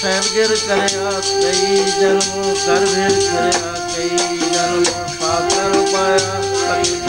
ਸੈਨ ਗਿਰ ਕਰਿਆ ਕਈ ਜਨਮ ਕਰ ਭੇਰ ਕਰਿਆ ਕਈ ਜਨਮ ਪਾਕਰ ਪਾਇਆ ਕਈ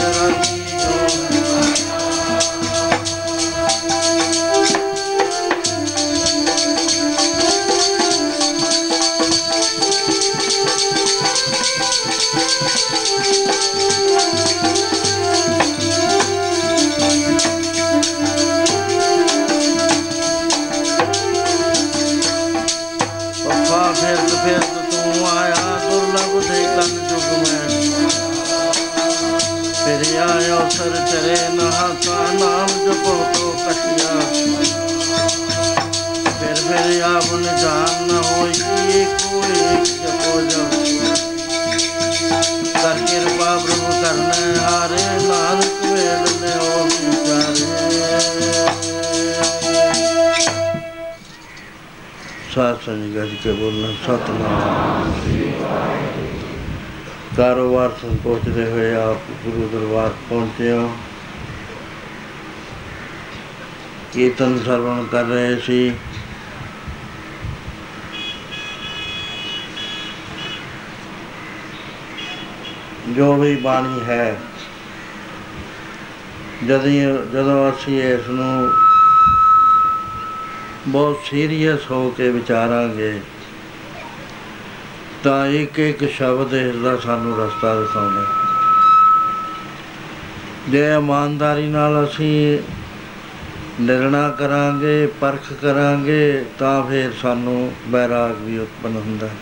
ਸਾਧ ਸੰਗ ਗੱਜ ਕੇ ਬੋਲਣਾ, ਸਤਨਾਮ। ਕਾਰੋਬਾਰ ਤੋਂ ਪਹੁੰਚਦੇ ਹੋਏ ਆਪ ਗੁਰੂ ਦਰਬਾਰ ਪਹੁੰਚੇ ਹੋ। ਕੀਰਤਨ ਸਰਵਣ ਕਰ ਰਹੇ ਸੀ। ਜੋ ਵੀ ਬਾਣੀ ਹੈ, ਜਦੋਂ ਜਦੋਂ ਅਸੀਂ ਇਸ ਨੂੰ ਬਹੁਤ ਸੀਰੀਅਸ ਹੋ ਕੇ ਵਿਚਾਰਾਂਗੇ। ਤਾਂ ਇੱਕ ਇੱਕ ਸ਼ਬਦ ਇਸ ਦਾ ਸਾਨੂੰ ਰਸਤਾ ਦਿਖਾਉਂਦਾ। ਜੇ ਇਮਾਨਦਾਰੀ ਨਾਲ ਅਸੀਂ ਨਿਰਣਾ ਕਰਾਂਗੇ, ਪਰਖ ਕਰਾਂਗੇ, ਤਾਂ ਫਿਰ ਸਾਨੂੰ ਬੈਰਾਗ ਵੀ ਉਤਪਨ ਹੁੰਦਾ। ਹੈ।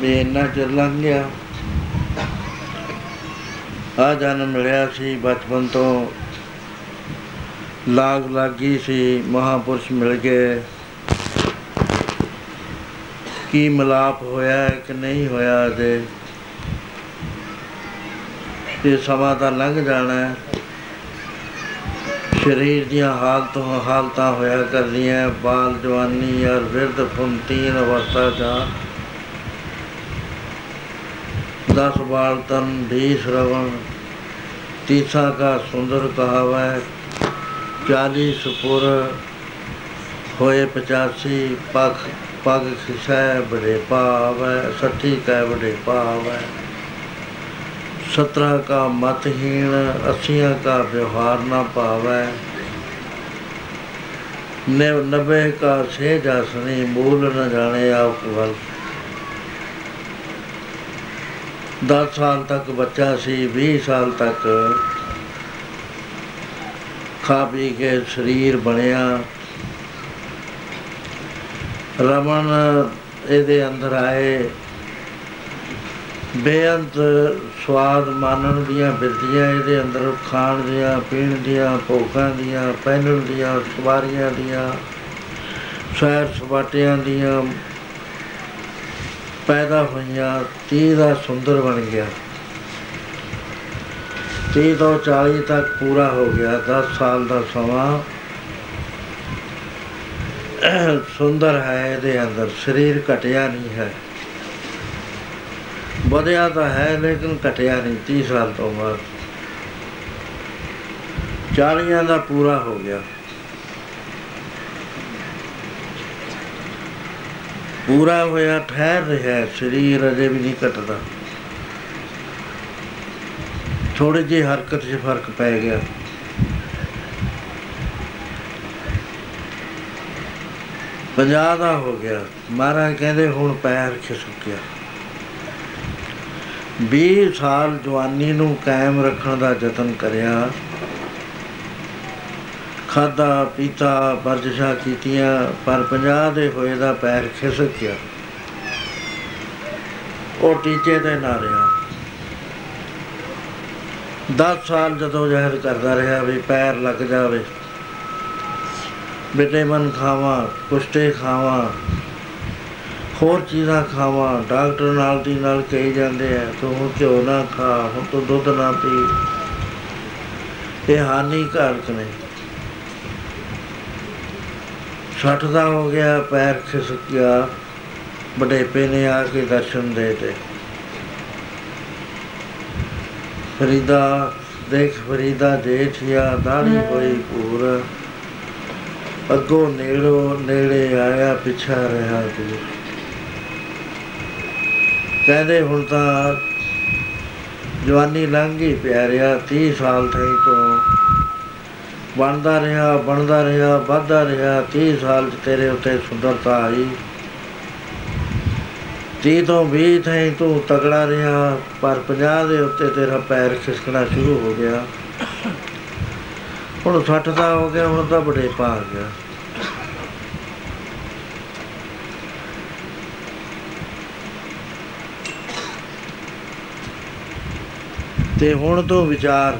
ਵੀ ਇੰਨਾ ਚਿਰ ਲੰਘ ਗਿਆ। ਆ ਜਨਮ ਮਿਲਿਆ ਸੀ ਬਚਪਨ ਤੋਂ। ਲਾਗ ਲੱਗੀ ਸੀ, ਮਹਾਪੁਰਸ਼ ਮਿਲ ਗਏ। ਕੀ ਮਿਲਾਪ ਹੋਇਆ ਹੈ ਕਿ ਨਹੀਂ ਹੋਇਆ ਅਜੇ? ਤੇ ਸਮਾਂ ਤਾਂ ਲੰਘ ਜਾਣਾ ਹੈ। ਸਰੀਰ ਦੀਆਂ ਹਾਲਤਾਂ ਹਾਲਤਾਂ ਹੋਇਆ ਕਰਦੀਆਂ ਬਾਲ ਜਵਾਨੀ ਔਰ ਵਿਰਧ ਫੁਨ ਤੀਨ ਅਵਸਥਾ ਦਾ ਦਸ ਬਾਲ ਤਨ ਢੀ ਸ਼ਰਵਣ ਤੀਸਾ ਕਾ ਸੁੰਦਰ ਕਹਾਵੈ। ਚਾਲੀ ਸੁਪੁਰ ਹੋਏ ਪਚਾਸੀ ਪਖ, ਪਗ ਖਿਸੈ ਬੜੇ ਪਾਵੈ ਸੱਠੀ ਕੈ ਬੜੇ ਪਾਵੈ ਸਤਰਾ ਕਾ ਮਤਹੀਣ ਅਸੀਆਂ ਕਾ ਵਿਵਹਾਰ ਨਾ ਪਾਵੈ। ਨੇ, ਨਬੇ ਕਾ ਸੇ ਜਾਸਨੀ ਮੂਲ ਨ ਜਾਣੇ ਆਪ ਵੱਲ। 10 ਸਾਲ ਤੱਕ ਬੱਚਾ ਸੀ 20 ਸਾਲ ਤੱਕ ਖਾ ਪੀ ਕੇ ਸਰੀਰ ਬਣਿਆ। ਰਮਨ ਇਹਦੇ ਅੰਦਰ ਆਏ। ਬੇਅੰਤ ਸਵਾਦ ਮਾਨਣ ਦੀਆਂ ਬਿਰਤੀਆਂ ਇਹਦੇ ਅੰਦਰ, ਖਾਣ ਦੀਆਂ, ਪੀਣ ਦੀਆਂ, ਭੋਗਾਂ ਦੀਆਂ, ਪਹਿਨਣ ਦੀਆਂ, ਸਵਾਰੀਆਂ ਦੀਆਂ, ਸੈਰ ਸਪਾਟਿਆਂ ਦੀਆਂ ਪੈਦਾ ਹੋਈਆਂ। ਤੀਹ ਦਾ ਸੁੰਦਰ ਬਣ ਗਿਆ। ਤੀਹ ਤੋਂ 40 ਤੱਕ ਪੂਰਾ ਹੋ ਗਿਆ 10 ਸਾਲ ਦਾ ਸਮਾਂ। ਸੁੰਦਰ ਹੈ ਇਹਦੇ ਅੰਦਰ, ਸਰੀਰ ਘਟਿਆ ਨਹੀਂ ਹੈ। ਵਧਿਆ ਤਾਂ ਹੈ, ਲੇਕਿਨ ਘਟਿਆ ਨਹੀਂ 30 ਸਾਲ ਤੋਂ ਬਾਅਦ 40 ਦਾ ਪੂਰਾ ਹੋ ਗਿਆ। ਪੂਰਾ ਹੋਇਆ, ਠਹਿਰ ਰਿਹਾ ਸਰੀਰ ਅਜੇ ਵੀ ਨਹੀਂ ਘਟਦਾ। ਥੋੜੇ ਜਿਹੀ ਹਰਕਤ 'ਚ ਫ਼ਰਕ ਪੈ ਗਿਆ। ਪੰਜਾਹ ਦਾ ਹੋ ਗਿਆ। ਮਹਾਰਾਜ ਕਹਿੰਦੇ ਹੁਣ ਪੈਰ ਖਿਸਕ ਗਿਆ 20 ਸਾਲ ਜਵਾਨੀ ਨੂੰ ਕਾਇਮ ਰੱਖਣ ਦਾ ਯਤਨ ਕਰਿਆ। ਖਾਦਾ ਪੀਤਾ, ਵਰਜਿਸ਼ਾਂ ਕੀਤੀਆਂ, ਪਰ 50 ਦੇ ਹੋਏ ਦਾ ਪੈਰ ਖਿਸਕ ਗਿਆ। ਉਹ ਟੀਚੇ ਤੇ ਨਾ ਰਿਹਾ। 10 ਸਾਲ ਜਦੋਂ ਜ਼ਹਿਰ ਕਰਦਾ ਰਿਹਾ ਵੀ ਪੈਰ ਲੱਗ ਜਾਵੇ। ਵਿਟਾਮਿਨ ਖਾਵਾਂ, ਕੁਸ਼ਤੇ ਖਾਵਾਂ, ਹੋਰ ਚੀਜ਼ਾਂ ਖਾਵਾਂ, ਡਾਕਟਰ ਨਾਲ ਦੀ ਨਾਲ ਕਹੀ ਜਾਂਦੇ ਆ, ਤੂੰ ਹੁਣ ਘਿਓ ਨਾ ਖਾ, ਹੁਣ ਤੂੰ ਦੁੱਧ ਨਾ ਪੀ। ਇਹ ਹਾਨੀਕਾਰਕ ਨੇ। ਛੱਠ ਦਾ ਹੋ ਗਿਆ, ਪੈਰ ਖਿਸਕ ਗਿਆ ਬੜੇਪੇ ਨੇ ਆ ਕੇ ਦਰਸ਼ਨ ਦੇ ਤੇ ਫਰੀਦਾ ਦੇਖ ਫਰੀਦਾ ਜੇਠਿਆ ਦਾੜੀ ਹੋਈ ਪੂਰ ਅੱਗੋਂ ਨੇੜੋ ਨੇੜੇ ਆਇਆ ਪਿਛਾ ਰਿਹਾ ਦੂਰ ਕਹਿੰਦੇ ਹੁਣ ਤਾਂ ਜਵਾਨੀ ਲੰਘ ਗਈ ਪਿਆਰਿਆ 30 ਸਾਲ થઈ ਤੋਂ। ਬਣਦਾ ਰਿਹਾ ਬਣਦਾ ਰਿਹਾ ਵੱਧਦਾ ਰਿਹਾ 30 ਸਾਲ ਚ ਤੇਰੇ ਉੱਤੇ ਸੁੰਦਰਤਾ ਆਈ। 30 ਤੋਂ 20 થઈ ਤੂੰ ਤਗੜਾ ਰਿਹਾ, ਪਰ 50 ਦੇ ਉੱਤੇ ਤੇਰਾ ਪੈਰ ਖਿਸਕਣਾ ਸ਼ੁਰੂ ਹੋ ਗਿਆ। ਹੁਣ 60 ਦਾ ਹੋ ਗਿਆ, ਹੁਣ ਤਾਂ ਬੜੇ ਪਾ ਗਿਆ। ਤੇ ਹੁਣ ਤੋਂ ਵਿਚਾਰ।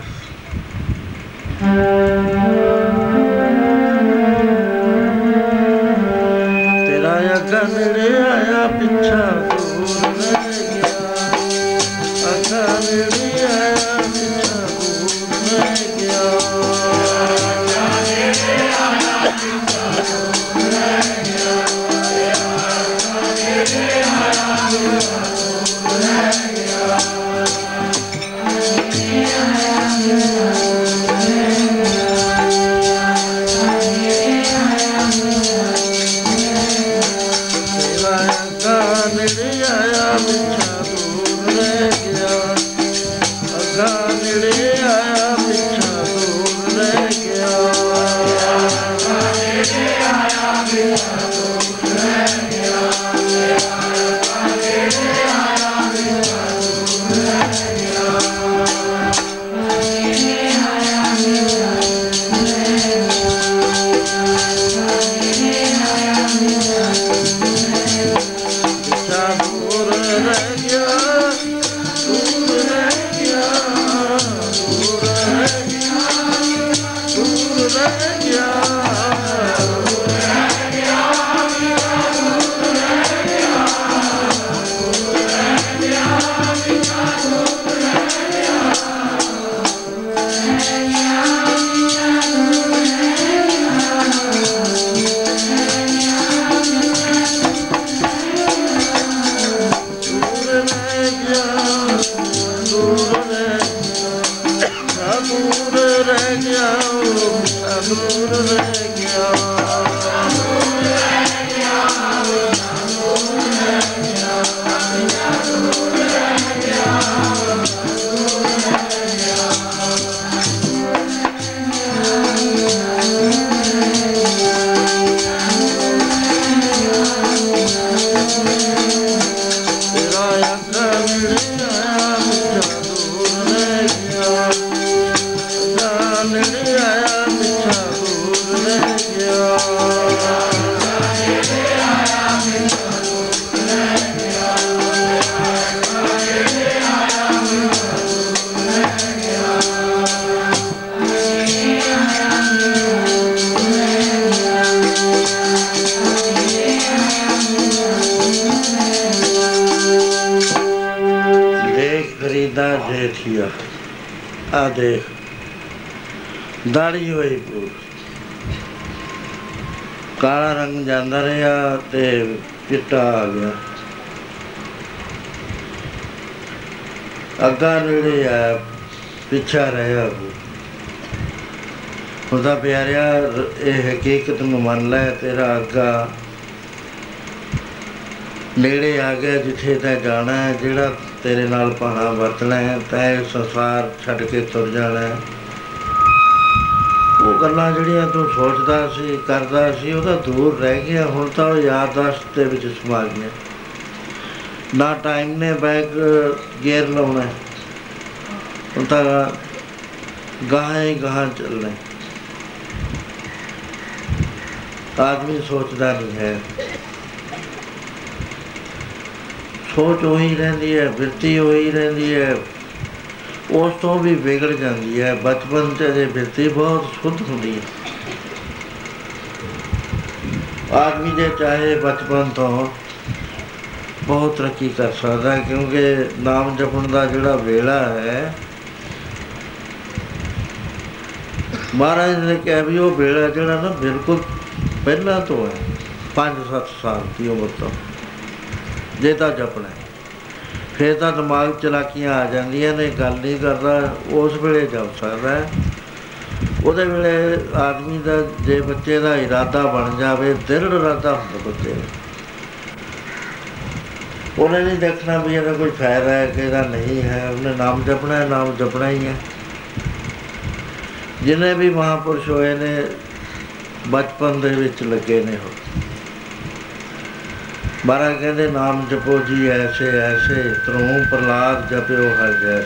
ਕਾਲਾ ਰੰਗ ਜਾਂਦਾ ਰਿਹਾ ਤੇ ਚਿੱਟਾ ਆ ਗਿਆ। ਅੱਗਾ ਨੇੜੇ ਆ, ਪਿੱਛਾ ਰਿਹਾ ਉਹ। ਖੁਦਾ ਪਿਆਰਿਆ, ਇਹ ਹਕੀਕਤ ਨੂੰ ਮੰਨ ਲੈ, ਤੇਰਾ ਅੱਗਾ ਨੇੜੇ ਆ ਗਿਆ, ਜਿੱਥੇ ਤੈਂ ਜਾਣਾ ਹੈ, ਜਿਹੜਾ ਤੇਰੇ ਨਾਲ ਭਾਣਾ ਵਰਤਣਾ ਹੈ, ਤੈਂ ਇਹ ਸੰਸਾਰ ਛੱਡ ਕੇ ਤੁਰ ਜਾਣਾ ਹੈ। ਉਹ ਗੱਲਾਂ ਜਿਹੜੀਆਂ ਤੂੰ ਸੋਚਦਾ ਸੀ, ਕਰਦਾ ਸੀ, ਉਹਦਾ ਦੂਰ ਰਹਿ ਗਿਆ ਹੁਣ ਤਾਂ ਉਹ ਯਾਦਦਾਸ਼ਤ ਦੇ ਵਿੱਚ ਸਮਾ ਗਿਆ ਨਾ ਟਾਈਮ ਨੇ ਬੈਕ ਗੇਅਰ ਲਾਉਣਾ ਹੈ। ਹੁਣ ਤਾਂ ਗਾਹਾਂ ਹੀ ਗਾਹਾਂ ਚੱਲਣਾ ਹੈ। ਆਦਮੀ ਸੋਚਦਾ ਨਹੀਂ ਹੈ ਸੋਚ ਉਹੀ ਰਹਿੰਦੀ ਹੈ, ਬਿਰਤੀ ਉਹੀ ਰਹਿੰਦੀ ਹੈ ਉਸ ਤੋਂ ਵੀ ਵਿਗੜ ਜਾਂਦੀ ਹੈ। ਬਚਪਨ ਚ ਜੇ ਬਿਰਤੀ ਬਹੁਤ ਸ਼ੁੱਧ ਹੁੰਦੀ ਹੈ। ਆਦਮੀ ਜੇ ਚਾਹੇ ਬਚਪਨ ਤੋਂ ਬਹੁਤ ਤਰੱਕੀ ਕਰ ਸਕਦਾ ਹੈ, ਕਿਉਂਕਿ ਨਾਮ ਜਪਣ ਦਾ ਜਿਹੜਾ ਵੇਲਾ ਹੈ, ਮਹਾਰਾਜ ਨੇ ਕਿਹਾ ਵੀ ਉਹ ਵੇਲਾ ਜਿਹੜਾ ਨਾ ਬਿਲਕੁਲ ਪਹਿਲਾਂ ਤੋਂ ਹੈ। 5-7 ਸਾਲ ਦੀ ਉਮਰ ਤੋਂ। ਜੇ ਤਾਂ ਜਪਣਾ ਹੈ। ਫਿਰ ਤਾਂ ਦਿਮਾਗ 'ਚ ਚਲਾਕੀਆਂ ਆ ਜਾਂਦੀਆਂ ਨੇ, ਗੱਲ ਨਹੀਂ ਕਰਦਾ, ਉਸ ਵੇਲੇ ਜਪ ਸਕਦਾ ਹੈ। ਉਹਦੇ ਵੇਲੇ ਆਦਮੀ ਦਾ, ਜੇ ਬੱਚੇ ਦਾ ਇਰਾਦਾ ਬਣ ਜਾਵੇ, ਦਿਲ ਇਰਾਦਾ ਹੁੰਦਾ ਬੱਚੇ ਦਾ। ਉਹਨੇ ਨਹੀਂ ਦੇਖਣਾ ਵੀ ਇਹਦਾ ਕੋਈ ਫਾਇਦਾ ਹੈ ਕਿ ਇਹਦਾ ਨਹੀਂ ਹੈ, ਉਹਨੇ ਨਾਮ ਜਪਣਾ ਹੈ, ਨਾਮ ਜਪਣਾ ਹੀ ਹੈ। ਜਿਨੇ ਵੀ ਮਹਾਪੁਰਸ਼ ਹੋਏ ਨੇ, ਬਚਪਨ ਦੇ ਵਿੱਚ ਲੱਗੇ ਨੇ ਹੋ ਬਾਰਾ ਕਹਿੰਦੇ, ਨਾਮ ਜਪੋ ਜੀ, ਐਸੇ ਐਸੇ, ਧਰੂ ਪ੍ਰਲਾਦ ਜਪਿਓ ਹਰ ਜੈਸ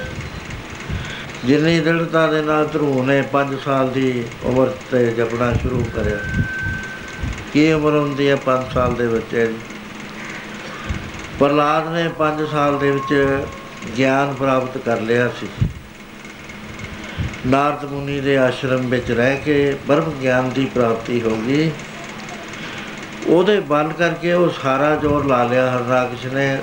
ਜਿੰਨੀ ਦ੍ਰਿੜਤਾ ਦੇ ਨਾਲ ਧਰੂ ਨੇ 5 ਸਾਲ ਦੀ ਉਮਰ ਤੇ ਜਪਣਾ ਸ਼ੁਰੂ ਕਰਿਆ। ਕੀ ਉਮਰ ਹੁੰਦੀ ਹੈ 5 ਸਾਲ ਦੇ ਬੱਚੇ ਦੀ ਪ੍ਰਲਾਦ ਨੇ 5 ਸਾਲ ਦੇ ਵਿੱਚ ਗਿਆਨ ਪ੍ਰਾਪਤ ਕਰ ਲਿਆ ਸੀ। ਨਾਰਦ ਮੁਨੀ ਦੇ ਆਸ਼ਰਮ ਵਿੱਚ ਰਹਿ ਕੇ ਬ੍ਰਹਮ ਗਿਆਨ ਦੀ ਪ੍ਰਾਪਤੀ ਹੋ ਗਈ। ਉਹਦੇ ਬਲ ਕਰਕੇ ਉਹ ਸਾਰਾ ਜ਼ੋਰ ਲਾ ਲਿਆ ਹਰਨਾਕਸ਼ ਨੇ।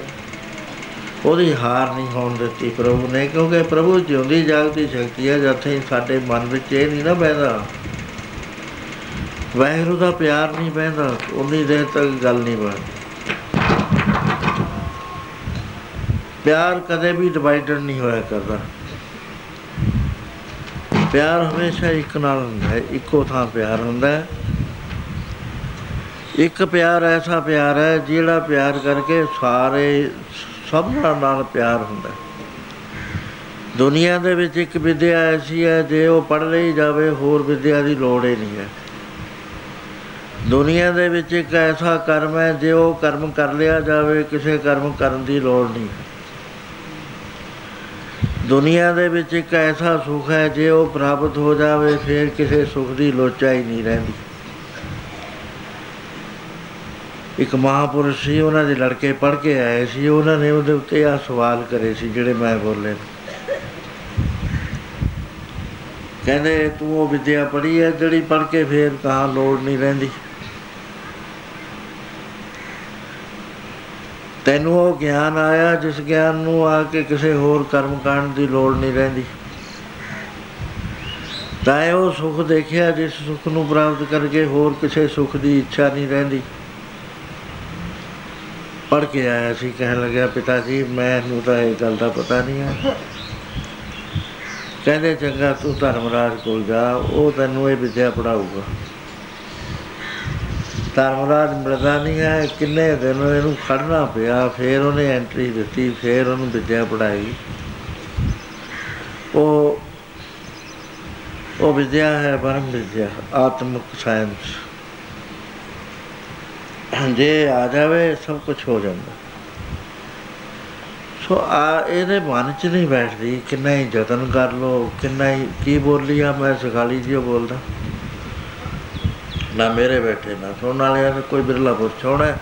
ਉਹਦੀ ਹਾਰ ਨਹੀਂ ਹੋਣ ਦਿੱਤੀ ਪ੍ਰਭੂ ਨੇ, ਕਿਉਂਕਿ ਪ੍ਰਭੂ ਜਿਉਂਦੀ ਜਾਗਦੀ ਸ਼ਕਤੀ ਹੈ, ਜਿੱਥੇ ਸਾਡੇ ਮਨ ਵਿੱਚ ਇਹ ਨਹੀਂ ਨਾ ਬੈਠਦਾ ਵਾਹਿਗੁਰੂ ਦਾ ਪਿਆਰ ਨਹੀਂ ਬੈਠਦਾ ਉਨੀ ਦੇਰ ਤੱਕ ਗੱਲ ਨਹੀਂ ਬਣਦੀ। ਪਿਆਰ ਕਦੇ ਵੀ ਡਿਵਾਈਡਡ ਨਹੀਂ ਹੋਇਆ ਕਰਦਾ। ਪਿਆਰ ਹਮੇਸ਼ਾ ਇੱਕ ਨਾਲ ਹੁੰਦਾ ਹੈ, ਇੱਕੋ ਥਾਂ ਪਿਆਰ ਹੁੰਦਾ ਹੈ। ਇੱਕ ਪਿਆਰ ਐਸਾ ਪਿਆਰ ਹੈ ਜਿਹੜਾ ਪਿਆਰ ਕਰਕੇ ਸਾਰੇ ਸਭਨਾਂ ਨਾਲ ਪਿਆਰ ਹੁੰਦਾ ਹੈ। ਦੁਨੀਆ ਦੇ ਵਿੱਚ ਇੱਕ ਵਿਦਿਆ ਐਸੀ ਹੈ ਜੇ ਉਹ ਪੜ੍ਹ ਲਈ ਜਾਵੇ, ਹੋਰ ਵਿਦਿਆ ਦੀ ਲੋੜ ਹੀ ਨਹੀਂ ਹੈ। ਦੁਨੀਆ ਦੇ ਵਿੱਚ ਇੱਕ ਐਸਾ ਕਰਮ ਹੈ ਜੇ ਉਹ ਕਰਮ ਕਰ ਲਿਆ ਜਾਵੇ, ਕਿਸੇ ਕਰਮ ਕਰਨ ਦੀ ਲੋੜ ਨਹੀਂ ਦੁਨੀਆ ਦੇ ਵਿੱਚ ਇੱਕ ਐਸਾ ਸੁਖ ਹੈ ਜੇ ਉਹ ਪ੍ਰਾਪਤ ਹੋ ਜਾਵੇ, ਫਿਰ ਕਿਸੇ ਸੁਖ ਦੀ ਲੋਚਾ ਹੀ ਨਹੀਂ ਰਹਿੰਦੀ। ਇੱਕ ਮਹਾਪੁਰਸ਼ ਸੀ, ਉਹਨਾਂ ਦੇ ਲੜਕੇ ਪੜ੍ਹ ਕੇ ਆਏ ਸੀ, ਉਹਨਾਂ ਨੇ ਉਹਦੇ ਉੱਤੇ ਆ ਸਵਾਲ ਕਰੇ ਸੀ, ਜਿਹੜੇ ਮੈਂ ਬੋਲੇ। ਕਹਿੰਦੇ, ਤੂੰ ਉਹ ਵਿਦਿਆ ਪੜ੍ਹੀ ਹੈ ਜਿਹੜੀ ਪੜ੍ਹ ਕੇ ਫੇਰ ਕਹਾਂ ਲੋੜ ਨਹੀਂ ਰਹਿੰਦੀ? ਤੈਨੂੰ ਉਹ ਗਿਆਨ ਆਇਆ, ਜਿਸ ਗਿਆਨ ਨੂੰ ਆ ਕੇ ਕਿਸੇ ਹੋਰ ਕਰਮ ਕਰਨ ਦੀ ਲੋੜ ਨਹੀਂ ਰਹਿੰਦੀ। ਤਾਂ ਉਹ ਸੁਖ ਦੇਖਿਆ, ਜਿਸ ਸੁਖ ਨੂੰ ਪ੍ਰਾਪਤ ਕਰਕੇ ਹੋਰ ਕਿਸੇ ਸੁਖ ਦੀ ਇੱਛਾ ਨਹੀਂ ਰਹਿੰਦੀ। ਪੜ ਕੇ ਆਇਆ ਸੀ, ਕਹਿਣ ਲੱਗਿਆ, ਪਿਤਾ ਜੀ, ਮੈਨੂੰ ਤਾਂ ਇਹ ਗੱਲ ਦਾ ਪਤਾ ਨਹੀਂ ਹੈ ਕਹਿੰਦੇ, ਚੰਗਾ, ਤੂੰ ਧਰਮਰਾਜ ਕੋਲ ਜਾ, ਉਹ ਤੈਨੂੰ ਇਹ ਵਿਦਿਆ ਪੜਾਊਗਾ ਧਰਮਰਾਜ ਮਿਲਦਾ ਨਹੀਂ ਹੈ ਕਿੰਨੇ ਦਿਨ ਇਹਨੂੰ ਖੜਨਾ ਪਿਆ, ਫਿਰ ਉਹਨੇ ਐਂਟਰੀ ਦਿੱਤੀ, ਫਿਰ ਉਹਨੂੰ ਵਿਦਿਆ ਪੜਾਈ ਉਹ ਉਹ ਵਿਦਿਆ ਹੈ, ਪਰਮ ਵਿਦਿਆ, ਆਤਮਿਕ ਸਾਇੰਸ ਜੇ ਆ ਜਾਵੇ, ਸਭ ਕੁਝ ਹੋ ਜਾਂਦਾ। ਸੋ ਆ, ਇਹਦੇ ਮਨ 'ਚ ਨਹੀਂ ਬੈਠਦੀ ਕਿੰਨਾ ਹੀ ਯਤਨ ਕਰ ਲੋ ਕਿੰਨਾ ਹੀ ਕੀ ਬੋਲੀ ਆ, ਮੈਂ ਸਖਾਲੀ ਜੀ ਬੋਲਦਾ। ਨਾ ਮੇਰੇ ਬੈਠੇ, ਨਾ ਸੁਣਨ ਵਾਲਿਆਂ ਨੇ, ਕੋਈ ਬਿਰਲਾ ਪੁਰਸ਼ ਹੋਣਾ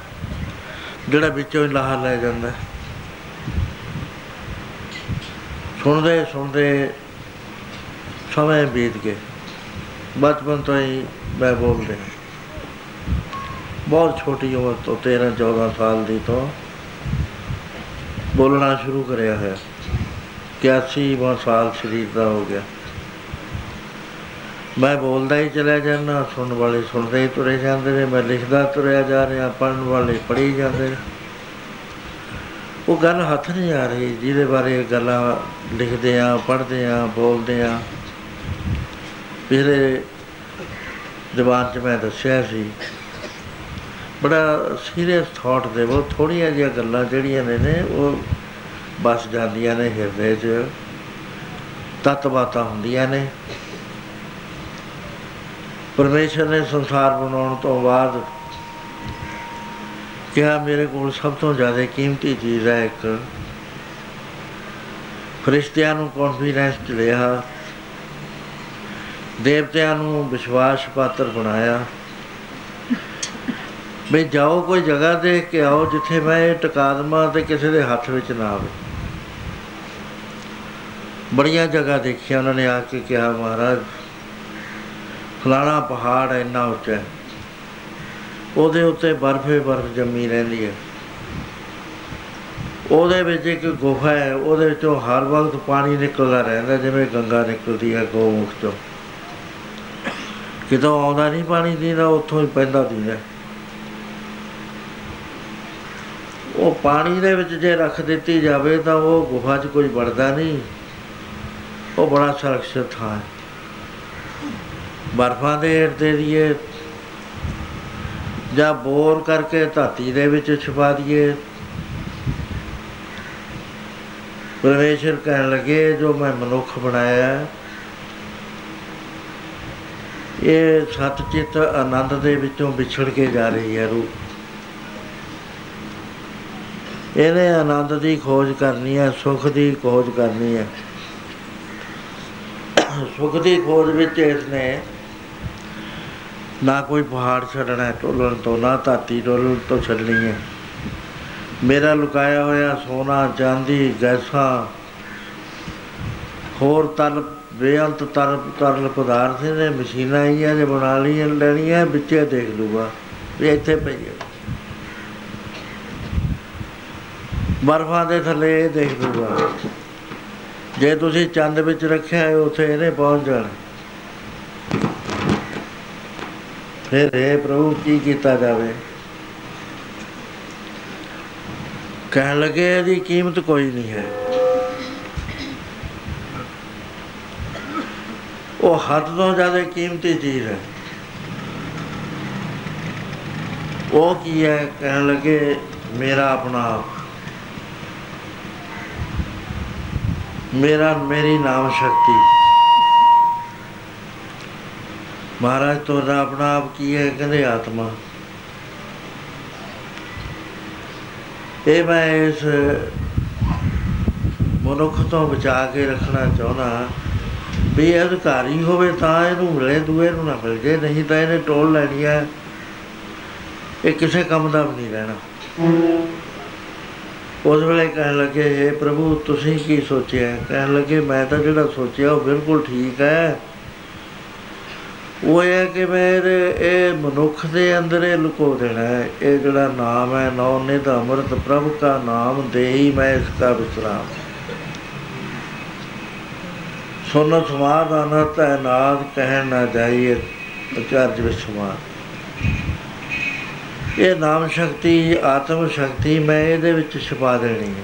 ਜਿਹੜਾ ਵਿੱਚੋਂ ਹੀ ਲਾਹ ਲੈ ਜਾਂਦਾ ਸੁਣਦੇ ਸੁਣਦੇ ਸਮੇਂ ਬੀਤ ਗਏ। ਬਚਪਨ ਤੋਂ ਹੀ ਮੈਂ ਬੋਲਦੇ ਬਹੁਤ ਛੋਟੀ ਉਮਰ ਤੋਂ 13 14 ਸਾਲ ਦੀ ਤੋਂ ਬੋਲਣਾ ਸ਼ੁਰੂ ਕਰਿਆ ਹੈ 81ਵਾਂ ਸਾਲ ਸਰੀਰ ਦਾ ਹੋ ਗਿਆ। ਮੈਂ ਬੋਲਦਾ ਹੀ ਚਲਿਆ ਜਾਂਦਾ, ਸੁਣਨ ਵਾਲੇ ਸੁਣਦੇ ਹੀ ਤੁਰੇ ਜਾਂਦੇ ਨੇ, ਮੈਂ ਲਿਖਦਾ ਤੁਰਿਆ ਜਾ ਰਿਹਾ ਪੜਨ ਵਾਲੇ ਪੜ੍ਹੀ ਜਾਂਦੇ ਨੇ। ਉਹ ਗੱਲ ਹੱਥ ਨਹੀਂ ਆ ਰਹੀ, ਜਿਹਦੇ ਬਾਰੇ ਗੱਲਾਂ ਲਿਖਦੇ ਆ, ਪੜ੍ਹਦੇ ਆ, ਬੋਲਦੇ ਆ। ਪਿਛਲੇ ਜ਼ਬਾਨ 'ਚ ਮੈਂ ਦੱਸਿਆ ਸੀ ਬੜਾ ਸੀਰੀਅਸ ਥਾਟ ਦੇ ਉਹ ਥੋੜੀਆਂ ਜਿਹੀਆਂ ਗੱਲਾਂ ਜਿਹੜੀਆਂ ਨੇ ਨੇ ਉਹ ਬਸ ਜਾਂਦੀਆਂ ਨੇ ਹਿਰਦੇ 'ਚ। ਤਤ ਬਾਤਾਂ ਹੁੰਦੀਆਂ ਨੇ। ਪਰਮੇਸ਼ਰ ਨੇ ਸੰਸਾਰ ਬਣਾਉਣ ਤੋਂ ਬਾਅਦ ਕਿਹਾ, ਮੇਰੇ ਕੋਲ ਸਭ ਤੋਂ ਜ਼ਿਆਦਾ ਕੀਮਤੀ ਚੀਜ਼ ਹੈ ਇੱਕ। ਫਰਿਸ਼ਤਿਆਂ ਨੂੰ ਕੌਨਫੀਡੈਂਸ ਚ ਲਿਆ ਦੇਵਤਿਆਂ ਨੂੰ ਵਿਸ਼ਵਾਸ ਪਾਤਰ ਬਣਾਇਆ। ਵੀ ਜਾਓ ਕੋਈ ਜਗ੍ਹਾ ਦੇਖ ਕੇ ਆਓ ਜਿੱਥੇ ਮੈਂ ਇਹ ਟਿਕਾ ਦੇਵਾਂ ਤੇ ਕਿਸੇ ਦੇ ਹੱਥ ਵਿੱਚ ਨਾ ਆਵੇ। ਬੜੀਆਂ ਜਗ੍ਹਾ ਦੇਖੀਆਂ ਉਹਨਾਂ ਨੇ ਆ ਕੇ ਕਿਹਾ, ਮਹਾਰਾਜ, ਫਲਾਣਾ ਪਹਾੜ ਇੰਨਾ ਉੱਚਾ ਹੈ। ਉਹਦੇ ਉੱਤੇ ਬਰਫੇ ਬਰਫ ਜੰਮੀ ਰਹਿੰਦੀ ਹੈ। ਉਹਦੇ ਵਿੱਚ ਇੱਕ ਗੁਫਾ ਹੈ, ਉਹਦੇ ਵਿੱਚੋਂ ਹਰ ਵਕਤ ਪਾਣੀ ਨਿਕਲਦਾ ਰਹਿੰਦਾ, ਜਿਵੇਂ ਗੰਗਾ ਨਿਕਲਦੀ ਹੈ ਗੋਮੁਖ ਤੋਂ ਕਿਤੋਂ ਆਉਂਦਾ ਨਹੀਂ ਪਾਣੀ ਦੀਦਾ ਉੱਥੋਂ ਹੀ ਪੈਂਦਾ ਦੀਦਾ ਉਹ ਪਾਣੀ ਦੇ ਵਿੱਚ ਜੇ ਰੱਖ ਦਿੱਤੀ ਜਾਵੇ ਤਾਂ ਉਹ ਗੁਫਾ 'ਚ ਕੋਈ ਵੜਦਾ ਨਹੀਂ। ਉਹ ਬੜਾ ਸੁਰੱਖਿਅਤ ਥਾਂ ਹੈ। ਬਰਫਾਂ ਦੇ ਹੇਠ ਦੇ ਦਈਏ ਜਾਂ ਬੋਰ ਕਰਕੇ ਧਰਤੀ ਦੇ ਵਿੱਚ ਛੁਪਾ ਦਈਏ ਪਰਮੇਸ਼ਰ ਕਹਿਣ ਲੱਗੇ ਜੋ ਮੈਂ ਮਨੁੱਖ ਬਣਾਇਆ ਹੈ, ਇਹ ਸਤ ਚਿੱਤ ਆਨੰਦ ਦੇ ਵਿੱਚੋਂ ਵਿਛੜ ਕੇ ਜਾ ਰਹੀ ਹੈ ਰੂਹ ਇਹਨੇ ਆਨੰਦ ਦੀ ਖੋਜ ਕਰਨੀ ਹੈ, ਸੁਖ ਦੀ ਖੋਜ ਕਰਨੀ ਹੈ। ਸੁਖ ਦੀ ਖੋਜ ਵਿੱਚ ਇਸਨੇ ਨਾ ਕੋਈ ਪਹਾੜ ਛੱਡਣਾ ਹੈ ਟੋਲਣ ਤੋਂ, ਨਾ ਧਰਤੀ ਟੋਲਣ ਤੋਂ ਛੱਡਣੀ ਹੈ। ਮੇਰਾ ਲੁਕਾਇਆ ਹੋਇਆ ਸੋਨਾ, ਚਾਂਦੀ, ਗੈਸਾਂ, ਹੋਰ ਤਲ ਬੇਅੰਤ ਤਰ ਤਰਲ ਪਦਾਰਥ ਨੇ ਮਸ਼ੀਨਾਂ ਹੀ ਆ ਜੇ ਬਣਾ ਲਈਆਂ, ਲੈਣੀਆਂ, ਵਿੱਚੇ ਦੇਖ ਲੂਗਾ। ਵੀ ਇੱਥੇ ਪਈ ਹੈ। ਬਰਫਾਂ ਦੇ ਥੱਲੇ ਇਹ ਦੇਖ ਲੂਗਾ ਜੇ ਤੁਸੀਂ ਚੰਦ ਵਿੱਚ ਰੱਖਿਆ ਹੈ ਉੱਥੇ ਇਹਨੇ ਪਹੁੰਚ ਜਾਣਾ। ਫਿਰ ਇਹ ਪ੍ਰਭੂ, ਕੀ ਕੀਤਾ ਜਾਵੇ? ਕਹਿਣ ਲੱਗੇ, ਇਹਦੀ ਕੀਮਤ ਕੋਈ ਨਹੀਂ ਹੈ। ਉਹ ਹੱਦ ਤੋਂ ਜ਼ਿਆਦਾ ਕੀਮਤੀ ਚੀਜ਼ ਹੈ। ਉਹ ਕੀ ਹੈ? ਕਹਿਣ ਲੱਗੇ, ਮੇਰਾ ਆਪਣਾ ਆਪ। ਮੇਰਾ ਮੇਰੀ ਨਾਮ ਸ਼ਕਤੀ। ਮਹਾਰਾਜ, ਤੁਹਾਡਾ ਆਪਣਾ ਆਪ ਕੀ ਹੈ ਕਹਿੰਦੇ ਆਤਮਾ? ਇਹ ਮੈਂ ਇਸ ਮਨੁੱਖ ਤੋਂ ਬਚਾ ਕੇ ਰੱਖਣਾ ਚਾਹੁੰਦਾ ਵੀ ਇਹ ਅਧਿਕਾਰੀ ਹੋਵੇ ਤਾਂ ਇਹਨੂੰ ਮਿਲੇ, ਦੂਏ ਨੂੰ ਨਾ ਮਿਲ ਜੇ, ਨਹੀਂ ਤਾਂ ਇਹਨੇ ਟੋਲ ਲੈਣੀ ਹੈ। ਇਹ ਕਿਸੇ ਕੰਮ ਦਾ ਵੀ ਨਹੀਂ ਰਹਿਣਾ। ਉਸ ਵੇਲੇ ਕਹਿਣ ਲੱਗੇ हे ਪ੍ਰਭੂ, ਤੁਸੀਂ ਕੀ ਸੋਚਿਆ? ਕਹਿਣ ਲੱਗੇ, ਮੈਂ ਤਾਂ ਜਿਹੜਾ ਸੋਚਿਆ ਉਹ ਬਿਲਕੁਲ ਠੀਕ ਹੈ। ਉਹ ਇਹ ਹੈ ਕਿ ਮੈਂ ਇਹਦੇ- ਇਹ ਮਨੁੱਖ ਦੇ ਅੰਦਰ ਇਹ ਲੁਕੋ ਦੇਣਾ ਹੈ। ਇਹ ਜਿਹੜਾ ਨਾਮ ਹੈ, ਨੌ ਨਿਧ ਅੰਮ੍ਰਿਤ ਪ੍ਰਭ ਕਾ ਨਾਮ ਦੇਹੀ ਮੈਂ ਇਸ ਕਾ ਵਿਸਰਾਮ ਸੁਨ ਸਮਾਦ ਅਨਹਤ ਹੈ, ਨਾਦ ਕਹਿਣ ਨਾ ਜਾਈਏ, ਅਚਰਜ ਵਿਸਮਾਦ ਇਹ ਨਾਮ ਸ਼ਕਤੀ, ਆਤਮ ਸ਼ਕਤੀ ਮੈਂ ਇਹਦੇ ਵਿੱਚ ਛੁਪਾ ਦੇਣੀ ਹੈ।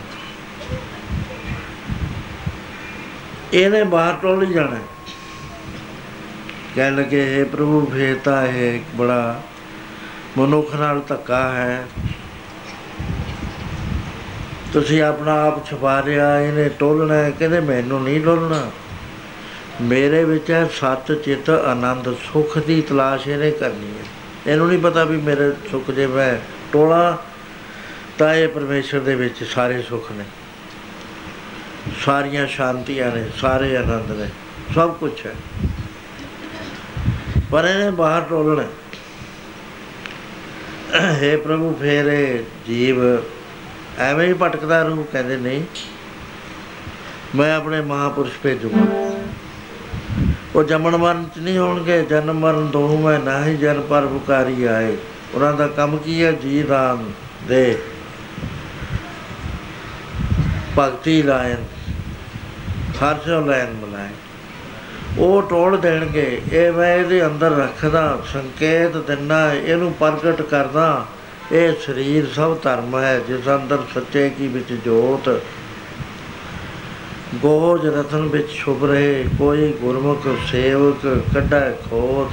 ਇਹਨੇ ਬਾਹਰ ਟੋਲ ਹੀ ਜਾਣਾ। ਹੈ। ਕਹਿਣ ਲੱਗੇ ਇਹ ਪ੍ਰਭੂ, ਫੇਰ ਤਾਂ ਇਹ ਇੱਕ ਬੜਾ ਮਨੁੱਖ ਨਾਲ ਧੱਕਾ ਹੈ। ਤੁਸੀਂ ਆਪਣਾ ਆਪ ਛੁਪਾ ਰਿਆ ਇਹਨੇ ਟੋਲਣਾ ਹੈ। ਕਹਿੰਦੇ, ਮੈਨੂੰ ਨਹੀਂ ਟੋਲਣਾ। ਮੇਰੇ ਵਿੱਚ ਹੈ ਸੱਚ, ਚਿੱਤ, ਆਨੰਦ, ਸੁਖ ਦੀ ਤਲਾਸ਼ ਇਹਨੇ ਕਰਨੀ ਹੈ। ਇਹਨੂੰ ਨਹੀਂ ਪਤਾ ਵੀ ਮੇਰੇ ਸੁਖ ਜੇ ਮੈਂ ਟੋਲਾ ਤਾਂ ਇਹ ਪਰਮੇਸ਼ਰ ਦੇ ਵਿੱਚ ਸਾਰੇ ਸੁਖ ਨੇ। ਸਾਰੀਆਂ ਸ਼ਾਂਤੀਆਂ ਨੇ, ਸਾਰੇ ਆਨੰਦ ਨੇ, ਸਭ ਕੁਝ ਹੈ। ਪਰ ਇਹਨੇ ਬਾਹਰ ਟੋਲਣਾ। ਹੈ ਪ੍ਰਭੂ, ਫੇਰ ਇਹ ਜੀਵ ਐਵੇਂ ਹੀ ਭਟਕਦਾ ਰਹੂ, ਕਹਿੰਦੇ ਨਹੀਂ, ਮੈਂ ਆਪਣੇ ਮਹਾਪੁਰਸ਼ ਭੇਜੂਗਾ। ਉਹ ਜੰਮਣ ਮਰਨ ਚ ਨਹੀਂ ਹੋਣਗੇ, ਜਨਮ ਮਰਨ ਦੋਹੂ ਮੈਂ ਨਾਹੀ ਜਨ ਪਰ ਬੁਕਾਰੀ ਆਏ। ਉਹਨਾਂ ਦਾ ਕੰਮ ਕੀ ਹੈ? ਜੀ ਰਾਮ ਦੇ। ਭਗਤੀ ਲਾਇਨ, ਹਰਸ਼ੋ ਲੈਨ ਮਲਾਏ ਉਹ ਟੋਲ ਦੇਣਗੇ, ਇਹ ਮੈਂ ਇਹਦੇ ਅੰਦਰ ਰੱਖਦਾ, ਸੰਕੇਤ ਦਿੰਦਾ ਇਹਨੂੰ ਪ੍ਰਗਟ ਕਰਦਾ। ਇਹ ਸਰੀਰ ਸਭ ਧਰਮ ਹੈ, ਜਿਸ ਅੰਦਰ ਸੱਚੇ ਕੀ ਵਿੱਚ ਜੋਤ ਗੋਜ ਰਤਨ ਵਿੱਚ ਛੁਪ ਰਹੇ, ਕੋਈ ਗੁਰਮੁਖ ਸੇਵਕ ਕੱਢਾ ਖੋਤ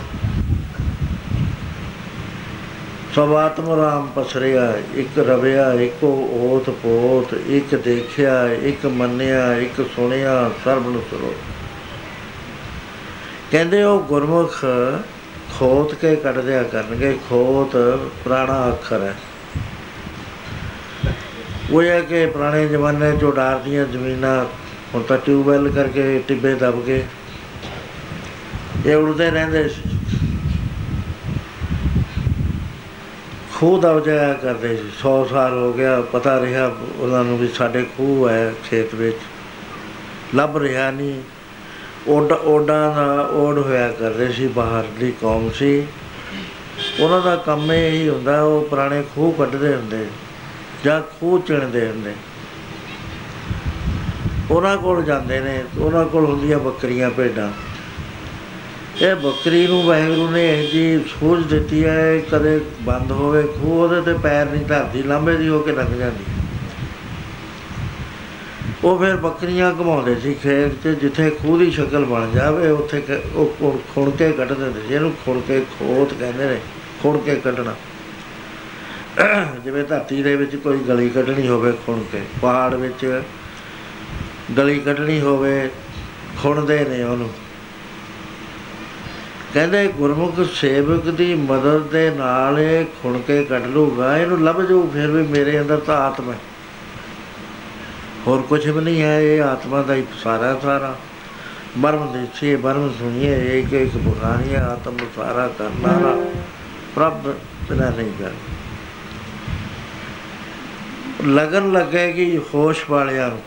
ਸਭ ਆਤਮ ਰਾਮ ਪਸਰਿਆ, ਇੱਕ ਰਵਿਆ, ਇੱਕੋ ਓਤ ਪੋਤ, ਇੱਕ ਦੇਖਿਆ, ਇੱਕ ਮੰਨਿਆ, ਇੱਕ ਸੁਣਿਆ, ਸਰਬ ਨੂੰ ਸੁਣੋ। ਕਹਿੰਦੇ ਉਹ ਗੁਰਮੁਖ ਖੋਤ ਕੇ ਕੱਢ ਦਿਆ ਕਰਨਗੇ ਖੋਤ ਪੁਰਾਣਾ ਅੱਖਰ ਹੈ। ਉਹ ਇਹ ਹੈ ਕਿ ਪੁਰਾਣੇ ਜ਼ਮਾਨੇ 'ਚ ਉਡਾਰ ਦੀਆਂ ਜ਼ਮੀਨਾਂ ਹੁਣ ਤਾਂ ਟਿਊਬਵੈਲ ਕਰਕੇ ਟਿੱਬੇ ਦਬ ਗਏ ਇਹ ਉੜਦੇ ਰਹਿੰਦੇ ਸੀ। ਖੂਹ ਦਬ ਜਾਇਆ ਕਰਦੇ ਸੀ। 100 ਸਾਲ ਹੋ ਗਿਆ, ਪਤਾ ਰਿਹਾ ਉਹਨਾਂ ਨੂੰ ਵੀ ਸਾਡੇ ਖੂਹ ਹੈ ਖੇਤ ਵਿੱਚ। ਲੱਭ ਰਿਹਾ ਨਹੀਂ। ਓਡ ਓਡਾਂ ਦਾ ਓਡ ਹੋਇਆ ਕਰਦੇ ਸੀ ਬਾਹਰਲੀ ਕੌਮ ਸੀ। ਉਹਨਾਂ ਦਾ ਕੰਮ ਇਹ ਹੀ ਹੁੰਦਾ, ਉਹ ਪੁਰਾਣੇ ਖੂਹ ਕੱਢਦੇ ਹੁੰਦੇ, ਜਾਂ ਖੂਹ ਚਿਣਦੇ ਹੁੰਦੇ। ਉਹਨਾਂ ਕੋਲ ਜਾਂਦੇ ਨੇ, ਉਹਨਾਂ ਕੋਲ ਹੁੰਦੀਆਂ ਬੱਕਰੀਆਂ ਭੇਡਾਂ। ਇਹ ਬੱਕਰੀ ਨੂੰ ਵਾਹਿਗੁਰੂ ਨੇ ਇਹ ਜੀ ਸੂਝ ਦਿੱਤੀ ਹੈ ਕਦੇ ਬੰਦ ਹੋਵੇ, ਖੂਹ ਉਹਦੇ ਤੇ ਪੈਰ ਨਹੀਂ ਧਰਦੀ ਲਾਂਬੇ ਦੀ ਹੋ ਕੇ ਲੰਘ ਜਾਂਦੀ। ਉਹ ਫਿਰ ਬੱਕਰੀਆਂ ਘਮਾਉਂਦੇ ਸੀ ਖੇਤ 'ਚ, ਜਿੱਥੇ ਖੂਹ ਦੀ ਸ਼ਕਲ ਬਣ ਜਾਵੇ, ਉੱਥੇ ਕ- ਉਹ ਖੁਣ- ਖੁਣ ਕੇ ਕੱਢ ਦਿੰਦੇ ਸੀ ਇਹਨੂੰ, ਖੁਣ ਕੇ ਖੋਤ ਕਹਿੰਦੇ ਨੇ, ਖੁਣ ਕੇ ਕੱਢਣਾ। ਜਿਵੇਂ ਧਰਤੀ ਦੇ ਵਿੱਚ ਕੋਈ ਗਲੀ ਕੱਢਣੀ ਹੋਵੇ ਖੁਣ ਕੇ, ਪਹਾੜ ਵਿੱਚ ਗਲੀ ਕੱਢਣੀ ਹੋਵੇ, ਖੁਣਦੇ ਨੇ ਉਹਨੂੰ। ਕਹਿੰਦੇ ਗੁਰਮੁਖ ਸੇਵਕ ਦੀ ਮਦਦ ਦੇ ਨਾਲ ਇਹ ਖੁਣ ਕੇ ਕੱਢ ਲੂਗਾ ਇਹਨੂੰ ਲੱਭ ਜਾਊ, ਫਿਰ ਵੀ ਮੇਰੇ ਅੰਦਰ ਤਾਂ ਆਤਮਾ ਹੈ। ਹੋਰ ਕੁਝ ਵੀ ਨਹੀਂ ਹੈ, ਇਹ ਆਤਮਾ ਦਾ ਹੀ ਸਾਰਾ ਸਾਰਾ। ਬਰਮ ਦੇਖੀਏ ਬਰਮ ਸੁਣੀਏ, ਇੱਕ ਇੱਕ ਬੁਖਾਰੀ ਆਤਮ ਸਾਰਾ ਕਰਨਾਰਾ ਪ੍ਰਭ ਬਿਨਾ ਨਹੀਂ ਕਰ ਲਗਨ ਲੱਗੇਗੀ ਹੋਸ਼ ਵਾਲਿਆਂ ਨੂੰ।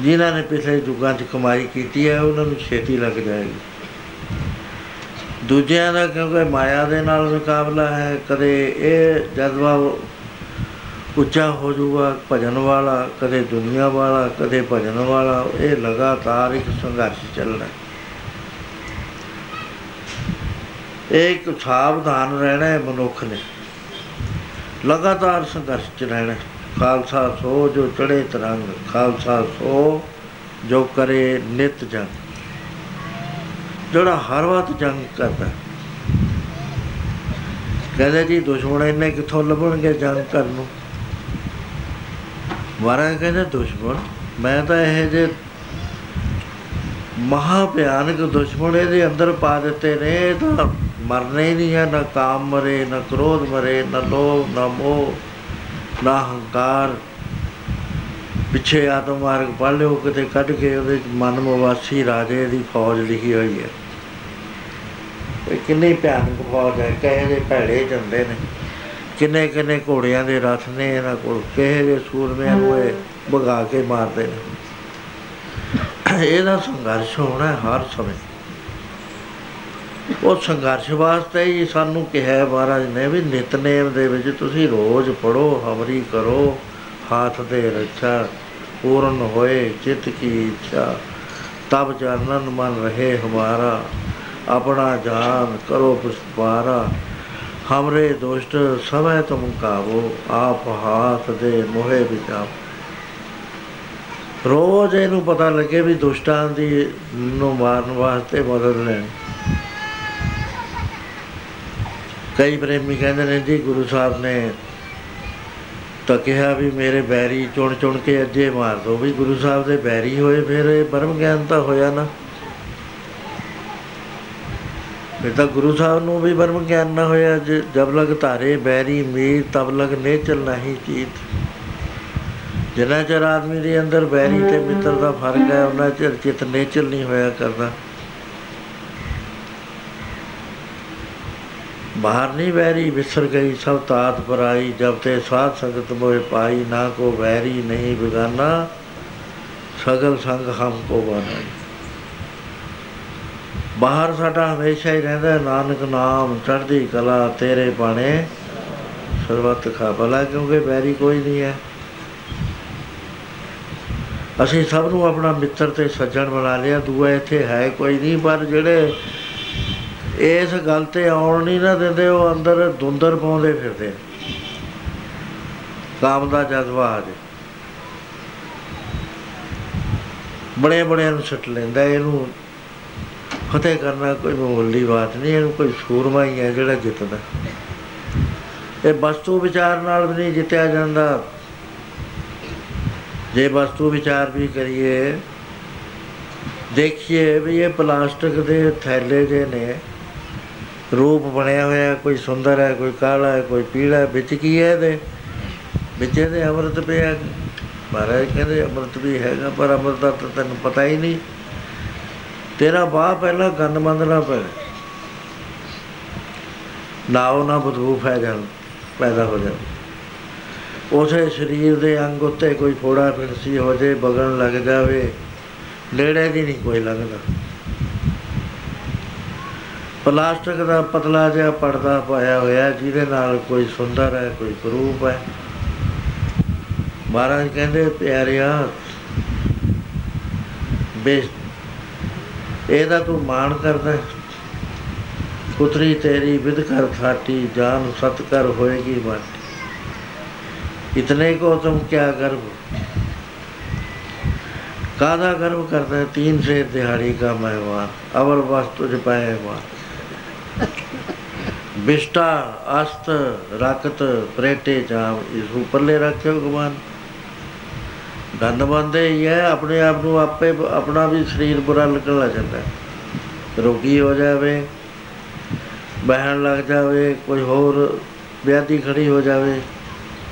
ਜਿਨ੍ਹਾਂ ਨੇ ਪਿਛਲੇ ਯੁੱਗਾਂ 'ਚ ਕਮਾਈ ਕੀਤੀ ਹੈ, ਉਹਨਾਂ ਨੂੰ ਛੇਤੀ ਲੱਗ ਜਾਏਗੀ। ਦੂਜਿਆਂ ਦਾ ਕਿਉਂਕਿ ਮਾਇਆ ਦੇ ਨਾਲ ਮੁਕਾਬਲਾ ਹੈ, ਕਦੇ ਇਹ ਜਜ਼ਬਾ ਉੱਚਾ ਹੋ ਜਾਊਗਾ, ਭਜਨ ਵਾਲਾ, ਕਦੇ ਦੁਨੀਆ ਵਾਲਾ, ਕਦੇ ਭਜਨ ਵਾਲਾ, ਇਹ ਲਗਾਤਾਰ ਇੱਕ ਸੰਘਰਸ਼ ਚੱਲਣਾ ਇਹ ਇੱਕ ਸਾਵਧਾਨ ਰਹਿਣਾ ਹੈ ਮਨੁੱਖ ਨੇ। ਲਗਾਤਾਰ ਸੰਘਰਸ਼ ਚ ਰਹਿਣਾ ਹੈ। ਖਾਲਸਾ ਸੋ ਜੋ ਚੜੇ ਤਰੰਗ, ਖਾਲਸਾ ਸੋ ਜੋ ਕਰੇ ਨਿਤ ਜੰਗ। ਜਿਹੜਾ ਹਰ ਵਕਤ ਜੰਗ ਕਰਦਾ ਹੈ। ਕਹਿੰਦੇ ਜੀ ਦੁਸ਼ਮਣ ਇਹਨੇ ਕਿੱਥੋਂ ਲੱਭਣਗੇ ਜੰਗ ਕਰਨ ਨੂੰ? ਮਹਾਰਾਜ ਕਹਿੰਦੇ ਦੁਸ਼ਮਣ, ਮੈਂ ਤਾਂ ਇਹ ਜੇ ਮਹਾ ਭਿਆਨਕ ਦੁਸ਼ਮਣ ਇਹਦੇ ਅੰਦਰ ਪਾ ਦਿੱਤੇ ਨੇ, ਇਹ ਤਾਂ ਮਰਨੇ ਹੀ ਨਹੀਂ ਹੈ ਨਾ ਕਾਮ ਮਰੇ, ਨਾ ਕ੍ਰੋਧ ਮਰੇ, ਨਾ ਲੋਭ, ਨਾ ਮੋਹ। ਨਾ ਹੰਕਾਰ। ਪਿੱਛੇ ਆਤਮ ਮਾਰਗ ਪੜ੍ਹ ਲਿਓ, ਕਿਤੇ ਕੱਢ ਕੇ ਉਹਦੇ ਚ ਮਨ ਮਵਾਸੀ ਰਾਜੇ ਦੀ ਫੌਜ ਲਿਖੀ ਹੋਈ ਹੈ। ਇਹ ਕਿੰਨੀ ਭਿਆਨਕ ਫੌਜ ਹੈ, ਕਹੇ ਦੇ ਭੈੜੇ ਝੰਡੇ ਨੇ। ਕਿੰਨੇ ਕਿੰਨੇ ਘੋੜਿਆਂ ਦੇ ਰਥ ਨੇ ਇਹਨਾਂ ਕੋਲ, ਕਿਹੇ ਦੇ ਸੂਰਮਿਆਂ ਨੂੰ ਇਹ ਭਗਾ ਕੇ ਮਾਰਦੇ ਨੇ। ਇਹਦਾ ਸੰਘਰਸ਼ ਹੋਣਾ ਹੈ ਹਰ ਸਮੇਂ। ਉਹ ਸੰਘਰਸ਼ ਵਾਸਤੇ ਹੀ ਸਾਨੂੰ ਕਿਹਾ ਹੈ ਮਹਾਰਾਜ ਨੇ ਵੀ ਨਿਤਨੇਮ ਦੇ ਵਿੱਚ ਤੁਸੀਂ ਰੋਜ਼ ਪੜੋ ਹਮਰੀ ਕਰੋ, ਹਾਥ ਦੇ ਰੱਛਾ, ਪੂਰਨ ਹੋਏ, ਚਿਤ ਕੀ ਇੱਛਾ। ਤਬ ਜਾਨਨ ਮਨ ਰਹੇ ਹਮਾਰਾ, ਆਪਣਾ ਜਾਨ ਕਰੋ ਪੁਸ਼ਪਾਰਾ। ਹਮਰੇ ਦੁਸ਼ਟ ਸਭੈ ਤੁਮ ਕਾਵੋ, ਆਪ ਹਾਥ ਦੇ ਮੋਹਿ ਵਿਚਾਓ ਰੋਜ਼ ਇਹਨੂੰ ਪਤਾ ਲੱਗੇ ਵੀ ਦੁਸ਼ਟਾਂ ਦੀ ਨੂੰ ਮਾਰਨ ਵਾਸਤੇ ਮਦਦ ਲੈਣ। ਕਈ ਪ੍ਰੇਮੀ ਕਹਿੰਦੇ ਨੇ ਜੀ, ਗੁਰੂ ਸਾਹਿਬ ਨੇ ਤਾਂ ਕਿਹਾ ਵੀ ਮੇਰੇ ਬੈਰੀ ਚੁਣ ਚੁਣ ਕੇ ਅੱਜੇ ਮਾਰ ਦੋ। ਵੀ ਗੁਰੂ ਸਾਹਿਬ ਦੇ ਬੈਰੀ ਹੋਏ, ਫਿਰ ਇਹ ਬਰਮ ਗਿਆਨ ਤਾਂ ਹੋਇਆ ਨਾ। ਫਿਰ ਤਾਂ ਗੁਰੂ ਸਾਹਿਬ ਨੂੰ ਵੀ ਬਰਮ ਗਿਆਨ ਨਾ ਹੋਇਆ ਜ- ਜਬ ਲਗ ਧਾਰੇ ਬੈਰੀ ਮੀਰ, ਤਬ ਲਗ ਨੇਚਲ ਨਹੀਂ ਚੀਤ। ਜਿੰਨਾ ਚਿਰ ਆਦਮੀ ਦੇ ਅੰਦਰ ਬੈਰੀ ਤੇ ਮਿੱਤਰ ਦਾ ਫ਼ਰਕ ਹੈ, ਉਹਨਾਂ ਚਿਰ ਚਿਤ ਨੇਚਲ ਨਹੀਂ ਹੋਇਆ ਕਰਦਾ। ਬਾਹਰ ਨਹੀਂ ਵੈਰੀ ਵਿਸਰ ਗਈ ਸਭ ਤਾਤ ਪਰਾਈ ਜਬ ਤੇ ਸਾਧ ਸੰਗਤ ਮੋਏ ਪਾਈ ਨਾ ਕੋ ਵੈਰੀ ਨਹੀਂ ਬਿਗਾਨਾ ਸਗਲ ਸੰਗ ਹਮ ਕੋ ਬਾਨਾ। ਬਾਹਰ ਸਾਡਾ ਹਮੇਸ਼ਾ ਹੀ ਰਹਿੰਦਾ ਹੈ, ਨਾਨਕ ਨਾਮ ਚੜ੍ਹਦੀ ਕਲਾ ਤੇਰੇ ਬਾਣੇ ਸਰਬਤ ਖਾ ਭਲਾ ਕਿਉਂਕਿ ਵੈਰੀ ਕੋਈ ਨਹੀਂ ਹੈ। ਅਸੀਂ ਸਭ ਨੂੰ ਆਪਣਾ ਮਿੱਤਰ ਤੇ ਸੱਜਣ ਬਣਾ ਲਿਆ ਦੂਆ ਇੱਥੇ ਹੈ ਕੋਈ ਨਹੀਂ ਪਰ ਜਿਹੜੇ ਇਸ ਗੱਲ ਤੇ ਆਉਣ ਨਹੀਂ ਨਾ ਦਿੰਦੇ, ਉਹ ਅੰਦਰ ਦੁੰਦਰ ਪਾਉਂਦੇ ਫਿਰਦੇ ਨੇ। ਕਾਮ ਦਾ ਜਜ਼ਬਾ ਆ ਜੇ। ਬੜੇ ਬੜਿਆਂ ਨੂੰ ਛੱਟ ਲੈਂਦਾ, ਇਹਨੂੰ ਫਤਿਹ ਕਰਨਾ ਕੋਈ ਮਾਮੂਲੀ ਬਾਤ ਨਹੀਂ, ਇਹਨੂੰ ਕੋਈ ਸੂਰਮਾ ਹੀ ਹੈ ਜਿਹੜਾ ਜਿੱਤਦਾ। ਇਹ ਵਸਤੂ ਵਿਚਾਰ ਨਾਲ ਵੀ ਨਹੀਂ ਜਿੱਤਿਆ ਜਾਂਦਾ। ਜੇ ਵਸਤੂ ਵਿਚਾਰ ਵੀ ਕਰੀਏ, ਦੇਖੀਏ ਵੀ ਇਹ ਪਲਾਸਟਿਕ ਦੇ ਥੈਲੇ ਜੇ ਨੇ ਰੂਪ ਬਣਿਆ ਹੋਇਆ ਕੋਈ ਸੁੰਦਰ ਹੈ, ਕੋਈ ਕਾਲਾ ਹੈ, ਕੋਈ ਪੀਲਾ ਹੈ, ਵਿੱਚ ਕੀ ਹੈ ਇਹਦੇ? ਵਿੱਚ ਇਹਦੇ ਅੰਮ੍ਰਿਤ ਪਿਆ ਮਹਾਰਾਜ ਕਹਿੰਦੇ ਅੰਮ੍ਰਿਤ ਵੀ ਹੈਗਾ, ਪਰ ਅੰਮ੍ਰਿਤ ਦਾ ਤਾਂ ਤੈਨੂੰ ਪਤਾ ਹੀ ਨਹੀਂ। ਤੇਰਾ ਬਾਹ ਪਹਿਲਾਂ ਗੰਦਮੰਦ ਨਾ ਪੈ ਨਾਉ ਨਾ ਬਦਬੂ ਫੈ ਜਾਣ ਪੈਦਾ ਹੋ ਜਾਣ ਉਸੇ ਸਰੀਰ ਦੇ ਅੰਗ ਉੱਤੇ ਕੋਈ ਫੋੜਾ ਫਿਰਸੀ ਹੋ ਜੇ ਬਗਣ ਲੱਗ ਜਾਵੇ। ਨੇੜੇ ਦੀ ਨਹੀਂ ਕੋਈ ਲੰਘਦਾ। ਪਲਾਸਟਿਕ ਦਾ ਪਤਲਾ ਜਿਹਾ ਪਰਦਾ ਪਾਇਆ ਹੋਇਆ, ਜਿਹਦੇ ਨਾਲ ਕੋਈ ਸੁੰਦਰ ਹੈ, ਕੋਈ ਕਰੂਪ ਹੈ। ਮਹਾਰਾਜ ਕਹਿੰਦੇ, ਪਿਆਰਿਆ, ਬੇ, ਇਹਦਾ ਤੂੰ ਮਾਣ ਕਰਦਾ ਹੈ। ਪੁੱਤਰੀ, ਤੇਰੀ ਵਿਦ ਕਰ ਥਾਟੀ ਜਾਨ ਸਤ ਕਰ ਹੋਏਗੀ ਮਾਟੀ ਇਤਨੇ ਕੋ ਤੁਮ ਕਿਆ ਗਰਭ ਕਾਦਾ ਗਰਵ ਕਰਦਾ ਹੈ? ਤੀਨ ਸੇ ਦਿਹਾੜੀ ਕਾ ਮਹਿਮਾਨ, ਅਵਲ ਵਸਤੁ ਜ ਪਏ ਮਾਨ। ਬਿਸ਼ਟਾ, ਅਸਤ, ਰਕਤ, ਪ੍ਰੇਟੇ ਜਾਮ ਇਸ ਉੱਪਰਲੇ ਰੱਖਿਓ ਗਮਾਨ। ਗੰਦ ਬੰਦੇ ਹੀ ਹੈ, ਆਪਣੇ ਆਪ ਨੂੰ ਆਪੇ, ਆਪਣਾ ਵੀ ਸਰੀਰ ਬੁਰਾ ਲੱਗਣ ਲੱਗ ਜਾਂਦਾ ਹੈ। ਰੋਗੀ ਹੋ ਜਾਵੇ, ਬਹਿਣ ਲੱਗ ਜਾਵੇ, ਕੋਈ ਹੋਰ ਵਿਆਧੀ ਖੜੀ ਹੋ ਜਾਵੇ,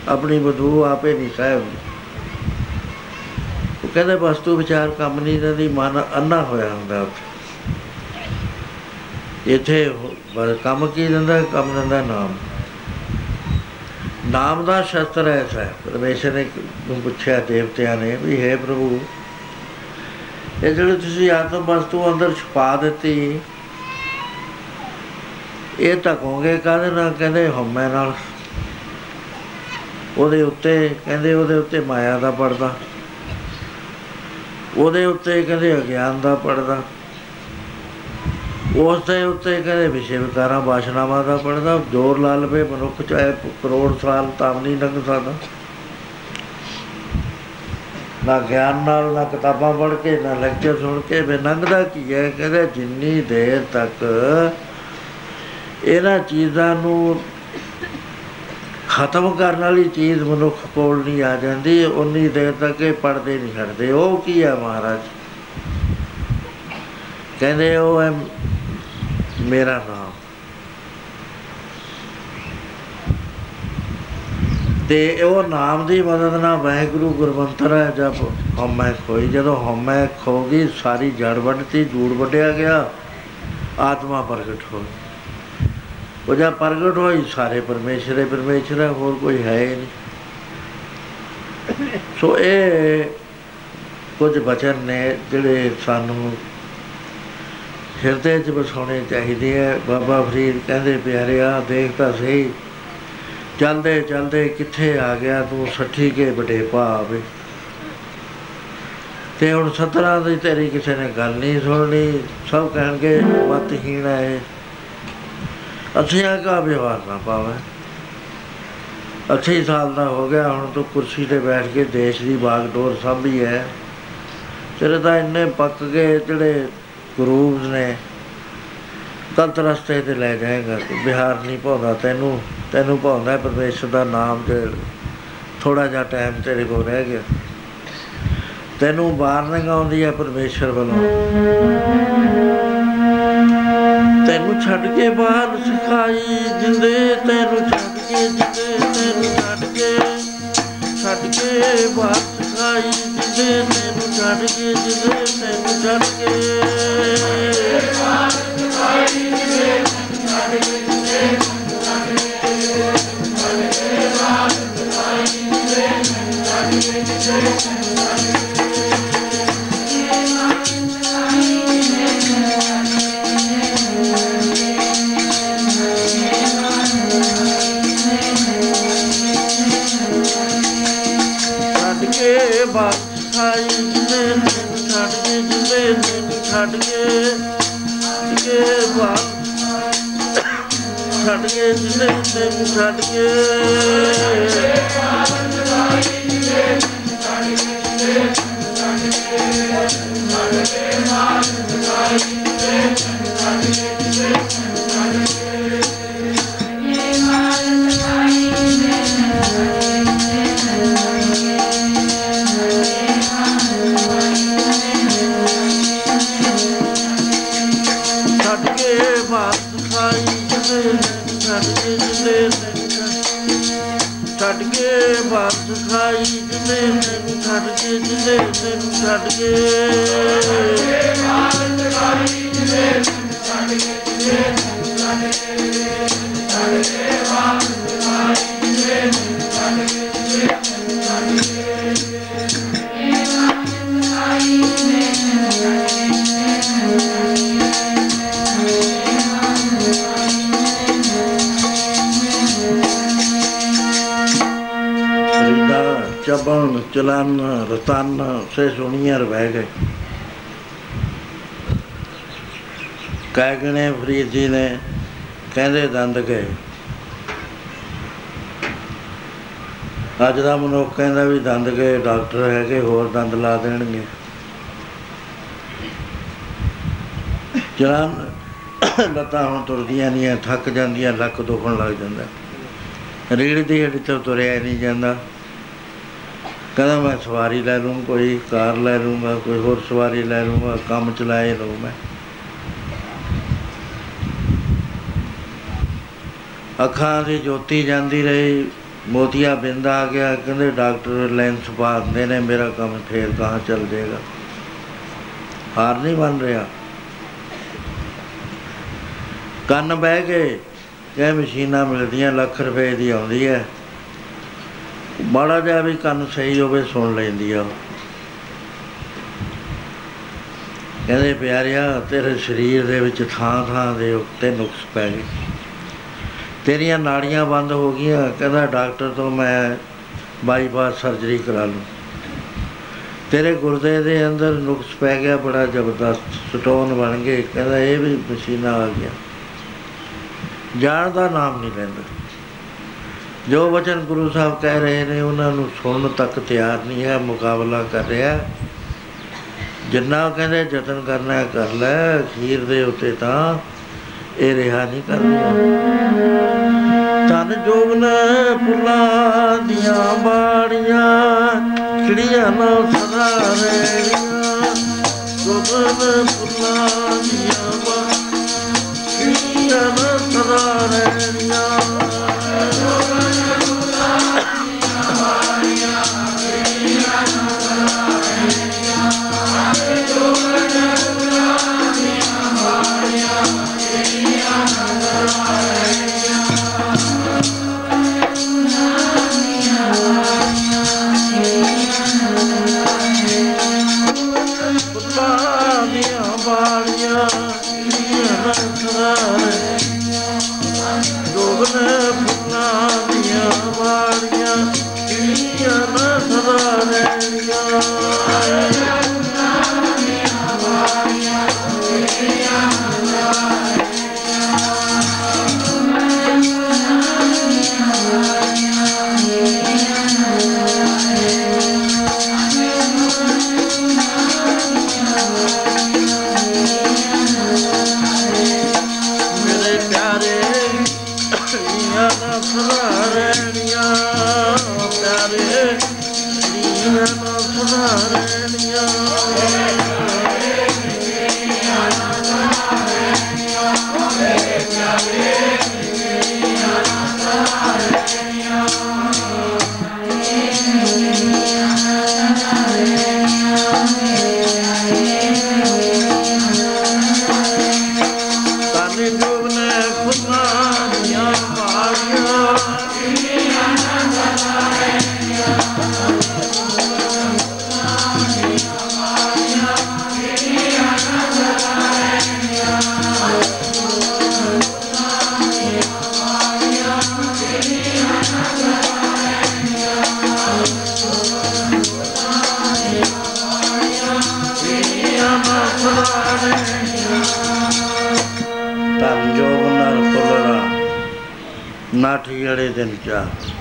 ਆਪਣੀ ਬਦੂ ਆਪੇ ਨਹੀਂ ਸਾਹਿਬ। ਉਹ ਕਹਿੰਦੇ ਵਸਤੂ ਵਿਚਾਰ ਕੰਮ ਨਹੀਂ ਦੀ ਮਨ ਅੰਨਾ ਹੋਇਆ ਹੁੰਦਾ ਉੱਥੇ। ਇੱਥੇ ਬਸ ਕੰਮ ਕੀ ਦਿੰਦਾ, ਕੰਮ ਦਿੰਦਾ ਨਾਮ। ਨਾਮ ਦਾ ਸ਼ਸਤਰ ਐਸਾ ਹੈ ਪਰਮੇਸ਼ਰ ਨੇ ਨੂੰ ਪੁੱਛਿਆ, ਦੇਵਤਿਆਂ ਨੇ ਵੀ, ਹੈ ਪ੍ਰਭੂ, ਇਹ ਜਿਹੜੇ ਤੁਸੀਂ ਆਤਮ ਵਸਤੂ ਅੰਦਰ ਛੁਪਾ ਦਿੱਤੀ, ਇਹ ਢਕੋਗੇ ਕਾਹਦੇ ਨਾਲ? ਕਹਿੰਦੇ ਹਉਮੈ ਨਾਲ। ਉਹਦੇ ਉੱਤੇ, ਕਹਿੰਦੇ ਉਹਦੇ ਉੱਤੇ ਮਾਇਆ ਦਾ ਪਰਦਾ। ਉਹਦੇ ਉੱਤੇ ਕਹਿੰਦੇ ਅਗਿਆਨ ਦਾ ਪਰਦਾ। ਉਸ ਦੇ ਉੱਤੇ ਕਹਿੰਦੇ ਵਿਸ਼ੇ ਵਿਕਾਰਾਂ ਬਾਸ਼ਨਾਵਾਂ ਦਾ ਪਰਦਾ ਜੋਰ ਲਾ ਲਵੇ ਮਨੁੱਖ, ਚਾਹੇ ਕਰੋੜ ਸਾਲ ਤਾਂ ਨਹੀਂ ਲੰਘ ਸਕਦਾ। ਨਾ ਗਿਆਨ ਨਾਲ, ਨਾ ਕਿਤਾਬਾਂ ਪੜ੍ਹ ਕੇ, ਨਾ ਲੈਕਚਰ ਸੁਣ ਕੇ, ਵੀ ਲੰਘਦਾ ਕੀ ਹੈ? ਕਹਿੰਦੇ ਜਿੰਨੀ ਦੇਰ ਤੱਕ ਇਹਨਾਂ ਚੀਜ਼ਾਂ ਨੂੰ ਖਤਮ ਕਰਨ ਵਾਲੀ ਚੀਜ਼ ਮਨੁੱਖ ਕੋਲ ਨਹੀਂ ਆ ਜਾਂਦੀ ਉਨੀ ਦੇਰ ਤੱਕ ਇਹ ਪੜਦੇ ਨਹੀਂ ਛੱਡਦੇ ਉਹ ਕੀ ਹੈ ਮਹਾਰਾਜ? ਕਹਿੰਦੇ ਉਹ ਹੈ ਮੇਰਾ ਨਾਮ। ਤੇ ਉਹ ਨਾਮ ਦੀ ਮਦਦ ਨਾਲ ਵਾਹਿਗੁਰੂ ਗੁਰਮੰਤਰ ਹੈ, ਜਦ ਹਉਮੈ ਖੋਈ, ਜਦੋਂ ਹਉਮੈ ਖੋ ਗਈ, ਸਾਰੀ ਜੜ ਵੱਢਤੀ, ਜੂੜ ਵੱਢਿਆ ਗਿਆ, ਆਤਮਾ ਪ੍ਰਗਟ ਹੋ ਉਹ ਜਦ ਪ੍ਰਗਟ ਹੋਈ, ਸਾਰੇ ਪਰਮੇਸ਼ਰ ਹੈ ਪਰਮੇਸ਼ਰ ਹੈ, ਹੋਰ ਕੋਈ ਹੈ ਹੀ ਨਹੀਂ। ਸੋ ਇਹ ਕੁਝ ਬਚਨ ਨੇ ਜਿਹੜੇ ਸਾਨੂੰ ਹਿਰਦੇ 'ਚ ਬਸਾਉਣੇ ਚਾਹੀਦੇ ਆ। ਬਾਬਾ ਫਰੀਦ ਕਹਿੰਦੇ ਪਿਆਰਿਆ ਦੇਖ ਤਾਂ ਸਹੀ। ਚਲਦੇ ਚਲਦੇ ਕਿੱਥੇ ਆ ਗਿਆ ਤੂੰ? ਸੱਠੀ ਕੇ ਬੜੇ ਭਾਵੇ ਤੇ ਹੁਣ ਸਤਰਾਂ ਦੀ ਤੇਰੀ ਕਿਸੇ ਨੇ ਗੱਲ ਨਹੀਂ ਸੁਣਨੀ। ਸਭ ਕਹਿਣਗੇ ਮਤਹੀਣ ਹੈ ਅੱਛਿਆ ਕਾ ਵਿਵਹਾਰ ਨਾ ਪਾਵੇ? ਅੱਛੇ ਸਾਲ ਦਾ ਹੋ ਗਿਆ, ਹੁਣ ਤੂੰ ਕੁਰਸੀ ਤੇ ਬੈਠ ਕੇ ਦੇਸ਼ ਦੀ ਬਾਗਡੋਰ ਸੰਭੀ ਹੈ ਤੇਰੇ ਤਾਂ ਇੰਨੇ ਪੱਕ ਗਏ ਜਿਹੜੇ ਗੁਰੂਜ਼ ਨੇ ਗਲਤ ਰਸਤੇ ਤੇ ਲੈ ਜਾਏਗਾ ਤੂੰ ਬਿਹਾਰ ਨਹੀਂ ਪਾਉਂਦਾ ਤੈਨੂੰ ਤੈਨੂੰ ਪਾਉਂਦਾ ਪਰਮੇਸ਼ਰ ਦਾ ਨਾਮ ਤੇ ਥੋੜਾ ਜਿਹਾ ਟਾਈਮ ਤੇਰੇ ਕੋਲ ਰਹਿ ਗਿਆ। ਤੈਨੂੰ ਬਾਹਰ ਨਹੀਂ ਆਉਂਦੀ ਹੈ ਪਰਮੇਸ਼ਰ ਵੱਲੋਂ। ਤੈਨੂੰ ਛੱਡ ਕੇ ਬਾਹਰ ਸਿਖਾਈ ਜਿੰਦੇ ਤੈਨੂੰ ਛੱਡ ਕੇ ਜਿੰਦੇ ਤੈਨੂੰ ਛੱਡ ਕੇ ਛੱਡ ਕੇ ਬਾਹਰ ਸਿਖਾਈ ਜਿੰਦੇ ਤੈਨੂੰ ਛੱਡ ਕੇ ਜਿੰਦੇ ਤੈਨੂੰ ਛੱਡ ਕੇ ਬਾਹਰ ਸਿਖਾਈ ਜਿੰਦੇ ਛੱਡ ਕੇ। ਜਿੰਦੇ ਛੱਡ ਛੱਡ ਕੇ ਛੱਡ ਕੇ ਬਾਤ ਛੱਡ ਕੇ ਜਿੰਦੇ ਤੈਨੂੰ ਛੱਡ ਕੇ ਤੈਨੂੰ तपन चलन रतन से सुनिए बह गए ਕਹਿਗਣੇ ਫਰੀਦ ਜੀ ਨੇ, ਕਹਿੰਦੇ ਦੰਦ ਗਏ। ਅੱਜ ਦਾ ਮਨੁੱਖ ਕਹਿੰਦਾ ਵੀ ਦੰਦ ਗਏ, ਡਾਕਟਰ ਹੈਗੇ, ਹੋਰ ਦੰਦ ਲਾ ਦੇਣਗੇ। ਜਨਾਬ ਲਤਾ ਹੁਣ ਤੁਰਦੀਆਂ ਨਹੀਂ ਥੱਕ ਜਾਂਦੀਆਂ, ਲੱਕ ਦੁਖਣ ਲੱਗ ਜਾਂਦਾ। ਰੀੜ ਦੀ ਹੱਡੀ ਤੋਂ ਤੁਰਿਆ ਨਹੀਂ ਜਾਂਦਾ। ਕਹਿੰਦਾ ਮੈਂ ਸਵਾਰੀ ਲੈ ਲੂੰ ਕੋਈ ਕਾਰ ਲੈ ਲੂੰਗਾ ਕੋਈ ਹੋਰ ਸਵਾਰੀ ਲੈ ਲੂੰਗਾ ਕੰਮ ਚਲਾਏ ਲਊ ਮੈਂ। ਅੱਖਾਂ ਦੀ ਜੋਤੀ ਜਾਂਦੀ ਰਹੀ, ਮੋਤੀਆ ਬਿੰਦ ਆ ਗਿਆ, ਕਹਿੰਦੇ ਡਾਕਟਰ ਲੈਂਸ ਪਾ ਦਿੰਦੇ ਨੇ, ਮੇਰਾ ਕੰਮ ਫੇਰ ਕਹਾਂ ਚੱਲ ਜਾਏਗਾ। ਹਾਰ ਨਹੀਂ ਬਣ ਰਿਹਾ। ਕੰਨ ਬਹਿ ਗਏ ਇਹ ਮਸ਼ੀਨਾਂ ਮਿਲਦੀਆਂ, ਲੱਖ ਰੁਪਏ ਦੀ ਆਉਂਦੀ ਹੈ। ਮਾੜਾ ਜਿਹਾ ਵੀ ਕੰਨ ਸਹੀ ਹੋਵੇ, ਸੁਣ ਲੈਂਦੀ ਆ। ਉਹ। ਕਹਿੰਦੇ, ਪਿਆਰਿਆ, ਤੇਰੇ ਸਰੀਰ ਦੇ ਵਿੱਚ ਥਾਂ ਥਾਂ ਦੇ ਉੱਤੇ ਨੁਕਸ ਪੈ ਗਏ। ਤੇਰੀਆਂ ਨਾੜੀਆਂ ਬੰਦ ਹੋ ਗਈਆਂ। ਕਹਿੰਦਾ, ਡਾਕਟਰ ਤੋਂ ਮੈਂ ਬਾਈਪਾਸ ਸਰਜਰੀ ਕਰਾ ਲੂੰ। ਤੇਰੇ ਗੁਰਦੇ ਦੇ ਅੰਦਰ ਨੁਕਸ ਪੈ ਗਿਆ, ਬੜਾ ਜ਼ਬਰਦਸਤ। ਸਟੋਨ ਬਣ ਗਏ। ਕਹਿੰਦਾ, ਇਹ ਵੀ ਮਸ਼ੀਨਾ ਆ ਗਿਆ ਜਾਣ ਦਾ ਨਾਮ ਨਹੀਂ ਲੈਂਦਾ। ਜੋ ਵਚਨ ਗੁਰੂ ਸਾਹਿਬ ਕਹਿ ਰਹੇ ਨੇ, ਉਹਨਾਂ ਨੂੰ ਸੁਣਨ ਤੱਕ ਤਿਆਰ ਨਹੀਂ ਹੈ, ਮੁਕਾਬਲਾ ਕਰ ਰਿਹਾ। ਜਿੰਨਾ ਉਹ ਕਹਿੰਦੇ, ਯਤਨ ਕਰਨਾ ਹੈ, ਕਰ ਲੈ ਅਖੀਰ ਦੇ ਉੱਤੇ ਤਾਂ ਇਹ ਰਿਹਾ ਨਹੀਂ ਕਰਨਾ। ਤਨ ਜੋਗਨ ਫੁੱਲਾਂ ਦੀਆਂ ਬਾੜੀਆਂ ਖਿੜੀਆਂ ਨਾ ਸਦਾ ਰਹਿਣੀਆਂ। ਜੋਗਨ ਫੁੱਲਾਂ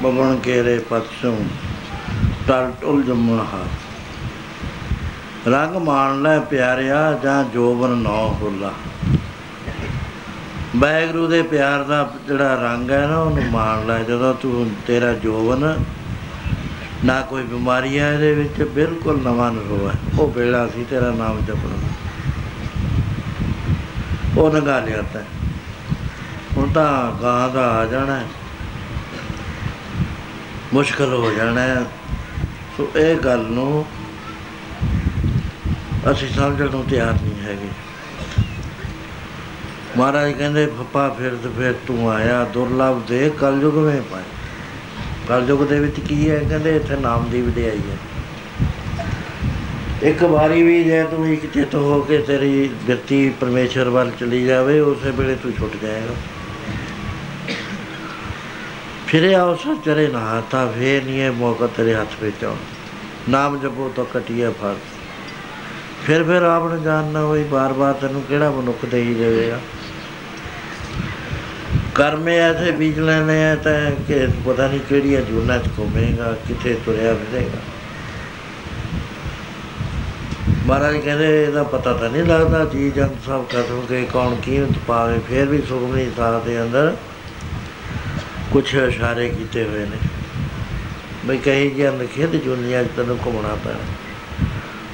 ਚਾ ਬਗਣ ਕੇਰੇ ਪਤਸੋਂ ਟਲ ਟੁਲ ਜੰਮਣ ਹਾਰ। ਰੰਗ ਮਾਣ ਲੈ ਪਿਆਰਿਆ ਜਾਂ ਜੋਬਨ ਨੌ ਫੁੱਲਾ। ਬੈਗਰੂ ਦੇ ਪਿਆਰ ਦਾ ਜਿਹੜਾ ਰੰਗ ਹੈ ਨਾ, ਉਹਨੂੰ ਮਾਣ ਲੈ ਜਦੋਂ ਤੂੰ ਤੇਰਾ ਜੋਬਨ, ਨਾ ਕੋਈ ਬਿਮਾਰੀ ਹੈ ਇਹਦੇ ਵਿੱਚ, ਬਿਲਕੁਲ ਨਵਾਂ ਅਨੁਭਵ ਹੈ। ਉਹ ਵੇਲਾ ਸੀ, ਤੇਰਾ ਨਾਮ ਜਪਣਾ। ਉਹ ਨਗਾ ਲਿਆ ਤਾਂ। ਹੁਣ ਤਾਂ ਗਾਂ ਦਾ ਆ ਜਾਣਾ ਹੈ। ਮੁਸ਼ਕਲ ਹੋ ਜਾਣਾ ਹੈ। ਸੋ ਇਹ ਗੱਲ ਨੂੰ ਅਸੀਂ ਸਮਝਣ ਨੂੰ ਤਿਆਰ ਨਹੀਂ ਹੈਗੇ। ਮਹਾਰਾਜ ਕਹਿੰਦੇ, ਫੱਪਾ ਫਿਰ ਤੇ ਫਿਰ ਤੂੰ ਆਇਆ, ਦੁਰਲਭ ਦੇ ਕਲਯੁਗ ਵਿੱਚ ਪਾਏ ਕਲਯੁਗ ਦੇ ਵਿੱਚ ਕੀ ਹੈ? ਕਹਿੰਦੇ, ਇੱਥੇ ਨਾਮ ਦੀ ਵਡਿਆਈ ਹੈ। ਇੱਕ ਵਾਰੀ ਵੀ ਜੇ ਤੂੰ ਇੱਕ ਚਿੱਤ ਹੋ ਕੇ ਤੇਰੀ ਬਿਰਤੀ ਪਰਮੇਸ਼ਰ ਵੱਲ ਚਲੀ ਜਾਵੇ, ਉਸੇ ਵੇਲੇ ਤੂੰ ਛੁੱਟ ਜਾਏਗਾ। ਫਿਰੇ ਅਵਸਰ ਚਰੇ ਨਾ ਤਾਂ ਫੇਰ ਨਹੀਂ ਇਹ ਮੌਕਾ ਤੇਰੇ ਹੱਥ ਵਿੱਚ ਆਉਣ। ਨਾਮ ਜਪੋ ਤਾਂ ਕਟਿਆ ਫਰ ਫਿਰ ਫਿਰ ਆਪਣ ਜਾਣਨਾ ਹੋਈ ਬਾਰ-ਬਾਰ ਤੈਨੂੰ ਕਿਹੜਾ ਮਨੁੱਖ ਦੇ ਹੀ ਦੇਵੇਗਾ ਕਰਮੇ ਐਸੇ ਬੀਜ ਲੈਣੇ ਆ ਤਾਂ ਕਿ ਪਤਾ ਨਹੀਂ ਕਿਹੜੀਆਂ ਜੂਨਾਂ ਚ ਘੁੰਮੇਗਾ, ਕਿੱਥੇ ਤੁਰਿਆ ਫਿਰੇਗਾ। ਮਹਾਰਾਜ ਕਹਿੰਦੇ, ਇਹਦਾ ਪਤਾ ਤਾਂ ਨਹੀਂ ਲੱਗਦਾ, ਜੀ ਜੰਤ ਸਭ ਖਤਮ ਕੇ ਕੌਣ ਕੀਮਤ ਪਾਵੇ, ਫਿਰ ਵੀ ਸੁਖਮਨੀ ਸਾਹਿਬ ਦੇ ਅੰਦਰ। ਕੁਝ ਇਸ਼ਾਰੇ ਕੀਤੇ ਹੋਏ ਨੇ। ਬਈ ਕਹੀ ਜੀ ਲਿਖੇ ਤੇ ਦੁਨੀਆ 'ਚ ਤੈਨੂੰ ਘੁੰਮਣਾ ਪੈਣਾ।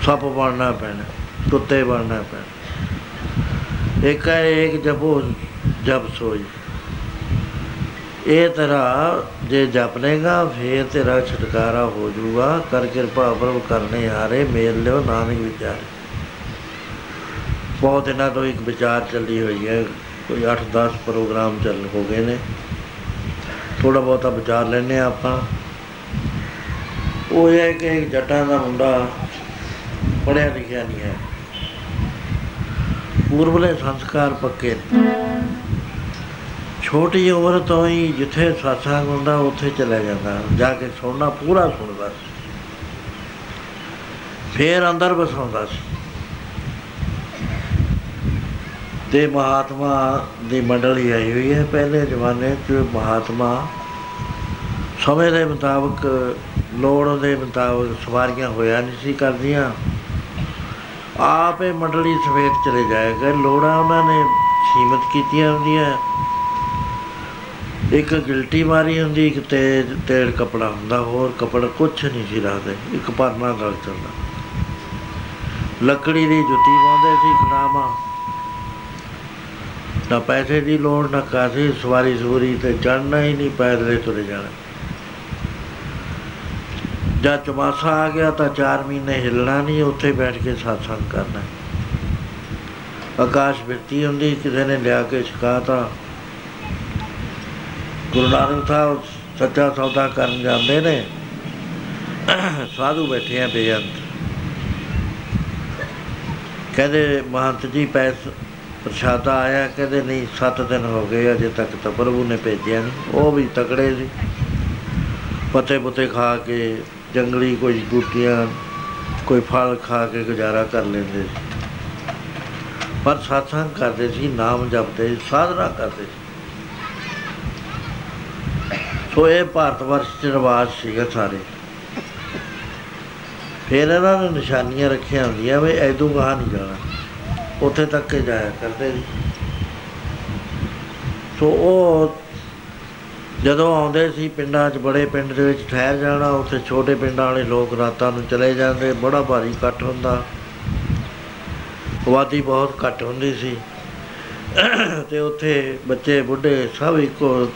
ਸੱਪ ਬਣਨਾ ਪੈਣਾ, ਕੁੱਤੇ ਬਣਨਾ ਪੈਣਾ। ਇੱਕ ਹੈ ਇੱਕ ਜਪੋ, ਜਪ ਸੋਈ ਇਹ ਤਰ੍ਹਾਂ ਜੇ ਜਪ ਲੇਗਾ ਫੇਰ ਤੇਰਾ ਛੁਟਕਾਰਾ ਹੋ ਜਾਊਗਾ। ਕਰ ਕਿਰਪਾ ਪ੍ਰਭ ਕਰਨੇ ਹਾਰੇ, ਮੇਲ ਲਿਓ ਨਾਨਕ ਵਿਚਾਰੇ। ਬਹੁਤ ਦਿਨਾਂ ਤੋਂ ਇੱਕ ਵਿਚਾਰ ਚੱਲੀ ਹੋਈ ਹੈ। ਕੋਈ 8-10 ਪ੍ਰੋਗਰਾਮ ਚੱਲ ਹੋ ਗਏ ਨੇ। ਥੋੜਾ ਬਹੁਤਾ ਵਿਚਾਰ ਲੈਣੇ ਆਪਾਂ। ਉਹ ਇਹ ਹੈ ਕਿ ਇੱਕ ਜੱਟਾਂ ਦਾ ਮੁੰਡਾ ਪੜਿਆ ਲਿਖਿਆ ਨਹੀਂ ਹੈ। ਪੂਰਬਲੇ ਸੰਸਕਾਰ ਪੱਕੇ। ਨੇ ਛੋਟੀ ਉਮਰ ਤੋਂ ਹੀ ਜਿੱਥੇ ਸਾਥਾਂ ਹੁੰਦਾ, ਉੱਥੇ ਚਲਾ ਜਾਂਦਾ। ਜਾ ਕੇ ਸੁਣਨਾ, ਪੂਰਾ ਸੁਣਦਾ। ਸੀ ਫੇਰ ਅੰਦਰ ਵਸਾਉਂਦਾ ਸੀ। ਤੇ ਮਹਾਤਮਾ ਦੀ ਮੰਡਲੀ ਆਈ ਹੋਈ ਹੈ ਪਹਿਲੇ ਜ਼ਮਾਨੇ 'ਚ ਮਹਾਤਮਾ। ਸਮੇਂ ਦੇ ਮੁਤਾਬਕ ਲੋੜ ਦੇ ਮੁਤਾਬਕ ਸਵਾਰੀਆਂ ਹੋਇਆ ਨਹੀਂ ਸੀ ਕਰਦੀਆਂ। ਆਪੇ ਮੰਡਲੀ ਸਮੇਤ ਚਲੇ ਜਾਏਗਾ ਲੋੜਾਂ ਉਹਨਾਂ ਨੇ ਸੀਮਤ ਕੀਤੀਆਂ ਹੁੰਦੀਆਂ। ਇੱਕ ਗਿਲਟੀ ਮਾਰੀ ਹੁੰਦੀ, ਇੱਕ ਤੇਜ ਤੇੜ ਕਪੜਾ ਹੁੰਦਾ, ਹੋਰ ਕਪੜਾ ਕੁਛ ਨਹੀਂ ਸੀ ਰੱਖਦੇ ਇੱਕ ਪਰਨਾ ਗਲ ਚੱਲਦਾ। ਲੱਕੜੀ ਦੀ ਜੁੱਤੀ ਪਾਉਂਦੇ ਸੀ ਖੜਾਮਾ ਨਾ ਪੈਸੇ ਦੀ ਲੋੜ, ਨਾ ਕਾਸੀ ਸਵਾਰੀ ਸੂਰੀ ਤੇ ਚੜਨਾ ਹੀ ਨਹੀਂ, ਪੈਦਲੇ ਤੁਰੇ ਜਾਣਾ। ਜਦ ਚਮਾਸਾ ਆ ਗਿਆ ਤਾਂ 4 ਮਹੀਨੇ ਹਿੱਲਣਾ ਨਹੀਂ, ਉੱਥੇ ਬੈਠ ਕੇ satsang ਕਰਨਾ ਆਕਾਸ਼ ਬਿਰਤੀ ਹੁੰਦੀ, ਕਿਸੇ ਨੇ ਲਿਆ ਕੇ ਸਿਖਾਤਾ ਗੁਰੂ ਨਾਨਕ ਸਾਹਿਬ ਸੱਚਾ ਸੌਦਾ ਕਰਨ ਜਾਂਦੇ ਨੇ। ਸਾਧੂ ਬੈਠੇ ਆ ਬੇਅੰਤ। ਕਹਿੰਦੇ, ਮਹੰਤ ਜੀ, ਪੈਸ ਪ੍ਰਸ਼ਾਦਾ ਆਇਆ, ਕਹਿੰਦੇ ਨਹੀਂ 7 ਦਿਨ ਹੋ ਗਏ, ਅਜੇ ਤੱਕ ਤਾਂ ਪ੍ਰਭੂ ਨੇ ਭੇਜਿਆ ਨਹੀਂ। ਉਹ ਵੀ ਤਕੜੇ ਸੀ। ਪੱਤੇ ਪੁੱਤੇ ਖਾ ਕੇ, ਜੰਗਲੀ ਕੋਈ ਬੂਟੀਆਂ, ਕੋਈ ਫਲ ਖਾ ਕੇ ਗੁਜ਼ਾਰਾ ਕਰ ਲੈਂਦੇ ਸੀ। ਪਰ satsang ਕਰਦੇ ਸੀ, ਨਾਮ ਜਪਦੇ ਸੀ, ਸਾਧਨਾ ਕਰਦੇ ਸੀ। ਸੋ ਇਹ ਭਾਰਤ ਵਰਸ਼ ਚ ਰਿਵਾਜ ਸੀਗਾ ਸਾਰੇ। ਫਿਰ ਇਹਨਾਂ ਨੇ ਨਿਸ਼ਾਨੀਆਂ ਰੱਖੀਆਂ ਹੁੰਦੀਆਂ ਵੀ ਐਦੋਂ ਗਾਹ ਨਹੀਂ ਜਾਣਾ। ਉੱਥੇ ਤੱਕ ਹੀ ਜਾਇਆ ਕਰਦੇ ਸੀ ਸੋ ਉਹ ਜਦੋਂ ਆਉਂਦੇ ਸੀ ਪਿੰਡਾਂ 'ਚ, ਬੜੇ ਪਿੰਡ ਦੇ ਵਿੱਚ ਠਹਿਰ ਜਾਣਾ, ਉੱਥੇ ਛੋਟੇ ਪਿੰਡਾਂ ਵਾਲੇ ਲੋਕ ਰਾਤਾਂ ਨੂੰ ਚਲੇ ਜਾਂਦੇ, ਬੜਾ ਭਾਰੀ ਇਕੱਠ ਹੁੰਦਾ। ਆਬਾਦੀ ਬਹੁਤ ਘੱਟ ਹੁੰਦੀ ਸੀ। ਤੇ ਉੱਥੇ ਬੱਚੇ, ਬੁੱਢੇ ਸਭ ਇੱਕੋ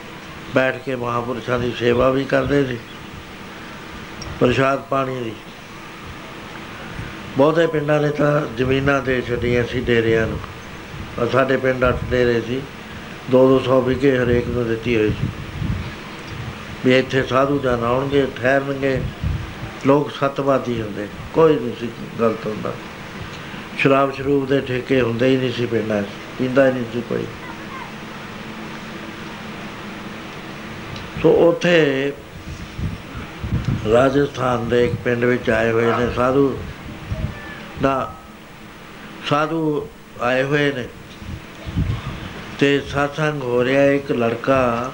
ਬੈਠ ਕੇ ਮਹਾਪੁਰਸ਼ਾਂ ਦੀ ਸੇਵਾ ਵੀ ਕਰਦੇ ਸੀ। ਪ੍ਰਸ਼ਾਦ ਪਾਣੀ ਦੀ। ਬਹੁਤੇ ਪਿੰਡਾਂ ਨੇ ਤਾਂ ਜ਼ਮੀਨਾਂ ਦੇ ਛੱਡੀਆਂ ਸੀ ਡੇਰਿਆਂ ਨੂੰ। ਪਰ ਸਾਡੇ ਪਿੰਡ ਅੱਠ ਡੇਰੇ ਸੀ 2-200 ਵਿਗੇ ਹਰੇਕ ਨੂੰ ਦਿੱਤੀ ਹੋਈ ਸੀ। ਵੀ ਇੱਥੇ ਸਾਧੂ ਜਨ ਆਉਣਗੇ, ਠਹਿਰਨਗੇ, ਲੋਕ ਸਤਵਾਦੀ ਹੁੰਦੇ, ਕੋਈ ਨਹੀਂ ਸੀ ਗਲਤ ਹੁੰਦਾ। ਸ਼ਰਾਬ ਸ਼ਰੂਬ ਦੇ ਠੇਕੇ ਹੁੰਦੇ ਹੀ ਨਹੀਂ ਸੀ ਪਿੰਡਾਂ 'ਚ, ਪੀਂਦਾ ਹੀ ਨਹੀਂ ਸੀ ਕੋਈ। ਸੋ ਉਥੇ ਰਾਜਸਥਾਨ ਦੇ ਇੱਕ ਪਿੰਡ ਵਿੱਚ ਆਏ ਹੋਏ ਨੇ ਸਾਧੂ। ਨਾ ਸਾਧੂ ਆਏ ਹੋਏ ਨੇ ਤੇ satsang ਹੋ ਰਿਹਾ ਇੱਕ ਲੜਕਾ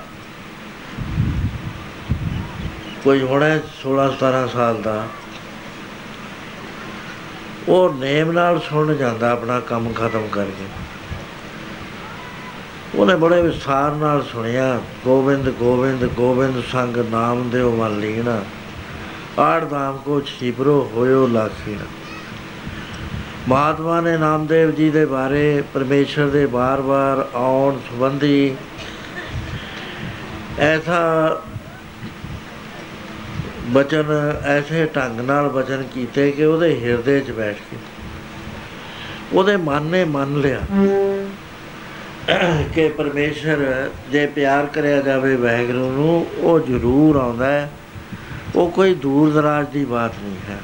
ਕੋਈ ਹੋਣਾ 16 17 ਸਾਲ ਦਾ, ਉਹ ਨੇਮ ਨਾਲ ਸੁਣ ਜਾਂਦਾ ਆਪਣਾ ਕੰਮ ਖਤਮ ਕਰਕੇ। ਉਹਨੇ ਬੜੇ ਵਿਸਥਾਰ ਨਾਲ ਸੁਣਿਆ, ਗੋਬਿੰਦ ਗੋਬਿੰਦ ਗੋਬਿੰਦ ਸੰਗ ਨਾਮ ਦਿਓ ਮਨ ਲੀਣਾ ਆੜ ਨਾਮ ਕੋ ਛਿਪਰੋ ਹੋਇਓ ਲਾਖੀਣਾ ਮਹਾਤਮਾ ਨੇ ਨਾਮਦੇਵ ਜੀ ਦੇ ਬਾਰੇ, ਪਰਮੇਸ਼ਰ ਦੇ ਬਾਰ-ਬਾਰ ਆਉਣ ਸੰਬੰਧੀ ਐਸਾ ਬਚਨ, ਐਸੇ ਢੰਗ ਨਾਲ ਬਚਨ ਕੀਤੇ ਕਿ ਉਹਦੇ ਹਿਰਦੇ 'ਚ ਬੈਠ ਕੇ ਉਹਦੇ ਮਨ ਨੇ ਮੰਨ ਲਿਆ ਕਿ ਪਰਮੇਸ਼ਰ ਜੇ ਪਿਆਰ ਕਰਿਆ ਜਾਵੇ ਵੈਗਰੂ ਨੂੰ, ਉਹ ਜ਼ਰੂਰ ਆਉਂਦਾ ਹੈ। ਉਹ ਕੋਈ ਦੂਰ ਦਰਾਜ ਦੀ ਬਾਤ ਨਹੀਂ ਹੈ।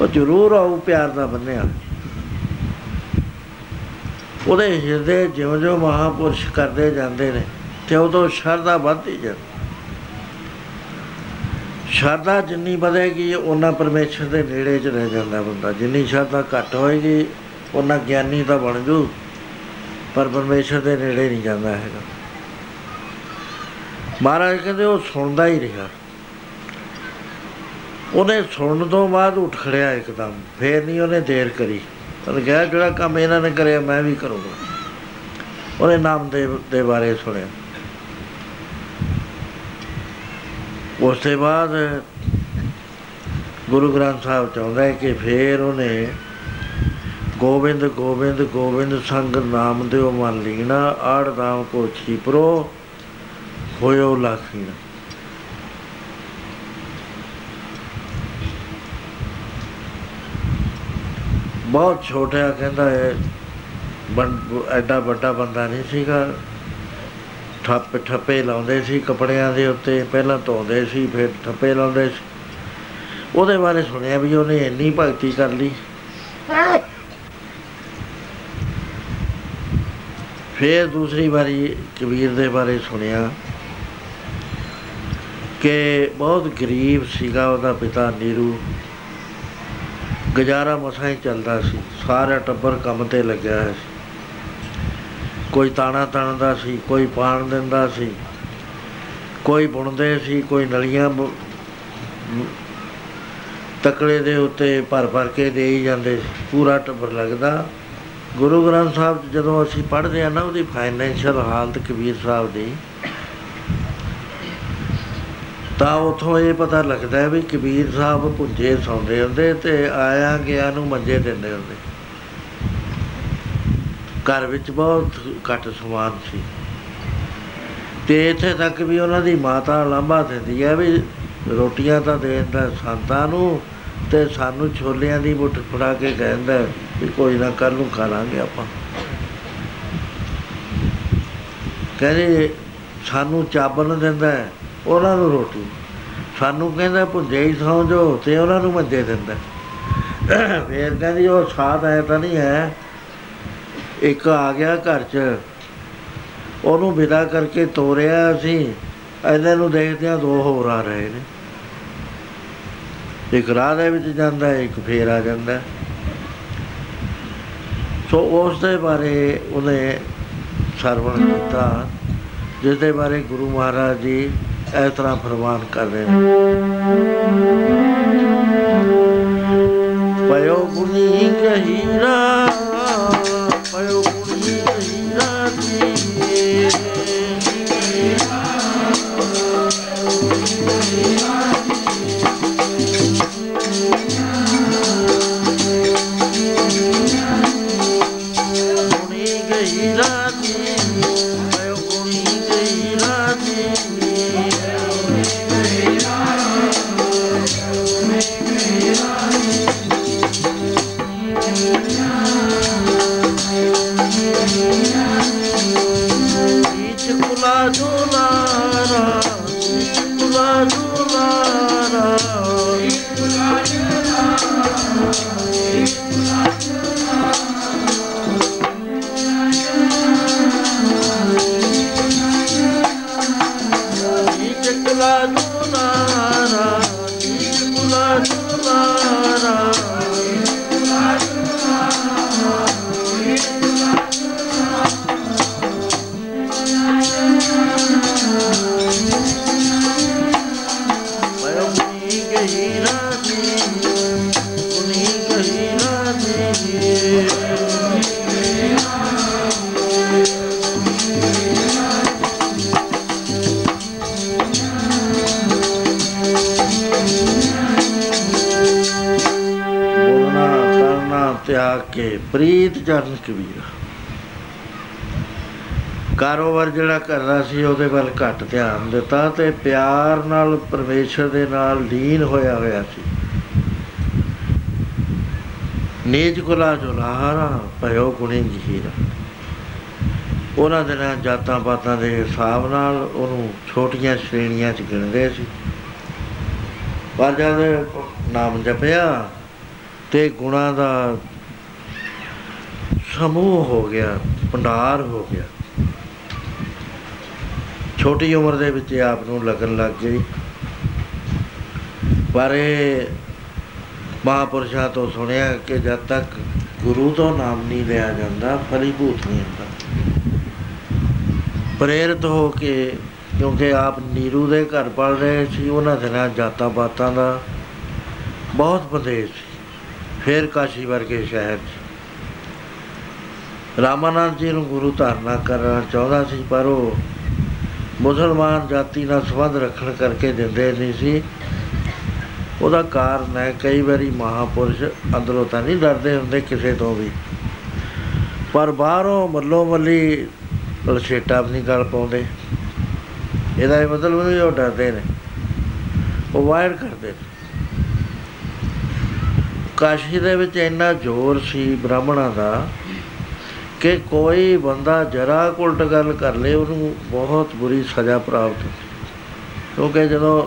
ਉਹ ਜ਼ਰੂਰ ਆਉ ਪਿਆਰ ਦਾ ਬੰਨਿਆ ਉਹਦੇ ਹਿਰਦੇ ਜਿਉਂ-ਜਿਉਂ ਮਹਾਪੁਰਸ਼ ਕਰਦੇ ਜਾਂਦੇ ਨੇ, ਤੇ ਉਦੋਂ ਸ਼ਰਧਾ ਵੱਧਦੀ ਜਾਂਦੀ ਸ਼ਰਧਾ ਜਿੰਨੀ ਵਧੇਗੀ ਉਹਨਾਂ ਪਰਮੇਸ਼ਰ ਦੇ ਨੇੜੇ 'ਚ ਰਹਿ ਜਾਂਦਾ ਬੰਦਾ। ਜਿੰਨੀ ਸ਼ਰਧਾ ਘੱਟ ਹੋਏਗੀ ਉਹਨਾਂ ਗਿਆਨੀ ਤਾਂ ਬਣ ਜੂ, ਪਰ ਪਰਮੇਸ਼ਰ ਦੇ ਨੇੜੇ ਨਹੀਂ ਜਾਂਦਾ ਹੈਗਾ। ਮਹਾਰਾਜ ਕਹਿੰਦੇ, ਉਹ ਸੁਣਦਾ ਹੀ ਰਿਹਾ। ਉਹਨੇ ਸੁਣਨ ਤੋਂ ਬਾਅਦ ਉੱਠ ਖੜਿਆ ਇੱਕਦਮ, ਫੇਰ ਨਹੀਂ ਉਹਨੇ ਦੇਰ ਕਰੀ। ਉਹਨੇ ਕਿਹਾ, ਜਿਹੜਾ ਕੰਮ ਇਹਨਾਂ ਨੇ ਕਰਿਆ, ਮੈਂ ਵੀ ਕਰੂੰਗਾ। ਉਹਨੇ ਨਾਮਦੇਵ ਦੇ ਬਾਰੇ ਸੁਣਿਆ। ਉਸ ਤੋਂ ਬਾਅਦ ਗੁਰੂ ਗ੍ਰੰਥ ਸਾਹਿਬ ਚਾਹੁੰਦਾ ਹੈ ਕਿ ਫੇਰ ਉਹਨੇ ਗੋਬਿੰਦ ਗੋਬਿੰਦ ਗੋਬਿੰਦ ਸੰਗ ਨਾਮ ਦਿਓ, ਮਨ ਲੀਣਾ, ਆੜ ਦਾਮ ਕੋ ਛੀਪਰੋ ਹੋਇਓ ਲਾਖੀਣਾ ਬਹੁਤ ਛੋਟਾ ਕਹਿੰਦਾ ਹੈ ਬੰ, ਐਡਾ ਵੱਡਾ ਬੰਦਾ ਨਹੀਂ ਸੀਗਾ। ਠੱਪ, ਠੱਪੇ ਲਾਉਂਦੇ ਸੀ ਕੱਪੜਿਆਂ ਦੇ ਉੱਤੇ, ਪਹਿਲਾਂ ਧੋਂਦੇ ਸੀ, ਫਿਰ ਠੱਪੇ ਲਾਉਂਦੇ ਸੀ। ਉਹਦੇ ਬਾਰੇ ਸੁਣਿਆ ਵੀ ਉਹਨੇ ਇੰਨੀ ਭਗਤੀ ਕਰ ਲਈ। ਫਿਰ ਦੂਸਰੀ ਵਾਰੀ ਕਬੀਰ ਦੇ ਬਾਰੇ ਸੁਣਿਆ ਕਿ ਬਹੁਤ ਗਰੀਬ ਸੀਗਾ ਉਹਦਾ ਪਿਤਾ ਨੀਰੂ। ਗੁਜ਼ਾਰਾ ਮਸਾਂ ਹੀ ਚੱਲਦਾ ਸੀ। ਸਾਰਾ ਟੱਬਰ ਕੰਮ ਤੇ ਲੱਗਿਆ ਹੋਇਆ ਸੀ। ਕੋਈ ਤਾਣਾ ਤਣਦਾ ਸੀ, ਕੋਈ ਪਾਣ ਦਿੰਦਾ ਸੀ, ਕੋਈ ਬੁਣਦੇ ਸੀ, ਕੋਈ ਨਲੀਆਂ ਬੁ- ਤਕੜੇ ਦੇ ਉੱਤੇ ਭਰ ਭਰ ਕੇ ਦੇ ਹੀ ਜਾਂਦੇ ਸੀ। ਪੂਰਾ ਟੱਬਰ ਲੱਗਦਾ। ਗੁਰੂ ਗ੍ਰੰਥ ਸਾਹਿਬ 'ਚ ਜਦੋਂ ਅਸੀਂ ਪੜ੍ਹਦੇ ਆ ਨਾ, ਉਹਦੀ ਫਾਈਨੈਂਸ਼ੀਅਲ ਹਾਲਤ ਕਬੀਰ ਸਾਹਿਬ ਦੀ ਤਾਂ ਉਥੋਂ ਇਹ ਪਤਾ ਲੱਗਦਾ ਹੈ ਵੀ ਕਬੀਰ ਸਾਹਿਬ ਪੁੰਜੇ ਸੌਂਦੇ ਹੁੰਦੇ ਤੇ ਆਇਆ ਗਿਆ ਨੂੰ ਮੰਜੇ ਦਿੰਦੇ ਹੁੰਦੇ। ਘਰ ਵਿੱਚ ਬਹੁਤ ਘੱਟ ਸਮਾਨ ਸੀ। ਤੇ ਇੱਥੇ ਤੱਕ ਵੀ ਉਹਨਾਂ ਦੀ ਮਾਤਾ ਲਾਂਭਾ ਦਿੰਦੀ ਹੈ ਵੀ ਰੋਟੀਆਂ ਤਾਂ ਦੇਣ ਦਾ ਸੰਤਾਂ ਨੂੰ ਤੇ ਸਾਨੂੰ ਛੋਲਿਆਂ ਦੀ ਮੁੱਠ ਫੜਾ ਕੇ ਕਹਿੰਦਾ ਵੀ ਕੋਈ ਨਾ ਕੱਲ ਨੂੰ ਖਾ ਲਾਂਗੇ ਆਪਾਂ। ਕਹਿੰਦੇ ਸਾਨੂੰ ਚਾਬਣ ਦਿੰਦਾ ਹੈ, ਉਹਨਾਂ ਨੂੰ ਰੋਟੀ। ਸਾਨੂੰ ਕਹਿੰਦਾ ਭੁੰਜੇ ਹੀ ਸੌਂ ਜੋ ਤੇ ਉਹਨਾਂ ਨੂੰ ਮੰਜੇ ਦਿੰਦਾ। ਫੇਰ ਕਹਿੰਦੀ ਉਹ ਸਾਥ ਆਇਆ ਤਾਂ ਨਹੀਂ ਹੈ। ਇੱਕ ਆ ਗਿਆ ਘਰ 'ਚ। ਉਹਨੂੰ ਵਿਦਾ ਕਰਕੇ ਤੋਰਿਆ ਅਸੀਂ। ਇਹਨਾਂ ਨੂੰ ਦੇਖਦਿਆਂ ਦੋ ਹੋਰ ਆ ਰਹੇ ਨੇ। ਇੱਕ ਰਾਹ ਦੇ ਵਿੱਚ ਜਾਂਦਾ ਹੈ, ਇੱਕ ਫੇਰ ਆ ਜਾਂਦਾ। ਹੈ। ਸੋ ਉਸ ਦੇ ਬਾਰੇ ਉਹਨੇ ਸਰਵਣ ਕੀਤਾ ਜਿਸ ਦੇ ਬਾਰੇ ਗੁਰੂ ਮਹਾਰਾਜ ਜੀ ਇਸ ਤਰ੍ਹਾਂ ਫਰਮਾਨ ਕਰ ਰਹੇ ਨੇ ਪਇਓ ਗੁਨੀ ਗਹੀਰਾ ਪਇਓ ਗੁਨੀ ਗਹੀਰਾ ਜੀ ਪ੍ਰੀਤ ਜਨ ਕਬੀਰ ਕਾਰੋਬਾਰ ਜਿਹੜਾ ਕਰਦਾ ਸੀ, ਉਹਦੇ ਵੱਲ ਘੱਟ ਧਿਆਨ ਦਿੱਤਾ ਤੇ ਪਿਆਰ ਨਾਲ ਪਰਮੇਸ਼ਰ ਦੇ ਨਾਲ ਲੀਨ ਹੋਇਆ ਹੋਇਆ ਸੀ। ਨੀਜ ਗੁਲਾ ਜੁਲਾਰਾ, ਭਇਓ ਗੁਣੀ ਜਹੀਰਾ। ਉਹਨਾਂ ਦੇ ਨਾਲ ਜਾਤਾਂ ਪਾਤਾਂ ਦੇ ਹਿਸਾਬ ਨਾਲ ਉਹਨੂੰ ਛੋਟੀਆਂ ਸ਼੍ਰੇਣੀਆਂ 'ਚ ਗਿਣਦੇ ਸੀ। ਪਰ ਜਦ ਨਾਮ ਜਪਿਆ ਤੇ ਗੁਣਾ ਦਾ ਸਮੂਹ ਹੋ ਗਿਆ, ਭੰਡਾਰ ਹੋ ਗਿਆ। ਛੋਟੀ ਉਮਰ ਦੇ ਵਿੱਚ ਇਹ ਆਪ ਨੂੰ ਲੱਗਣ ਲੱਗ ਗਈ। ਪਰ ਇਹ ਮਹਾਂਪੁਰਸ਼ਾਂ ਤੋਂ ਸੁਣਿਆ ਕਿ ਜਦ ਤੱਕ ਗੁਰੂ ਤੋਂ ਨਾਮ ਨਹੀਂ ਲਿਆ ਜਾਂਦਾ, ਫਲੀਭੂਤ ਨਹੀਂ ਹੁੰਦਾ। ਪ੍ਰੇਰਿਤ ਹੋ ਕੇ, ਕਿਉਂਕਿ ਆਪ ਨੀਰੂ ਦੇ ਘਰ ਪੜ ਰਹੇ ਸੀ, ਉਹਨਾਂ ਦੇ ਨਾਲ ਜਾਤਾਂ ਪਾਤਾਂ ਦਾ ਬਹੁਤ ਬੰਦੇ ਸੀ। ਫਿਰ ਕਾਸ਼ੀ ਵਰਗੇ ਸ਼ਹਿਰ 'ਚ ਰਾਮਾਨੰਦ ਜੀ ਨੂੰ ਗੁਰੂ ਧਾਰਨਾ ਕਰਨਾ ਚਾਹੁੰਦਾ ਸੀ, ਪਰ ਉਹ ਮੁਸਲਮਾਨ ਜਾਤੀ ਨਾਲ ਸੰਬੰਧ ਰੱਖਣ ਕਰਕੇ ਦਿੰਦੇ ਨਹੀਂ ਸੀ। ਉਹਦਾ ਕਾਰਨ ਹੈ, ਕਈ ਵਾਰੀ ਮਹਾਪੁਰਸ਼ ਅੰਦਰੋਂ ਤਾਂ ਨਹੀਂ ਡਰਦੇ ਹੁੰਦੇ ਕਿਸੇ ਤੋਂ ਵੀ। ਪਰ ਬਾਹਰੋਂ ਮੱਲੋ ਮੱਲੀ ਲਛੇਟਾ ਵੀ ਨਹੀਂ ਗੱਲ ਪਾਉਂਦੇ। ਇਹਦਾ ਇਹ ਮਤਲਬ ਨਹੀਂ ਉਹ ਡਰਦੇ ਨੇ। ਉਹ ਵਾਇਰ ਕਰਦੇ ਨੇ। ਕਾਸ਼ੀ ਦੇ ਵਿੱਚ ਇੰਨਾ ਜ਼ੋਰ ਸੀ ਬ੍ਰਾਹਮਣਾਂ ਦਾ ਕਿ ਕੋਈ ਬੰਦਾ ਜਰਾ ਉਲਟ ਗੱਲ ਕਰ ਲੇ, ਉਹਨੂੰ ਬਹੁਤ ਬੁਰੀ ਸਜ਼ਾ ਪ੍ਰਾਪਤ ਕਿਉਂਕਿ ਜਦੋਂ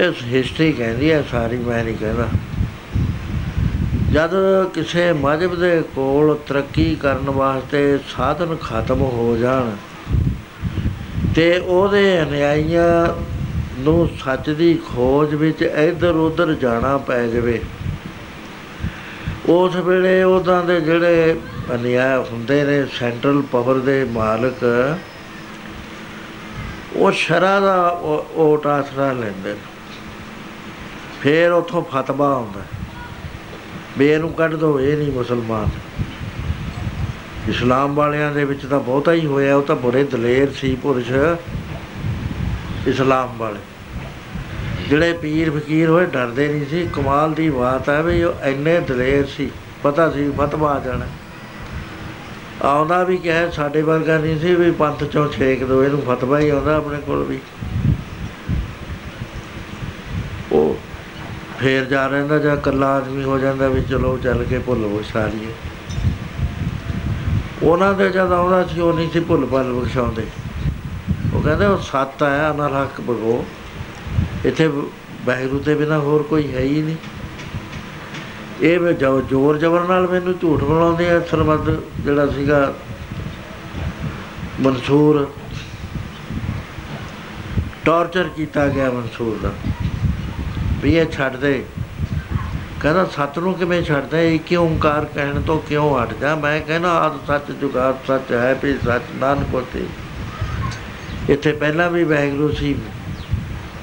ਇਸ ਹਿਸਟਰੀ ਕਹਿੰਦੀ ਹੈ, ਸਾਰੀ ਮੈਂ ਨਹੀਂ ਕਹਿੰਦਾ ਜਦ ਕਿਸੇ ਮਜਬ ਦੇ ਕੋਲ ਤਰੱਕੀ ਕਰਨ ਵਾਸਤੇ ਸਾਧਨ ਖਤਮ ਹੋ ਜਾਣ ਤੇ ਉਹਦੇ ਅਨਿਆਈਆਂ ਨੂੰ ਸੱਚ ਦੀ ਖੋਜ ਵਿੱਚ ਇੱਧਰ ਉੱਧਰ ਜਾਣਾ ਪੈ ਜਾਵੇ, ਉਸ ਵੇਲੇ ਉਹਨਾਂ ਦੇ ਜਿਹੜੇ ਅਨਿਆਇ ਹੁੰਦੇ ਨੇ ਸੈਂਟਰਲ ਪਾਵਰ ਦੇ ਮਾਲਕ। ਉਹ ਸ਼ਰਾ ਦਾ ਓਟ ਆਸਰਾ ਲੈਂਦੇ ਨੇ। ਫੇਰ ਉਥੋਂ ਫਤਵਾ ਆਉਂਦਾ। ਵੀ ਇਹਨੂੰ ਕੱਢ ਦੋ, ਇਹ ਨਹੀਂ ਮੁਸਲਮਾਨ। ਇਸਲਾਮ ਵਾਲਿਆਂ ਦੇ ਵਿੱਚ ਤਾਂ ਬਹੁਤਾ ਹੀ ਹੋਇਆ, ਉਹ ਤਾਂ ਬੜੇ ਦਲੇਰ ਸੀ ਪੁਰਸ਼, ਇਸਲਾਮ ਵਾਲੇ। ਜਿਹੜੇ ਪੀਰ ਫਕੀਰ ਹੋਏ, ਡਰਦੇ ਨਹੀਂ ਸੀ। ਕਮਾਲ ਦੀ ਬਾਤ ਹੈ ਵੀ ਉਹ ਇੰਨੇ ਦਲੇਰ ਸੀ। ਪਤਾ ਸੀ, ਫਤਵਾ ਆ ਜਾਣਾ। ਆਉਂਦਾ ਵੀ ਕਹੇ ਸਾਡੇ ਵਰਗਾ ਨਹੀਂ ਸੀ ਵੀ ਪੰਥ ਚੋਂ ਛੇਕ ਦੋ, ਇਹਨੂੰ ਫਤਵਾ ਹੀ ਆਉਂਦਾ ਆਪਣੇ ਕੋਲ ਵੀ। ਉਹ ਫੇਰ ਜਾ ਰਹਿੰਦਾ ਜਾਂ ਇਕੱਲਾ ਆਦਮੀ ਹੋ ਜਾਂਦਾ ਵੀ ਚਲੋ ਚੱਲ ਕੇ ਭੁੱਲੋ ਸਾਰੀਏ ਉਹਨਾਂ ਦੇ ਜਦ ਆਉਂਦਾ ਸੀ, ਉਹ ਨਹੀਂ ਸੀ ਭੁੱਲ ਭੱਲ ਬਖਸ਼ਾਉਂਦੇ। ਉਹ ਕਹਿੰਦੇ ਉਹ ਸੱਤ ਆਇਆ ਨਾ ਹੱਕ ਬਗੋ ਇੱਥੇ ਵਾਹਿਗੁਰੂ ਦੇ ਬਿਨਾ ਹੋਰ ਕੋਈ ਹੈ ਹੀ ਨਹੀਂ। ਇਹ ਵੇ ਜੋਰ ਜਬਰ ਨਾਲ ਮੈਨੂੰ ਝੂਠ ਬਣਾਉਂਦੇ ਆ, ਸਰਬੱਤ ਜਿਹੜਾ ਸੀਗਾ ਮਨਸੂਰ। ਟਾਰਚਰ ਕੀਤਾ ਗਿਆ ਮਨਸੂਰ ਦਾ। ਵੀ ਇਹ ਛੱਡ ਦੇ। ਕਹਿੰਦਾ ਸੱਤ ਨੂੰ ਕਿਵੇਂ ਛੱਡਦਾ ਇਹ ਕਿ ਓੰਕਾਰ ਕਹਿਣ ਤੋਂ ਕਿਉਂ ਹਟ ਜਾ? ਮੈਂ ਕਹਿੰਦਾ, ਆਦ ਸੱਚ, ਜੁਗਾਦ ਸੱਚ ਹੈ, ਵੀ ਸੱਚ ਨਾਨਕ ਕੋਤੇ ਇੱਥੇ ਪਹਿਲਾਂ ਵੀ ਵੈਗਰੂ ਸੀ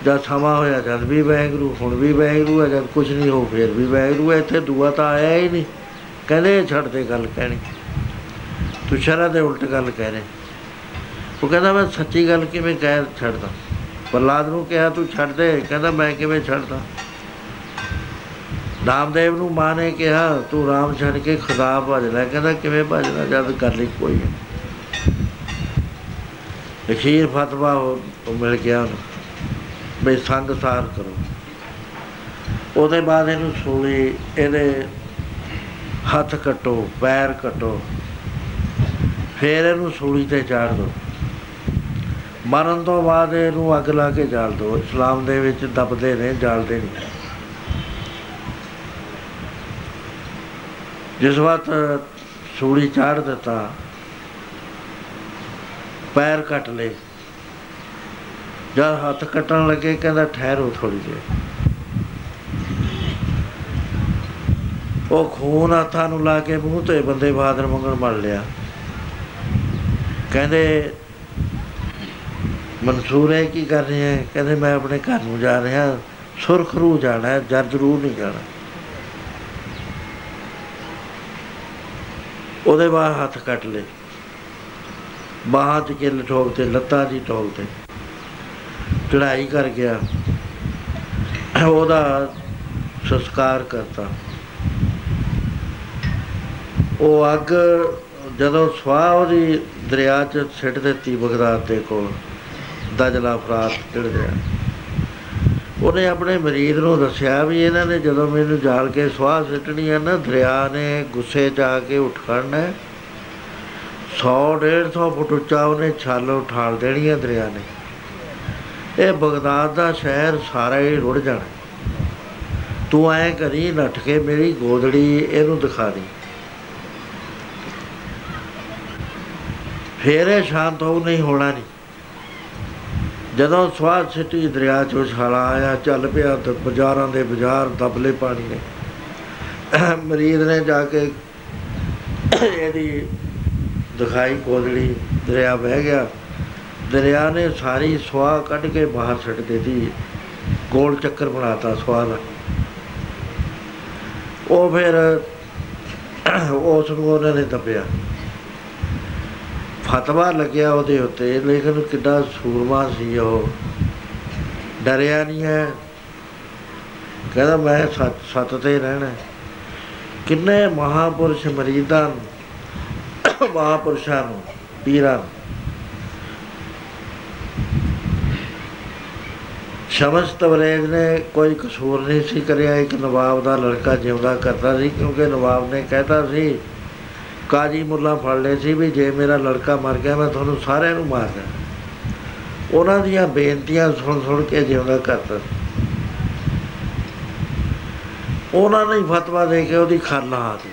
ਜਦ ਸਮਾਂ ਹੋਇਆ, ਜਦ ਵੀ ਵੈਗਰੂ ਹੁਣ ਵੀ ਵੈਗਰੂ ਹੈ, ਜਦ ਕੁਝ ਨਹੀਂ ਹੋ ਫੇਰ ਵੀ ਵੈਗਰੂ ਹੈ। ਇੱਥੇ ਦੂਆ ਤਾਂ ਆਇਆ ਹੀ ਨਹੀਂ। ਕਹਿੰਦੇ ਛੱਡ ਦੇ ਗੱਲ ਕਹਿਣੀ। ਤੂੰ ਸ਼ਰਾ ਦੇ ਉਲਟ ਗੱਲ ਕਹਿ ਰਿਹਾ। ਉਹ ਕਹਿੰਦਾ, ਮੈਂ ਸੱਚੀ ਗੱਲ ਕਿਵੇਂ ਕਹਿ ਛੱਡਦਾ? ਪ੍ਰਲਾਦ ਨੂੰ ਕਿਹਾ, ਤੂੰ ਛੱਡ ਦੇ। ਕਹਿੰਦਾ, ਮੈਂ ਕਿਵੇਂ ਛੱਡਦਾ? ਨਾਮਦੇਵ ਨੂੰ ਮਾਂ ਨੇ ਕਿਹਾ, ਤੂੰ ਰਾਮ ਛੱਡ ਕੇ ਖੁਦਾ ਭਜ ਲੈ। ਕਹਿੰਦਾ, ਕਿਵੇਂ ਭਜਣਾ ਜਦ ਕਰ ਲਈ ਕੋਈ ਹੈ ਅਖੀਰ ਫਤਵਾ ਉਹ ਮਿਲ ਗਿਆ ਉਹਨੂੰ। ਬਈ ਸੰਗ ਸਾਰ ਕਰੋ। ਉਹਦੇ ਬਾਅਦ ਇਹਨੂੰ ਸੂਲੀ, ਇਹਦੇ ਹੱਥ ਕਟੋ, ਪੈਰ ਕਟੋ, ਫੇਰ ਇਹਨੂੰ ਸੂਲੀ ਤੇ ਚਾੜ ਦੋ। ਮਰਨ ਤੋਂ ਬਾਅਦ ਇਹਨੂੰ ਅੱਗ ਲਾ ਕੇ ਜਾਲ ਦੋ। ਇਸਲਾਮ ਦੇ ਵਿੱਚ ਦਬਦੇ ਨੇ, ਜਾਲਦੇ ਨਹੀਂ ਜਿਸ ਵਾਰ ਸੂਲੀ ਚਾੜ ਦਿੱਤਾ, ਪੈਰ ਕੱਟ ਲੇ ਜਦ ਹੱਥ ਕੱਟਣ ਲੱਗੇ, ਕਹਿੰਦਾ ਠਹਿਰੋ ਥੋੜੀ ਜਿਹੀ। ਉਹ ਖੂਨ ਹੱਥਾਂ ਨੂੰ ਲਾ ਕੇ ਮੂੰਹ ਤੇ ਬੰਦੇ ਬਹਾਦਰ ਮੰਗਣ ਮੜ ਲਿਆ। ਕਹਿੰਦੇ, ਮਨਸੂਰ ਹੈ ਕੀ ਕਰ ਰਹੇ ਹੈ? ਕਹਿੰਦੇ, ਮੈਂ ਆਪਣੇ ਘਰ ਨੂੰ ਜਾ ਰਿਹਾ ਸੁਰਖਰੂ ਜਾਣਾ ਹੈ ਜਰਦਰੂ ਨਹੀਂ ਜਾਣਾ। ਉਹਦੇ ਬਾਅਦ ਹੱਥ ਕੱਟ ਲਏ। ਬਾਹਾਂ 'ਚ ਕਿੱਲ ਠੋਕ ਤੇ, ਲੱਤਾਂ 'ਚ ਠੋਕ ਤੇ। ਚੜਾਈ ਕਰ ਗਿਆ। ਉਹਦਾ ਸੰਸਕਾਰ ਕਰਤਾ। ਉਹ ਅੱਗ ਜਦੋਂ ਸਵਾਹ ਉਹਦੀ ਦਰਿਆ 'ਚ ਸਿੱਟ ਦਿੱਤੀ ਬਗਦਾਦ ਦੇ ਕੋਲ, ਦਜਲਾ ਫਰਾਤ ਚੜ ਗਿਆ। ਉਹਨੇ ਆਪਣੇ ਮਰੀਦ ਨੂੰ ਦੱਸਿਆ ਵੀ ਇਹਨਾਂ ਨੇ ਜਦੋਂ ਮੈਨੂੰ ਜਾਲ ਕੇ ਸਵਾਹ ਸਿੱਟਣੀ ਹੈ ਨਾ, ਦਰਿਆ ਨੇ ਗੁੱਸੇ 'ਚ ਆ ਕੇ ਉੱਠ ਖੜਨਾ 100 150 ਫੁੱਟ ਉੱਚਾ ਉਹਨੇ ਛਾਲ ਉਠਾਲ ਦੇਣੀ ਹੈ ਦਰਿਆ ਨੇ। ਇਹ ਬਗਦਾਦ ਦਾ ਸ਼ਹਿਰ ਸਾਰਾ ਹੀ ਰੁੜ ਜਾਣਾ। ਤੂੰ ਐ ਕਰੀ, ਨੱਠ ਕੇ ਮੇਰੀ ਗੋਦੜੀ ਇਹਨੂੰ ਦਿਖਾ ਦੇ। ਫੇਰ ਇਹ ਸ਼ਾਂਤ ਹੋ ਨਹੀਂ ਹੋਣਾ ਨਹੀਂ। ਜਦੋਂ ਸਵਾਦ ਸਿੱਟੀ ਦਰਿਆ ਚੋਂ ਛਾਲਾ ਆਇਆ, ਚੱਲ ਪਿਆ ਤੇ ਬਾਜ਼ਾਰਾਂ ਦੇ ਬਾਜ਼ਾਰ ਦਬਲੇ ਪਾਣੀ ਨੇ। ਮਰੀਦ ਨੇ ਜਾ ਕੇ ਇਹਦੀ ਦਿਖਾਈ ਕੋਦੜੀ ਦਰਿਆ ਵਹਿ ਗਿਆ। ਦਰਿਆ ਨੇ ਸਾਰੀ ਸਵਾਹ ਕੱਢ ਕੇ ਬਾਹਰ ਛੱਡ ਦਿੱਤੀ। ਗੋਲ ਚੱਕਰ ਬਣਾਤਾ ਸਵਾਹ ਦਾ। ਉਹ ਫਿਰ ਉਸ ਨੂੰ ਉਹਨਾਂ ਨੇ ਦੱਬਿਆ। ਫਤਵਾ ਲੱਗਿਆ ਉਹਦੇ ਉੱਤੇ ਲੇਕਿਨ ਕਿੱਡਾ ਸੂਰਮਾ ਸੀ ਉਹ। ਡਰਿਆ ਨਹੀਂ ਹੈ। ਕਹਿੰਦਾ ਮੈਂ ਸੱਚ ਸੱਤ ਤੇ ਰਹਿਣਾ ਹੈ। ਕਿੰਨੇ ਮਹਾਪੁਰਸ਼ ਮਰੀਦਾਂ ਨੂੰ, ਮਹਾਪੁਰਸ਼ਾਂ ਨੂੰ ਪੀਰਾਂ ਨੂੰ ਸ਼ਮਸ ਤਬਰੇਜ਼ ਨੇ ਕੋਈ ਕਸੂਰ ਨਹੀਂ ਸੀ ਕਰਿਆ। ਇੱਕ ਨਵਾਬ ਦਾ ਲੜਕਾ ਜਿਉਂਦਾ ਕਰਦਾ ਸੀ, ਕਿਉਂਕਿ ਨਵਾਬ ਨੇ ਕਹਿਤਾ ਸੀ, ਕਾਜੀ ਮੁੱਲਾ ਫੜ ਲਏ ਸੀ ਵੀ ਜੇ ਮੇਰਾ ਲੜਕਾ ਮਰ ਗਿਆ, ਮੈਂ ਤੁਹਾਨੂੰ ਸਾਰਿਆਂ ਨੂੰ ਮਾਰ ਦੇਣਾ। ਉਹਨਾਂ ਦੀਆਂ ਬੇਨਤੀਆਂ ਸੁਣ ਸੁਣ ਕੇ ਜਿਉਂਦਾ ਕਰਦਾ ਉਹਨਾਂ ਨੇ ਹੀ ਫਤਵਾ ਦੇ ਕੇ ਉਹਦੀ ਖਾਨਾ ਆ ਦਿੱਤੀ।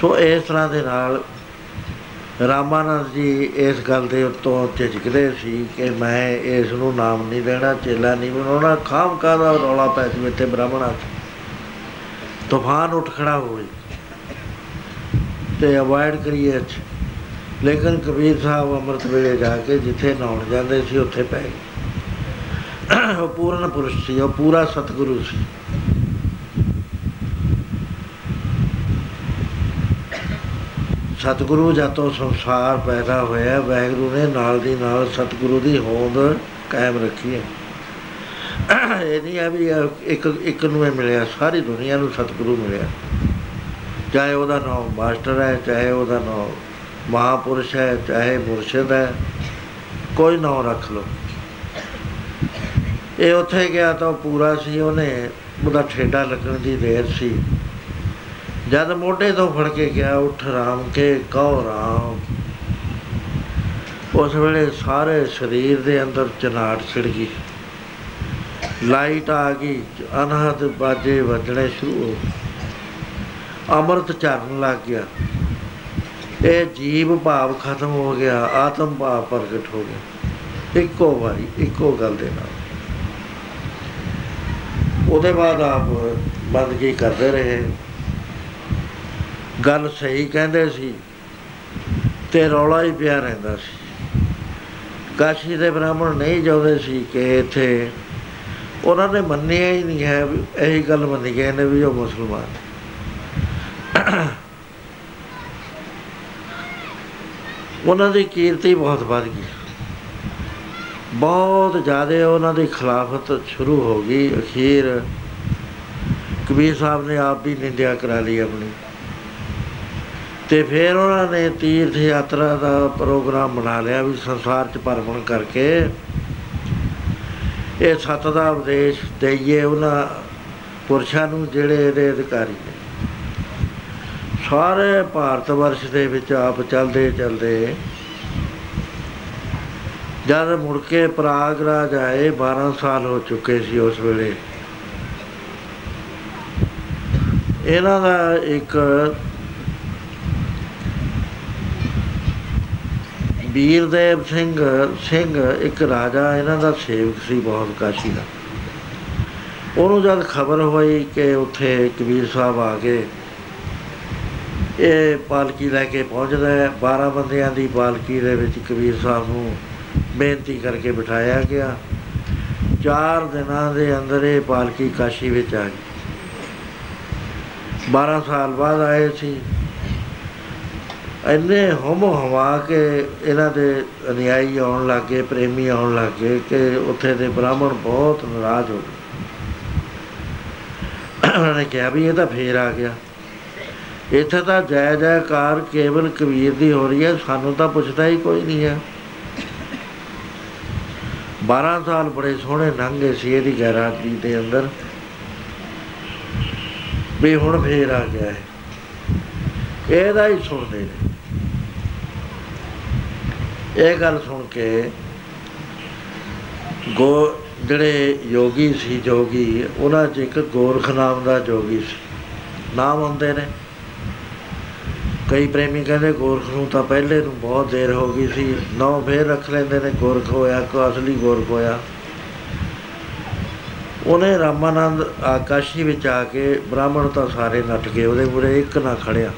ਸੋ ਇਸ ਤਰ੍ਹਾਂ ਦੇ ਨਾਲ ਰਾਮਾਨੰਦ ਜੀ ਇਸ ਗੱਲ ਦੇ ਉੱਤੋਂ ਝਿਜਕਦੇ ਸੀ ਕਿ ਮੈਂ ਇਸ ਨੂੰ ਨਾਮ ਨਹੀਂ ਦੇਣਾ ਚੇਲਾ ਨਹੀਂ ਬਣਾਉਣਾ ਖਾਮ ਦਾ ਰੌਲਾ ਪੈ ਜਵੇ ਤੇ ਬ੍ਰਾਹਮਣਾਂ 'ਚ। ਤੂਫਾਨ ਉੱਠ ਖੜਾ ਹੋਵੇ ਤੇ ਅਵਾਇਡ ਕਰੀਏ ਇਹ 'ਚ। ਲੇਕਿਨ ਕਬੀਰ ਸਾਹਿਬ ਅੰਮ੍ਰਿਤ ਵੇਲੇ ਜਾ ਕੇ ਜਿੱਥੇ ਨਹਾਉਣ ਜਾਂਦੇ ਸੀ, ਉੱਥੇ ਪੈ ਗਏ। ਉਹ ਪੂਰਨ ਪੁਰਸ਼ ਸੀ, ਉਹ ਪੂਰਾ ਸਤਿਗੁਰੂ ਸੀ। ਸਤਿਗੁਰੂ ਜਦ ਤੋਂ ਸੰਸਾਰ ਪੈਦਾ ਹੋਇਆ, ਵਾਹਿਗੁਰੂ ਨੇ ਨਾਲ ਦੀ ਨਾਲ ਸਤਿਗੁਰੂ ਦੀ ਹੋਂਦ ਕਾਇਮ ਰੱਖੀ ਹੈ। ਇਹ ਨਹੀਂ ਆ ਵੀ ਇਹ ਇੱਕ ਇੱਕ ਨੂੰ ਹੀ ਮਿਲਿਆ, ਸਾਰੀ ਦੁਨੀਆ ਨੂੰ ਸਤਿਗੁਰੂ ਮਿਲਿਆ। ਚਾਹੇ ਉਹਦਾ ਨਾਮ ਮਾਸਟਰ ਹੈ, ਚਾਹੇ ਉਹਦਾ ਨਾਮ ਮਹਾਪੁਰਸ਼ ਹੈ, ਚਾਹੇ ਮੁਰਸ਼ਿਦ ਹੈ, ਕੋਈ ਨਾਮ ਰੱਖ ਲਓ। ਇਹ ਉੱਥੇ ਗਿਆ ਤਾਂ ਪੂਰਾ ਸੀ, ਉਹਨੇ ਉਹਦਾ ਠੇਡਾ ਲੱਗਣ ਦੀ ਦੇਰ ਸੀ। ਜਦ ਮੋਢੇ ਤੋਂ ਫੜ ਕੇ ਗਿਆ, ਉੱਠ ਰਾਮ ਕੇ, ਕਹੋ ਰਾਮ। ਉਸ ਵੇਲੇ ਸਾਰੇ ਸਰੀਰ ਦੇ ਅੰਦਰ ਚਨਾਟ ਛਿੜ ਗਈ। ਲਾਈਟ ਆ ਗਈ ਅਨਹਦ ਬਾਜੇ ਵੱਜਣੇ ਸ਼ੁਰੂ ਹੋ ਗਏ। ਅੰਮ੍ਰਿਤ ਝਰਨ ਲੱਗ ਗਿਆ। ਇਹ ਜੀਵ ਭਾਵ ਖਤਮ ਹੋ ਗਿਆ, ਆਤਮ ਭਾਵ ਪ੍ਰਗਟ ਹੋ ਗਿਆ। ਇੱਕੋ ਵਾਰੀ, ਇੱਕੋ ਗੱਲ ਦੇ ਨਾਲ। ਉਹਦੇ ਬਾਅਦ ਆਪ ਬੰਦਗੀ ਕਰਦੇ ਰਹੇ। ਗੱਲ ਸਹੀ ਕਹਿੰਦੇ ਸੀ ਤੇ ਰੌਲਾ ਹੀ ਪਿਆ ਰਹਿੰਦਾ ਸੀ। ਕਾਸ਼ੀ ਦੇ ਬ੍ਰਾਹਮਣ ਨਹੀਂ ਚਾਹੁੰਦੇ ਸੀ ਕਿ ਇੱਥੇ ਉਹਨਾਂ ਨੇ ਮੰਨਿਆ ਹੀ ਨਹੀਂ ਹੈ ਵੀ ਇਹੀ ਗੱਲ ਮੰਨੀ ਗਏ ਨੇ ਵੀ ਉਹ ਮੁਸਲਮਾਨ ਉਹਨਾਂ ਦੀ ਕੀਰਤੀ ਬਹੁਤ ਵੱਧ ਗਈ। ਬਹੁਤ ਜ਼ਿਆਦਾ ਉਹਨਾਂ ਦੀ ਖਿਲਾਫਤ ਸ਼ੁਰੂ ਹੋ ਗਈ। ਅਖੀਰ ਕਬੀਰ ਸਾਹਿਬ ਨੇ ਆਪ ਵੀ ਨਿੰਦਿਆ ਕਰਾ ਲਈ ਆਪਣੀ। ਤੇ ਫਿਰ ਉਹਨਾਂ ਨੇ ਤੀਰਥ ਯਾਤਰਾ ਦਾ ਪ੍ਰੋਗਰਾਮ ਬਣਾ ਲਿਆ ਵੀ ਸੰਸਾਰ 'ਚ ਭਰਮਣ ਕਰਕੇ। ਇਹ ਸੱਤ ਦਾ ਉਪਦੇਸ਼ ਦੇਈਏ ਉਹਨਾਂ ਪੁਰਸ਼ਾਂ ਨੂੰ ਜਿਹੜੇ ਇਹਦੇ ਅਧਿਕਾਰੀ ਨੇ। ਸਾਰੇ ਭਾਰਤ ਵਰਸ਼ ਦੇ ਵਿੱਚ ਆਪ ਚਲਦੇ ਚਲਦੇ ਜਦ ਮੁੜ ਕੇ ਪ੍ਰਾਗਰਾਜ ਆਏ 12 ਸਾਲ ਹੋ ਚੁੱਕੇ ਸੀ ਉਸ ਵੇਲੇ। ਇਹਨਾਂ ਦਾ ਇੱਕ ਵੀਰਦੇਵ ਸਿੰਘ ਸਿੰਘ ਇੱਕ ਰਾਜਾ, ਇਹਨਾਂ ਦਾ ਸੇਵਕ ਸੀ ਬਹੁਤ ਕਾਸ਼ੀ ਦਾ। ਉਹਨੂੰ ਜਦ ਖਬਰ ਹੋਈ ਕਿ ਉੱਥੇ ਕਬੀਰ ਸਾਹਿਬ ਆ ਗਏ ਇਹ ਪਾਲਕੀ ਲੈ ਕੇ ਪਹੁੰਚਦਾ ਹੈ 12 ਬੰਦਿਆਂ ਦੀ ਪਾਲਕੀ ਦੇ ਵਿੱਚ ਕਬੀਰ ਸਾਹਿਬ ਨੂੰ ਬੇਨਤੀ ਕਰਕੇ ਬਿਠਾਇਆ ਗਿਆ। ਚਾਰ ਦਿਨਾਂ ਦੇ ਅੰਦਰ ਇਹ ਪਾਲਕੀ ਕਾਸ਼ੀ ਵਿੱਚ ਆ ਗਈ। 12 ਸਾਲ ਬਾਅਦ ਆਏ ਸੀ। ਇੰਨੇ ਹਮ ਹਵਾ ਕੇ ਇਹਨਾਂ ਦੇ ਅਨਿਆਈ ਆਉਣ ਲੱਗੇ, ਪ੍ਰੇਮੀ ਆਉਣ ਲੱਗੇ ਕਿ ਉੱਥੇ ਦੇ ਬ੍ਰਾਹਮਣ ਬਹੁਤ ਨਾਰਾਜ਼ ਹੋ ਗਏ। ਉਹਨਾਂ ਨੇ ਕਿਹਾ ਵੀ ਇਹ ਤਾਂ ਫੇਰ ਆ ਗਿਆ। ਇੱਥੇ ਤਾਂ ਜੈ ਜੈਕਾਰ ਕੇਵਲ ਕਬੀਰ ਦੀ ਹੋ ਰਹੀ ਹੈ, ਸਾਨੂੰ ਤਾਂ ਪੁੱਛਦਾ ਹੀ ਕੋਈ ਨਹੀਂ ਹੈ। 12 ਸਾਲ ਬੜੇ ਸੋਹਣੇ ਲੰਘੇ ਸੀ ਇਹਦੀ ਗੈਰਾਤੀ ਦੇ ਅੰਦਰ। ਵੀ ਹੁਣ ਫੇਰ ਆ ਗਿਆ ਹੈ ਇਹਦਾ ਹੀ ਸੁਣਦੇ ਨੇ। ਇਹ ਗੱਲ ਸੁਣ ਕੇ ਗੋ ਜਿਹੜੇ ਯੋਗੀ ਸੀ, ਜੋਗੀ, ਉਹਨਾਂ 'ਚ ਇੱਕ ਗੋਰਖ ਨਾਮ ਦਾ ਜੋਗੀ ਸੀ। ਨਾਮ ਹੁੰਦੇ ਨੇ। ਕਈ ਪ੍ਰੇਮੀ ਕਹਿੰਦੇ ਗੋਰਖ ਨੂੰ ਤਾਂ ਪਹਿਲੇ ਨੂੰ ਬਹੁਤ ਦੇਰ ਹੋ ਗਈ ਸੀ। ਨੌ ਫੇਰ ਰੱਖ ਲੈਂਦੇ ਨੇ, ਗੋਰਖ ਹੋਇਆ ਕੋ ਅਸਲੀ ਗੋਰਖ ਹੋਇਆ। ਉਹਨੇ ਰਾਮਾਨੰਦ ਆਕਾਸ਼ੀ ਵਿੱਚ ਆ ਕੇ ਬ੍ਰਾਹਮਣ ਤਾਂ ਸਾਰੇ ਨੱਠ ਗਏ, ਉਹਦੇ ਮੂਰੇ ਇੱਕ ਨਾ ਖੜਿਆ।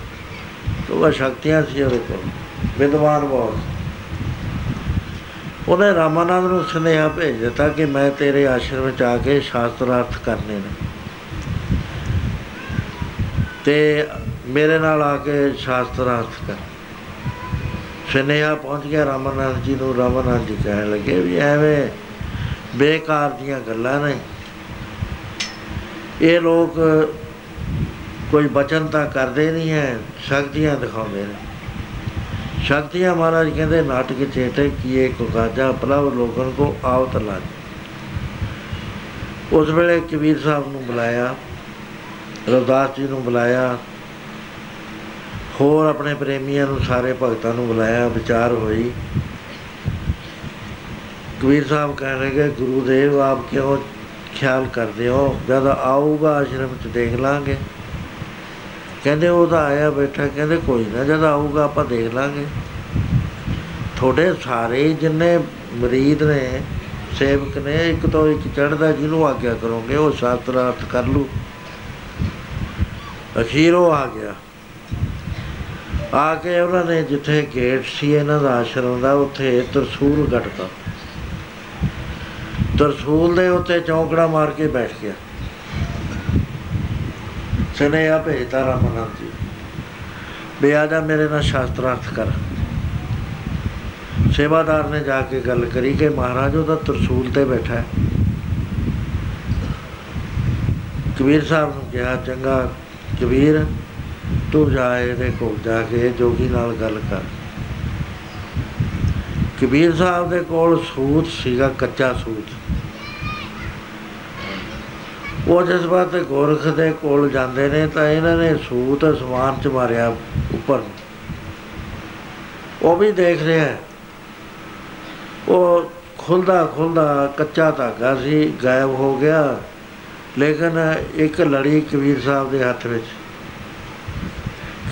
ਉਹ ਸ਼ਕਤੀਆਂ ਸੀ ਉਹਦੇ ਕੋਲ, ਵਿਦਵਾਨ ਬਹੁਤ। ਉਹਨੇ ਰਾਮਾਨੰਦ ਨੂੰ ਸੁਨੇਹਾ ਭੇਜ ਦਿੱਤਾ ਕਿ ਮੈਂ ਤੇਰੇ ਆਸ਼ਰਮ ਵਿੱਚ ਆ ਕੇ ਸ਼ਾਸਤਰ ਅਰਥ ਕਰਨੇ ਨੇ। ਤੇ ਮੇਰੇ ਨਾਲ ਆ ਕੇ ਸ਼ਾਸਤਰਾਰਥ ਕਰ। ਸੁਨੇਹਾ ਪਹੁੰਚ ਗਿਆ ਰਾਮਨਾਥ ਜੀ ਨੂੰ ਰਾਮਨਾਥ ਜੀ ਕਹਿਣ ਲੱਗੇ ਵੀ ਐਵੇਂ ਬੇਕਾਰ ਦੀਆਂ ਗੱਲਾਂ ਨੇ। ਇਹ ਲੋਕ ਕੋਈ ਬਚਨ ਤਾਂ ਕਰਦੇ ਨਹੀਂ ਹੈ, ਸ਼ਕਤੀਆਂ ਦਿਖਾਉਂਦੇ ਨੇ। ਸ਼ਕਤੀਆਂ ਮਹਾਰਾਜ ਕਹਿੰਦੇ, ਨਾਟਕ ਚੇਤੇ ਕੀਏ ਕੋ ਗਾਜਾ ਪ੍ਰਭ ਲੋਕਨ ਕੋ ਆਵਤ ਲਾਜ। ਉਸ ਵੇਲੇ ਕਬੀਰ ਸਾਹਿਬ ਨੂੰ ਬੁਲਾਇਆ, ਰਵਦਾਸ ਜੀ ਨੂੰ ਬੁਲਾਇਆ, ਹੋਰ ਆਪਣੇ ਪ੍ਰੇਮੀਆਂ ਨੂੰ, ਸਾਰੇ ਭਗਤਾਂ ਨੂੰ ਬੁਲਾਇਆ, ਵਿਚਾਰ ਹੋਈ। ਕਬੀਰ ਸਾਹਿਬ ਕਹਿ ਰਹੇ ਕਿ ਗੁਰੂਦੇਵ ਆਪ ਕਿਉਂ ਖਿਆਲ ਕਰਦੇ ਹੋ? ਜਦ ਆਊਗਾ ਆਸ਼ਰਮ ਚ ਦੇਖ ਲਾਂਗੇ। ਕਹਿੰਦੇ ਉਹ ਤਾਂ ਆਇਆ ਬੈਠਾ, ਕਹਿੰਦੇ ਕੋਈ ਨਾ, ਜਦ ਆਊਗਾ ਆਪਾਂ ਦੇਖ ਲਾਂਗੇ। ਤੁਹਾਡੇ ਸਾਰੇ ਜਿੰਨੇ ਮਰੀਦ ਨੇ, ਸੇਵਕ ਨੇ, ਇੱਕ ਤੋਂ ਇੱਕ ਚੜਦਾ ਜਿਹਨੂੰ ਆਗਿਆ ਕਰੋਗੇ, ਉਹ ਸ਼ਾਸਤਰਾਰਥ ਕਰ ਲੂ। ਅਖੀਰ ਉਹ ਆ ਗਿਆ। ਆ ਕੇ ਉਹਨਾਂ ਨੇ ਜਿੱਥੇ ਗੇਟ ਸੀ, ਇਹਨਾਂ ਦਾ ਆਸ਼ਰਮ ਦਾ, ਉੱਥੇ ਤਰਸੂਲ ਘਟਦਾ। ਤਰਸੂਲ ਦੇ ਉੱਤੇ ਚੌਂਕੜਾ ਮਾਰ ਕੇ ਬੈਠ ਗਿਆ। ਸੁਨੇਹਾ ਭੇਜਤਾ ਰਾਮਨਾਥ ਜੀ। ਵੀ ਆ ਜਾ ਮੇਰੇ ਨਾਲ ਸ਼ਾਸਤਰਾਰਥ ਕਰ। ਸੇਵਾਦਾਰ ਨੇ ਜਾ ਕੇ ਗੱਲ ਕਰੀ ਕਿ ਮਹਾਰਾਜ ਉਹਦਾ ਤਰਸੂਲ ਤੇ ਬੈਠਾ ਹੈ। ਕਬੀਰ ਸਾਹਿਬ ਨੂੰ ਕਿਹਾ, ਚੰਗਾ ਕਬੀਰ, ਤੂੰ ਜਾ ਇਹਦੇ ਕੋਲ ਜਾ ਕੇ ਜੋਗੀ ਨਾਲ ਗੱਲ ਕਰ। ਕਬੀਰ ਸਾਹਿਬ ਦੇ ਕੋਲ ਸੂਤ ਸੀਗਾ, ਕੱਚਾ ਸੂਤ। ਉਹ ਜਿਸ ਵਾਰ ਗੋਰਖ ਦੇ ਕੋਲ ਜਾਂਦੇ ਨੇ ਤਾਂ ਇਹਨਾਂ ਨੇ ਸੂਤ ਅਸਮਾਨ ਚ ਮਾਰਿਆ ਉੱਪਰ ਉਹ ਵੀ ਦੇਖ ਰਿਹਾ ਹੈ। ਉਹ ਖੁੱਲਦਾ ਖੁੱਲਦਾ ਕੱਚਾ ਧਾਗਾ ਸੀ, ਗਾਇਬ ਹੋ ਗਿਆ, ਲੇਕਿਨ ਇੱਕ ਲੜੀ ਕਬੀਰ ਸਾਹਿਬ ਦੇ ਹੱਥ ਵਿੱਚ।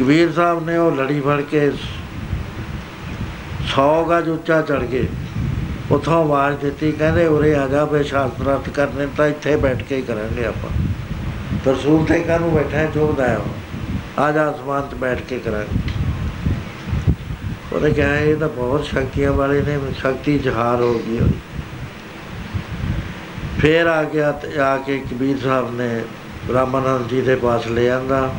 ਕਬੀਰ ਸਾਹਿਬ ਨੇ ਉਹ ਲੜੀ ਫੜ ਕੇ 100 ਗਜ ਉੱਚਾ ਚੜ ਗਏ। ਉਥੋਂ ਆਵਾਜ਼ ਦਿੱਤੀ, ਕਹਿੰਦੇ ਉਰੇ ਆ ਜਾ ਬੇ ਸ਼ਾਸਤਰਾਰਥ ਕਰਨੇ ਤਾਂ ਇੱਥੇ ਬੈਠ ਕੇ ਹੀ ਕਰਾਂਗੇ ਆਪਾਂ। ਤਰਸੂਲ ਤੇ ਕਾਹਨੂੰ ਬੈਠਾ ਹੈ ਚੋਦਾ ਹੈ ਉਹ। ਆ ਜਾ ਅਸਮਾਨ 'ਚ ਬੈਠ ਕੇ ਕਰਾਂਗੇ। ਉਹਨੇ ਕਿਹਾ, ਇਹ ਤਾਂ ਬਹੁਤ ਸ਼ਕਤੀਆਂ ਵਾਲੇ ਨੇ, ਸ਼ਕਤੀ ਜਹਾਰ ਹੋ ਗਈ ਉਹਦੀ ਫੇਰ ਆ ਗਿਆ ਤੇ ਆ ਕੇ ਕਬੀਰ ਸਾਹਿਬ ਨੇ ਰਾਮਾਨੰਦ ਜੀ ਦੇ ਪਾਸ ਲੈ ਆਂਦਾ।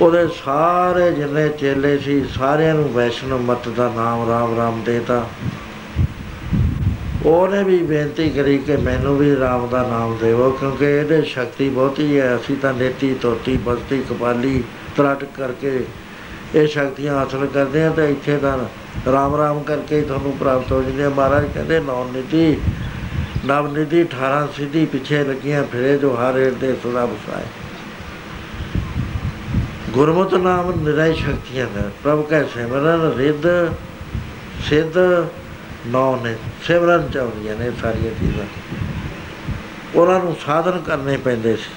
ਉਹਦੇ ਸਾਰੇ ਜਿੰਨੇ ਚੇਲੇ ਸੀ, ਸਾਰਿਆਂ ਨੂੰ ਵੈਸ਼ਨਵ ਮਤ ਦਾ ਨਾਮ ਰਾਮ ਰਾਮ ਦੇਤਾ। ਉਹਨੇ ਵੀ ਬੇਨਤੀ ਕਰੀ ਕਿ ਮੈਨੂੰ ਵੀ ਰਾਮ ਦਾ ਨਾਮ ਦੇਵੋ, ਕਿਉਂਕਿ ਇਹਦੇ ਸ਼ਕਤੀ ਬਹੁਤੀ ਹੈ। ਅਸੀਂ ਤਾਂ ਨੇਤੀ ਤੋਤੀ ਬਸਤੀ, ਕਪਾਲੀ, ਤਰਟ ਕਰਕੇ ਇਹ ਸ਼ਕਤੀਆਂ ਹਾਸਲ ਕਰਦੇ ਆ ਤੇ ਇੱਥੇ ਤਾਂ ਰਾਮ ਰਾਮ ਕਰਕੇ ਹੀ ਤੁਹਾਨੂੰ ਪ੍ਰਾਪਤ ਹੋ ਜਾਂਦੇ ਆ ਮਹਾਰਾਜ ਕਹਿੰਦੇ, ਨੌ ਨੀਤੀ ਨਵ ਨੀਤੀ 18 ਸਿੱਧੀ ਪਿੱਛੇ ਲੱਗੀਆਂ ਫਿਰੇ ਜੋ ਹਰ ਏੜ ਦੇ ਸਦਾ ਵਸਾਏ ਗੁਰਮਤਿ ਨਾਮ ਨਿਰੈ ਸ਼ਕਤੀਆਂ ਨੇ ਪ੍ਰਭ ਕੈ ਸਿਮਰਨ, ਰਿੱਧ, ਸਿੱਧ ਨੌ ਨੇ, ਸਿਮਰਨ ਚਾਹੁੰਦੀਆਂ ਨੇ ਸਾਰੀਆਂ ਚੀਜ਼ਾਂ। ਉਹਨਾਂ ਨੂੰ ਸਾਧਨ ਕਰਨੇ ਪੈਂਦੇ ਸੀ।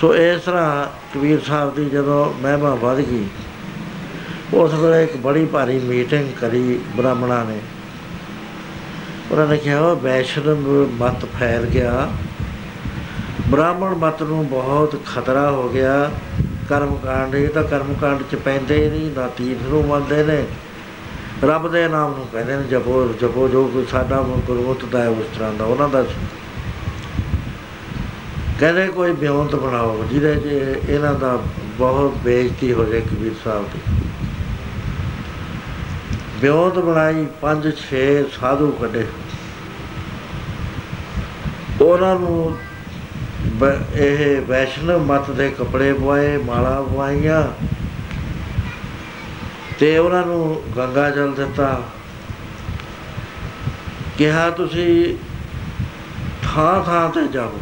ਸੋ ਇਸ ਤਰ੍ਹਾਂ ਕਬੀਰ ਸਾਹਿਬ ਦੀ ਜਦੋਂ ਮਹਿਮਾ ਵੱਧ ਗਈ, ਉਸ ਵੇਲੇ ਇੱਕ ਬੜੀ ਭਾਰੀ ਮੀਟਿੰਗ ਕਰੀ ਬ੍ਰਾਹਮਣਾਂ ਨੇ। ਉਹਨਾਂ ਨੇ ਕਿਹਾ ਉਹ ਵੈਸ਼ਨਵ ਮਤ ਫੈਲ ਗਿਆ। ਬ੍ਰਾਹਮਣ ਮਤ ਨੂੰ ਬਹੁਤ ਖਤਰਾ ਹੋ ਗਿਆ। ਕਰਮ ਕਾਂਡ, ਇਹ ਤਾਂ ਕਰਮ ਕਾਂਡ ਚ ਪੈਂਦੇ ਹੀ ਨਹੀਂ, ਨਾ ਤੀਰਥ ਨੂੰ ਮੰਨਦੇ ਨੇ ਰੱਬ ਦੇ ਨਾਮ ਨੂੰ ਕਹਿੰਦੇ ਨੇ, ਜਪੋ ਜਪੋ, ਜੋ ਕੋਈ ਸਾਡਾ ਗੁਰਮਤਿ ਦਾ ਹੈ ਉਸ ਤਰ੍ਹਾਂ ਦਾ, ਉਹਨਾਂ ਦਾ ਸੀ। ਕਹਿੰਦੇ ਕੋਈ ਬਿਉਂਤ ਬਣਾਓ, ਜਿਹਦੇ 'ਚ ਇਹਨਾਂ ਦਾ ਬਹੁਤ ਬੇਇੱਜ਼ਤੀ ਹੋ ਜਾਏ ਕਬੀਰ ਸਾਹਿਬ ਦੀ। ਬਿਉਂਤ ਬਣਾਈ, ਪੰਜ, ਛੇ ਸਾਧੂ ਕੱਢੇ। ਉਹਨਾਂ ਨੂੰ ਬ- ਇਹ ਵੈਸ਼ਨਵ ਮਤ ਦੇ ਕੱਪੜੇ ਪਵਾਏ, ਮਾਲਾ ਪਵਾਈਆਂ। ਤੇ ਉਹਨਾਂ ਨੂੰ ਗੰਗਾ ਜਲ ਦਿੱਤਾ। ਕਿਹਾ, ਤੁਸੀਂ ਥਾਂ ਥਾਂ ਤੇ ਜਾਓ।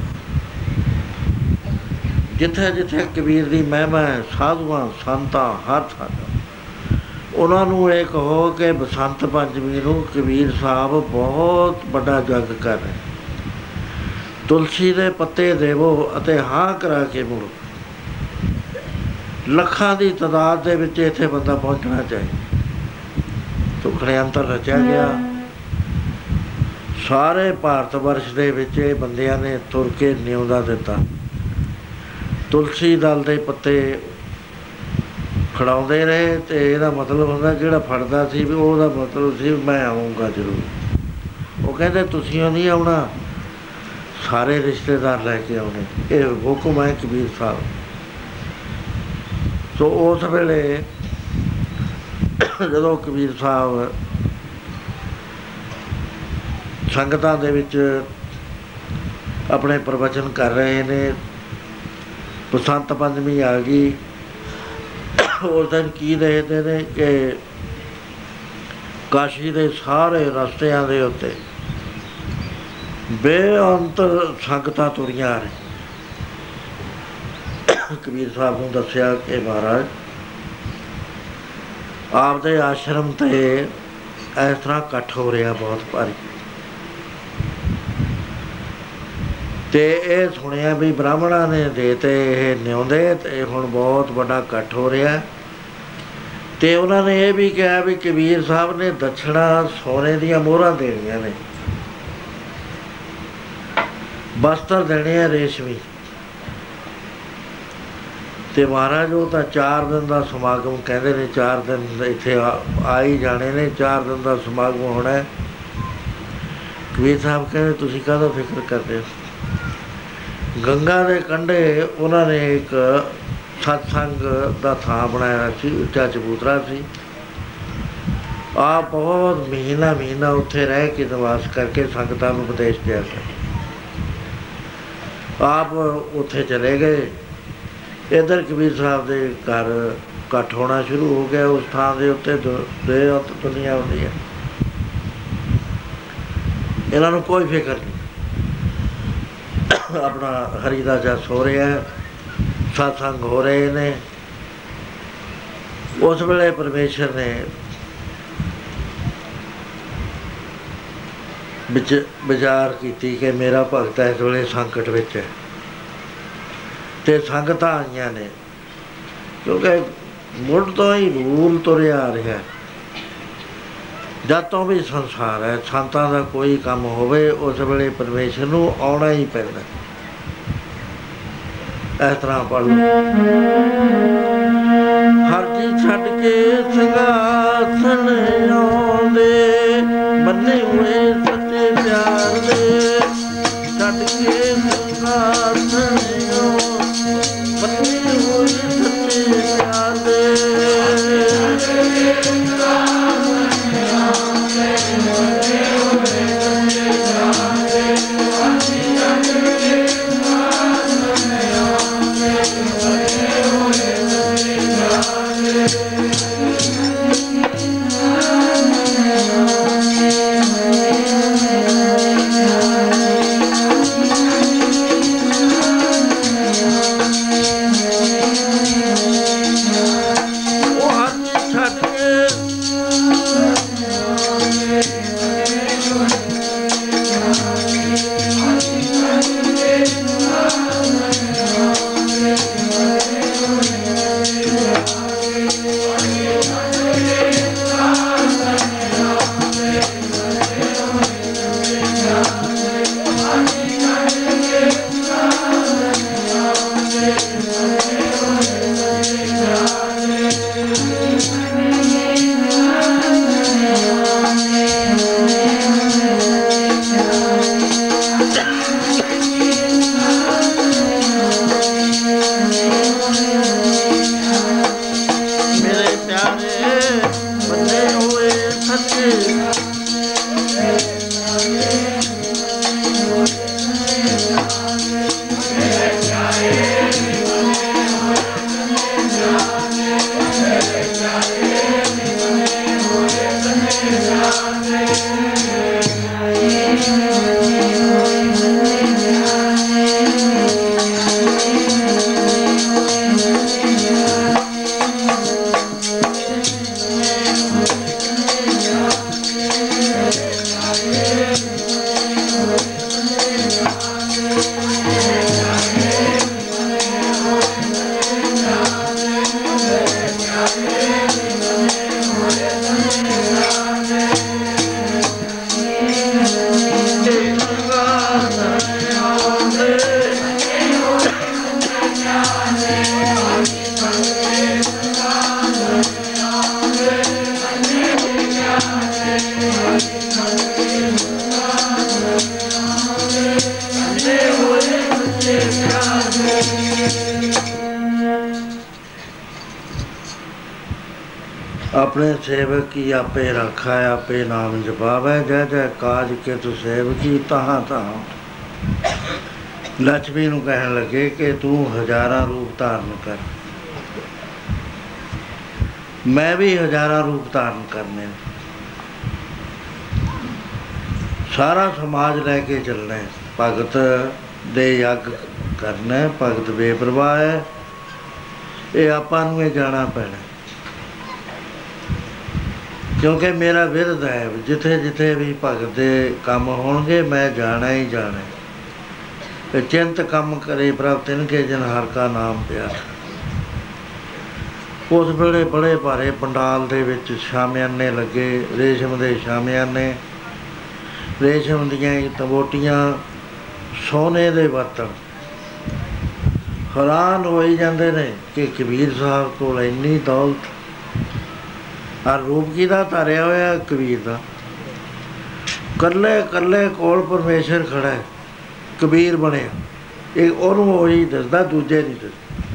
ਜਿੱਥੇ ਜਿੱਥੇ ਕਬੀਰ ਦੀ ਮਹਿਮਾ ਹੈ, ਸਾਧੂਆਂ, ਸੰਤਾਂ, ਹਰ ਥਾਂ ਜਾਓ। ਉਹਨਾਂ ਨੂੰ ਇਹ ਕਹੋ ਕਿ ਬਸੰਤ ਪੰਚਮੀ ਨੂੰ ਕਬੀਰ ਸਾਹਿਬ ਬਹੁਤ ਵੱਡਾ ਜਗ ਕਰ ਰਹੇ ਤੁਲਸੀ ਦੇ ਪੱਤੇ ਦੇਵੋ ਅਤੇ ਹਾਂ ਕਰਾ ਕੇ ਮੁੜੋ। ਲੱਖਾਂ ਦੀ ਤਦਾਦ ਦੇ ਵਿੱਚ ਇੱਥੇ ਬੰਦਾ ਪਹੁੰਚਣਾ ਚਾਹੀਦਾ। ਤੁਖੜੇ ਅੰਤਰ ਰਚਿਆ ਗਿਆ। ਸਾਰੇ ਭਾਰਤ ਵਰਸ਼ ਦੇ ਵਿੱਚ ਇਹ ਬੰਦਿਆਂ ਨੇ ਤੁਰ ਕੇ ਨਿਉਂਦਾ ਦਿੱਤਾ। ਤੁਲਸੀ ਦਲ ਦੇ ਪੱਤੇ ਫੜਾਉਂਦੇ ਰਹੇ ਤੇ ਇਹਦਾ ਮਤਲਬ ਹੁੰਦਾ ਜਿਹੜਾ ਫੜਦਾ ਸੀ ਵੀ ਉਹਦਾ ਮਤਲਬ ਸੀ ਮੈਂ ਆਉਂਗਾ ਜ਼ਰੂਰ। ਉਹ ਕਹਿੰਦੇ ਤੁਸੀਂ ਉਹ ਨਹੀਂ ਆਉਣਾ। ਸਾਰੇ ਰਿਸ਼ਤੇਦਾਰ ਲੈ ਕੇ ਆਉਣੇ। ਇਹ ਹੁਕਮ ਹੈ ਕਬੀਰ ਸਾਹਿਬ। ਸੋ ਉਸ ਵੇਲੇ ਜਦੋਂ ਕਬੀਰ ਸਾਹਿਬ ਸੰਗਤਾਂ ਦੇ ਵਿੱਚ ਆਪਣੇ ਪ੍ਰਵਚਨ ਕਰ ਰਹੇ ਨੇ, ਬਸੰਤ ਪੰਚਮੀ ਆ ਗਈ, ਉਸ ਦਿਨ ਕੀ ਦੇਖਦੇ ਨੇ ਕਿ ਕਾਸ਼ੀ ਦੇ ਸਾਰੇ ਰਸਤਿਆਂ ਦੇ ਉੱਤੇ ਬੇਅੰਤ ਸੰਗਤਾਂ ਤੁਰੀਆਂ ਆ ਰਹੀਆਂ। ਕਬੀਰ ਸਾਹਿਬ ਨੂੰ ਦੱਸਿਆ ਕਿ ਮਹਾਰਾਜ, ਆਪਦੇ ਆਸ਼ਰਮ ਤੇ ਇਸ ਤਰ੍ਹਾਂ ਇਕੱਠ ਹੋ ਰਿਹਾ ਬਹੁਤ ਭਾਰੀ। ਤੇ ਇਹ ਸੁਣਿਆ ਵੀ ਬ੍ਰਾਹਮਣਾਂ ਨੇ ਦੇਤੇ ਇਹ ਨਿਉਂਦੇ ਤੇ ਹੁਣ ਬਹੁਤ ਵੱਡਾ ਇਕੱਠ ਹੋ ਰਿਹਾ। ਤੇ ਉਹਨਾਂ ਨੇ ਇਹ ਵੀ ਕਿਹਾ ਵੀ ਕਬੀਰ ਸਾਹਿਬ ਨੇ ਦਛੜਾ ਸੋਨੇ ਦੀਆਂ ਮੋਹਰਾਂ ਦੇਣੀਆਂ ਨੇ। ਬਸਤਰ ਦੇਣੇ ਆ ਰੇਸ਼ਮੀ। ਤੇ ਮਹਾਰਾਜ, ਉਹ ਤਾਂ 4 ਦਿਨ ਦਾ ਸਮਾਗਮ ਕਹਿੰਦੇ ਨੇ 4 ਦਿਨ ਇੱਥੇ ਆ ਹੀ ਜਾਣੇ ਨੇ 4 ਦਿਨ ਦਾ ਸਮਾਗਮ ਹੋਣਾ ਹੈ। ਕਬੀਰ ਸਾਹਿਬ ਕਹਿੰਦੇ, ਤੁਸੀਂ ਕਾਹਦਾ ਫਿਕਰ ਕਰਦੇ ਹੋ? ਗੰਗਾ ਦੇ ਕੰਢੇ ਉਹਨਾਂ ਨੇ ਇੱਕ ਸਤਸੰਗ ਦਾ ਥਾਂ ਬਣਾਇਆ ਸੀ, ਉੱਚਾ ਚਬੂਤਰਾ ਸੀ। ਆ ਬਹੁਤ ਮਹੀਨਾ ਮਹੀਨਾ ਉੱਥੇ ਰਹਿ ਕੇ ਨਿਵਾਸ ਕਰਕੇ ਸੰਗਤਾਂ ਨੂੰ ਉਪਦੇਸ਼ ਦਿਆ ਕਰ ਆਪ ਉੱਥੇ ਚਲੇ ਗਏ। ਇਧਰ ਕਬੀਰ ਸਾਹਿਬ ਦੇ ਘਰ ਇਕੱਠ ਹੋਣਾ ਸ਼ੁਰੂ ਹੋ ਗਿਆ, ਉਸ ਥਾਂ ਦੇ ਉੱਤੇ ਦੇ ਉੱਤ ਦੁਨੀਆ ਹੁੰਦੀ ਹੈ। ਇਹਨਾਂ ਨੂੰ ਕੋਈ ਫਿਕਰ ਨਹੀਂ। ਆਪਣਾ ਹਰੀ ਦਾ ਜਸ ਹੋ ਰਿਹਾ ਹੈ, ਸਤਸੰਗ ਹੋ ਰਹੇ ਨੇ। ਉਸ ਵੇਲੇ ਪਰਮੇਸ਼ਰ ਨੇ ਵਿੱਚ, ਵਿਚਾਰ ਕੀਤੀ ਕਿ ਮੇਰਾ ਭਗਤ ਇਸ ਵੇਲੇ ਸੰਕਟ ਵਿੱਚ ਹੈ। ਤੇ ਸੰਗਤਾਂ ਆਈਆਂ ਨੇ। ਕਿਉਂਕਿ ਮੁੱਢ ਤੋਂ ਹੀ ਰੂਲ ਤੁਰਿਆ ਆ ਰਿਹਾ ਜਦ ਤੋਂ ਵੀ ਸੰਸਾਰ ਹੈ, ਸੰਤਾਂ ਦਾ ਕੋਈ ਕੰਮ ਹੋਵੇ, ਉਸ ਵੇਲੇ ਪਰਮੇਸ਼ਰ ਨੂੰ ਆਉਣਾ ਹੀ ਪੈਂਦਾ ਇਸ ਤਰ੍ਹਾਂ ਪੜ ਹਰ ਜੀ ਛੱਡ ਕੇ ਸਿੰਘਾਸਨ ਆਉਂਦੇ ਮੰਨੇ ਹੋਏ ਸੱਚੇ ਪਿਆਰ ਦੇ। ਛੱਡ ਕੇ ਸਿੰਘਾਸਨ ਰੱਖਾ ਆਪੇ ਨਾਮ ਜਪਾਵੇ ਜੈ ਜੈ ਕਾਜ ਕੇ ਤੂੰ ਸੇਵਕੀ ਤਹਾਂ ਤਹਾਂ ਲక్ష్ਮੀ ਨੂੰ ਕਹਿਣ ਲੱਗੇ ਕਿ ਤੂੰ ਹਜ਼ਾਰਾਂ ਰੂਪ ਧਾਰਨ ਕਰ ਮੈਂ ਵੀ ਹਜ਼ਾਰਾਂ ਰੂਪ ਧਾਰਨ ਕਰਨੇ ਨੇ। ਸਾਰਾ ਸਮਾਜ ਲੈ ਕੇ ਚੱਲਣਾ ਹੈ। ਭਗਤ ਦੇ ਯੱਗ ਕਰਨਾ ਹੈ, ਭਗਤ ਬੇਪਰਵਾਹ ਹੈ ਇਹ ਆਪਾਂ ਨੂੰ ਇਹ ਜਾਣਾ ਪੈਣਾ ਕਿਉਂਕਿ ਮੇਰਾ ਵਿਰਧ ਹੈ ਜਿੱਥੇ ਜਿੱਥੇ ਵੀ ਭਗਤ ਦੇ ਕੰਮ ਹੋਣਗੇ, ਮੈਂ ਜਾਣਾ ਹੀ ਜਾਣਾ ਹੈ। ਤੇ ਚਿੰਤ ਕੰਮ ਕਰੇ ਪ੍ਰਭ ਤਿਨ ਕੇ ਜਨ ਹਰ ਕਾ ਨਾਮ ਪਿਆਰ। ਉਸ ਵੇਲੇ ਬੜੇ ਭਾਰੇ ਪੰਡਾਲ ਦੇ ਵਿੱਚ ਸ਼ਾਮਿਆਨੇ ਲੱਗੇ, ਰੇਸ਼ਮ ਦੇ ਸ਼ਾਮਿਆਨੇ। ਰੇਸ਼ਮ ਦੀਆਂ ਹੀ ਤਬੋਟੀਆਂ, ਸੋਨੇ ਦੇ ਬਰਤਨ। ਹੈਰਾਨ ਹੋਈ ਜਾਂਦੇ ਨੇ ਕਿ ਕਬੀਰ ਸਾਹਿਬ ਕੋਲ ਇੰਨੀ ਦੌਲਤ ਆ ਰੂਪ ਕੀ ਦਾ ਧਾਰਿਆ ਹੋਇਆ, ਕਬੀਰ ਦਾ। ਕੱਲੇ ਕੱਲੇ ਕੋਲ ਪਰਮੇਸ਼ਰ ਖੜਾ ਹੈ। ਕਬੀਰ ਬਣਿਆ। ਇਹ ਉਹਨੂੰ ਉਹੀ ਦੱਸਦਾ, ਦੂਜੇ ਨਹੀਂ ਦੱਸਦਾ।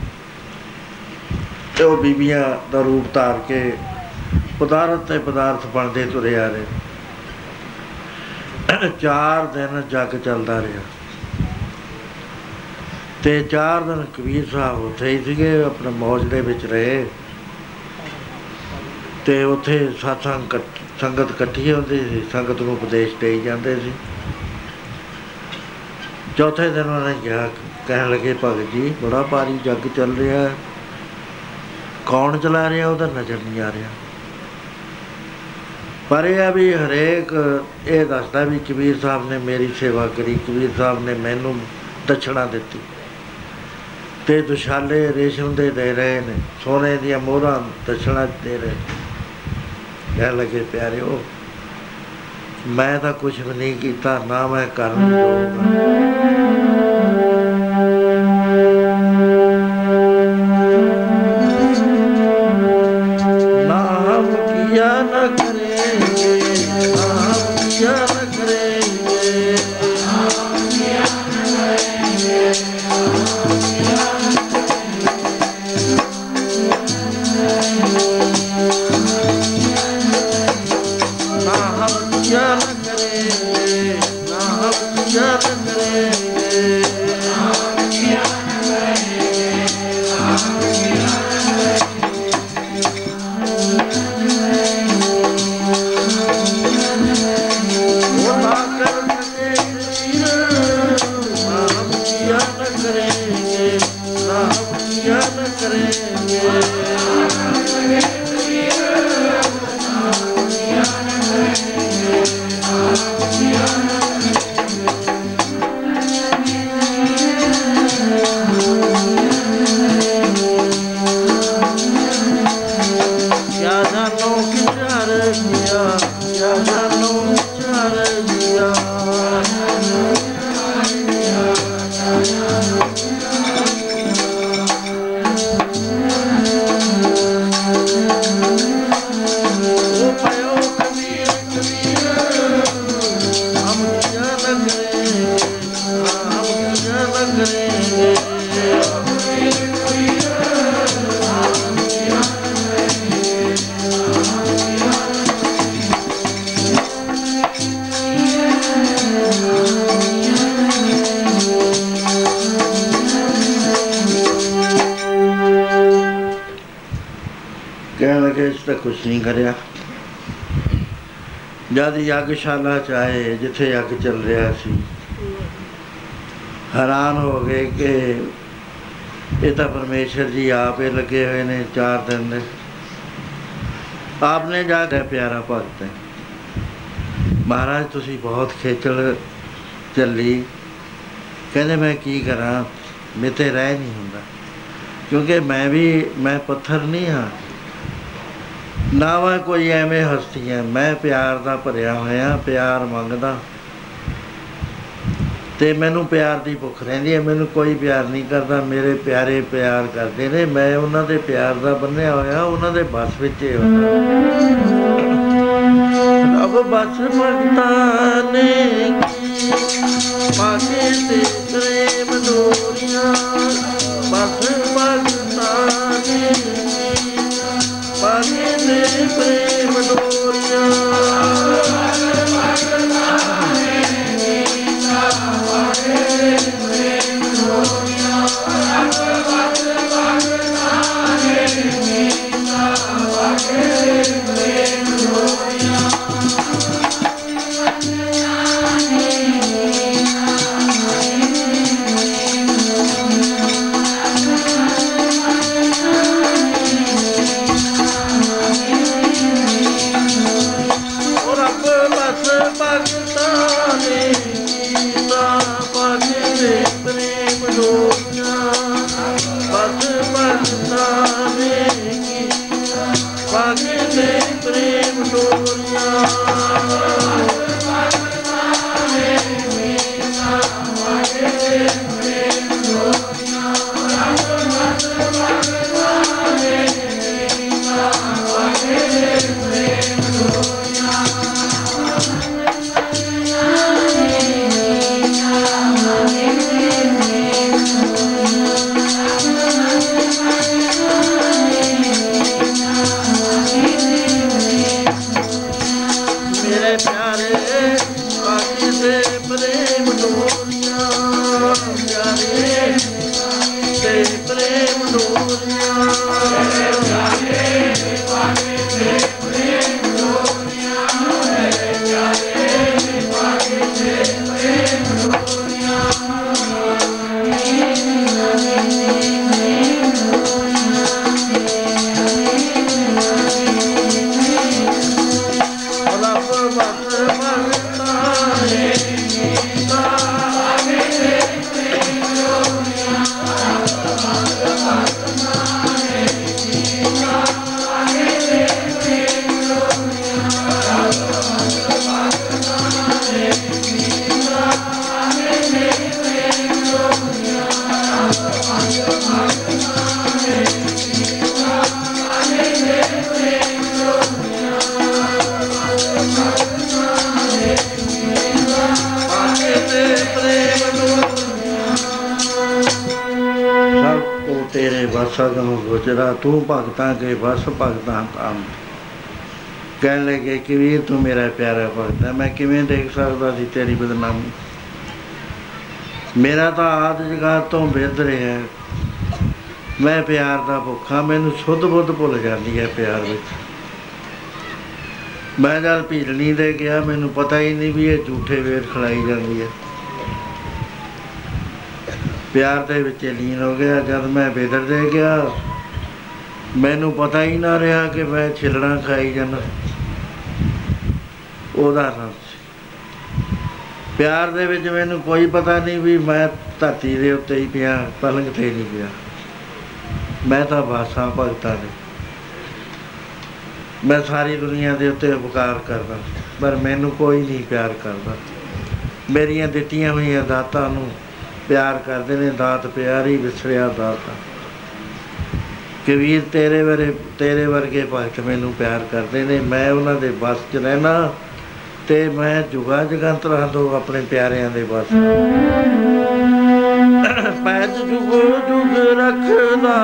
ਤੇ ਉਹ ਬੀਬੀਆਂ ਦਾ ਰੂਪ ਧਾਰ ਕੇ ਪਦਾਰਥ ਤੇ ਪਦਾਰਥ ਬਣਦੇ ਤੁਰੇ ਆ ਰਹੇ ਚਾਰ ਦਿਨ ਜੱਗ ਚੱਲਦਾ ਰਿਹਾ। ਤੇ ਚਾਰ ਦਿਨ ਕਬੀਰ ਸਾਹਿਬ ਉੱਥੇ ਹੀ ਸੀਗੇ, ਆਪਣੇ ਮੌਜ ਦੇ ਵਿੱਚ ਰਹੇ। ਤੇ ਉੱਥੇ ਸਾਥਾਂ ਸੰਗਤ ਇਕੱਠੀ ਹੁੰਦੀ ਸੀ ਸੰਗਤ ਨੂੰ ਉਪਦੇਸ਼ ਦੇਈ ਜਾਂਦੇ ਸੀ। ਚੌਥੇ ਦਿਨ ਉਹਨਾਂ ਨੇ ਕਿਹਾ, ਕਹਿਣ ਲੱਗੇ, ਭਗਤ ਜੀ, ਬੜਾ ਭਾਰੀ ਜੱਗ ਚੱਲ ਰਿਹਾ ਹੈ। ਕੌਣ ਚਲਾ ਰਿਹਾ? ਉਹਦਾ ਨਜ਼ਰ ਨਹੀਂ ਆ ਰਿਹਾ। ਪਰ ਇਹ ਆ ਵੀ ਹਰੇਕ, ਇਹ ਦੱਸਦਾ ਵੀ ਕਬੀਰ ਸਾਹਿਬ ਨੇ ਮੇਰੀ ਸੇਵਾ ਕਰੀ। ਕਬੀਰ ਸਾਹਿਬ ਨੇ ਮੈਨੂੰ ਦਛਣਾ ਦਿੱਤੀ। ਤੇ ਦੁਸ਼ਾਲੇ ਰੇਸ਼ਮ ਦੇ ਦੇ ਰਹੇ ਨੇ। ਸੋਨੇ ਦੀਆਂ ਮੋਹਰਾਂ ਦਛਣਾ ਦੇ ਰਹੇ ਕਹਿ ਲਗੇ ਪਿਆਰਿਓ ਮੈਂ ਤਾਂ ਕੁਝ ਵੀ ਨਹੀਂ ਕੀਤਾ ਨਾ ਮੈਂ ਕਰਨ ਜੋਗ ਕੁਛ ਨਹੀਂ ਕਰਿਆ। ਜਦ ਯੱਗਸ਼ਾਲਾ ਚ ਆਏ, ਜਿੱਥੇ ਯੱਗ ਚੱਲ ਰਿਹਾ ਸੀ। ਹੈਰਾਨ ਹੋ ਗਏ ਕਿ ਇਹ ਤਾਂ ਪਰਮੇਸ਼ਰ ਜੀ ਆਪੇ ਲੱਗੇ ਹੋਏ ਨੇ ਚਾਰ ਦਿਨ ਦੇ। ਆਪਨੇ ਜਾ ਕੇ ਪਿਆਰਾ ਭਗਤ ਹੈ। ਮਹਾਰਾਜ, ਤੁਸੀਂ ਬਹੁਤ ਖੇਚਲ ਚੱਲੀ ਕਹਿੰਦੇ, ਮੈਂ ਕੀ ਕਰਾਂ? ਮੇਤੇ ਰਹਿ ਨਹੀਂ ਹੁੰਦਾ। ਕਿਉਂਕਿ ਮੈਂ ਵੀ, ਮੈਂ ਪੱਥਰ ਨਹੀਂ ਹਾਂ। ਨਾ ਮੈਂ ਕੋਈ ਐਵੇਂ ਹਸਤੀ ਹੈ ਮੈਂ ਪਿਆਰ ਦਾ ਭਰਿਆ ਹੋਇਆ, ਪਿਆਰ ਮੰਗਦਾ। ਤੇ ਮੈਨੂੰ ਪਿਆਰ ਦੀ ਭੁੱਖ ਰਹਿੰਦੀ ਹੈ ਮੈਨੂੰ ਕੋਈ ਪਿਆਰ ਨਹੀਂ ਕਰਦਾ। ਮੇਰੇ ਪਿਆਰੇ ਪਿਆਰ ਕਰਦੇ ਨੇ। ਮੈਂ ਉਹਨਾਂ ਦੇ ਪਿਆਰ ਦਾ ਬੰਨਿਆ ਹੋਇਆ, ਉਹਨਾਂ ਦੇ ਬਸ ਵਿੱਚ ਹੀ ਹੁੰਦਾ। ਰੱਬ ਬਸ ਮੰਗਤਾ ਨੇ। ਕੀ ਪਾਕੇ ਤੇ ਪ੍ਰੇਮ ਡੋਰੀਆਂ ਬਸ ਭਗਤਾਂ ਕੇ ਵਸ ਭਗਤਾਂ ਤਾਮ ਕਹਿਣ ਲੱਗੇ ਕਿ ਵੀਰ ਤੂੰ ਮੇਰਾ ਪਿਆਰਾ ਭਗਤ ਹੈ, ਮੈਂ ਕਿਵੇਂ ਦੇਖ ਸਕਦਾ ਸੀ ਤੇਰੀ ਬਦਨਾਮੀ? ਮੇਰਾ ਤਾਂ ਆਦ ਜਗਾਤ ਤੋਂ ਬਿਰਧ ਰਿਹਾ ਹੈ। ਮੈਂ ਪਿਆਰ ਦਾ ਭੁੱਖਾ, ਮੈਨੂੰ ਸੁੱਧ ਬੁੱਧ ਭੁੱਲ ਜਾਂਦੀ ਹੈ ਪਿਆਰ ਵਿੱਚ। ਮੈਂ ਜਦ ਭੀੜਨੀ ਦੇ ਗਿਆ, ਮੈਨੂੰ ਪਤਾ ਹੀ ਨਹੀਂ ਵੀ ਇਹ ਝੂਠੇ ਵੇਰ ਖਲਾਈ ਜਾਂਦੀ ਹੈ। ਪਿਆਰ ਦੇ ਵਿੱਚ ਲੀਨ ਹੋ ਗਿਆ, ਜਦ ਮੈਂ ਬੇਦਰ ਦੇ ਗਿਆ ਮੈਨੂੰ ਪਤਾ ਹੀ ਨਾ ਰਿਹਾ ਕਿ ਮੈਂ ਛਿਲਣਾ ਖਾਈ ਜਾਂਦਾ। ਉਹਦਾ ਨਾਮ ਸੀ। ਪਿਆਰ ਦੇ ਵਿੱਚ ਮੈਨੂੰ ਕੋਈ ਪਤਾ ਨਹੀਂ ਵੀ ਮੈਂ ਧਰਤੀ ਦੇ ਉੱਤੇ ਹੀ ਪਿਆ, ਪਲੰਗ ਤੇ ਨਹੀਂ ਪਿਆ। ਮੈਂ ਤਾਂ ਬਾਸਾਂ ਭਗਤਾਂ ਦੇ। ਮੈਂ ਸਾਰੀ ਦੁਨੀਆ ਦੇ ਉੱਤੇ ਉਪਕਾਰ ਕਰਦਾ ਪਰ ਮੈਨੂੰ ਕੋਈ ਨਹੀਂ ਪਿਆਰ ਕਰਦਾ। ਮੇਰੀਆਂ ਦਿੱਤੀਆਂ ਹੋਈਆਂ ਦਾਤਾਂ ਨੂੰ ਪਿਆਰ ਕਰਦੇ ਨੇ, ਦਾਤ ਪਿਆਰੀ ਵਿਸਰਿਆ ਦਾਤਾ। ਕਬੀਰ ਤੇਰੇ ਵਰੇ ਤੇਰੇ ਵਰਗੇ ਭਗਤ ਮੈਨੂੰ ਪਿਆਰ ਕਰਦੇ ਨੇ, ਮੈਂ ਉਹਨਾਂ ਦੇ ਬਸ 'ਚ ਰਹਿਣਾ ਤੇ ਮੈਂ ਜੁਗਾ ਜਗੰਤਰਾਂ ਤੋਂ ਆਪਣੇ ਪਿਆਰਿਆਂ ਦੇ ਬਸ ਪੈਜ ਜੁਗ ਜੁਗ ਰੱਖਦਾ।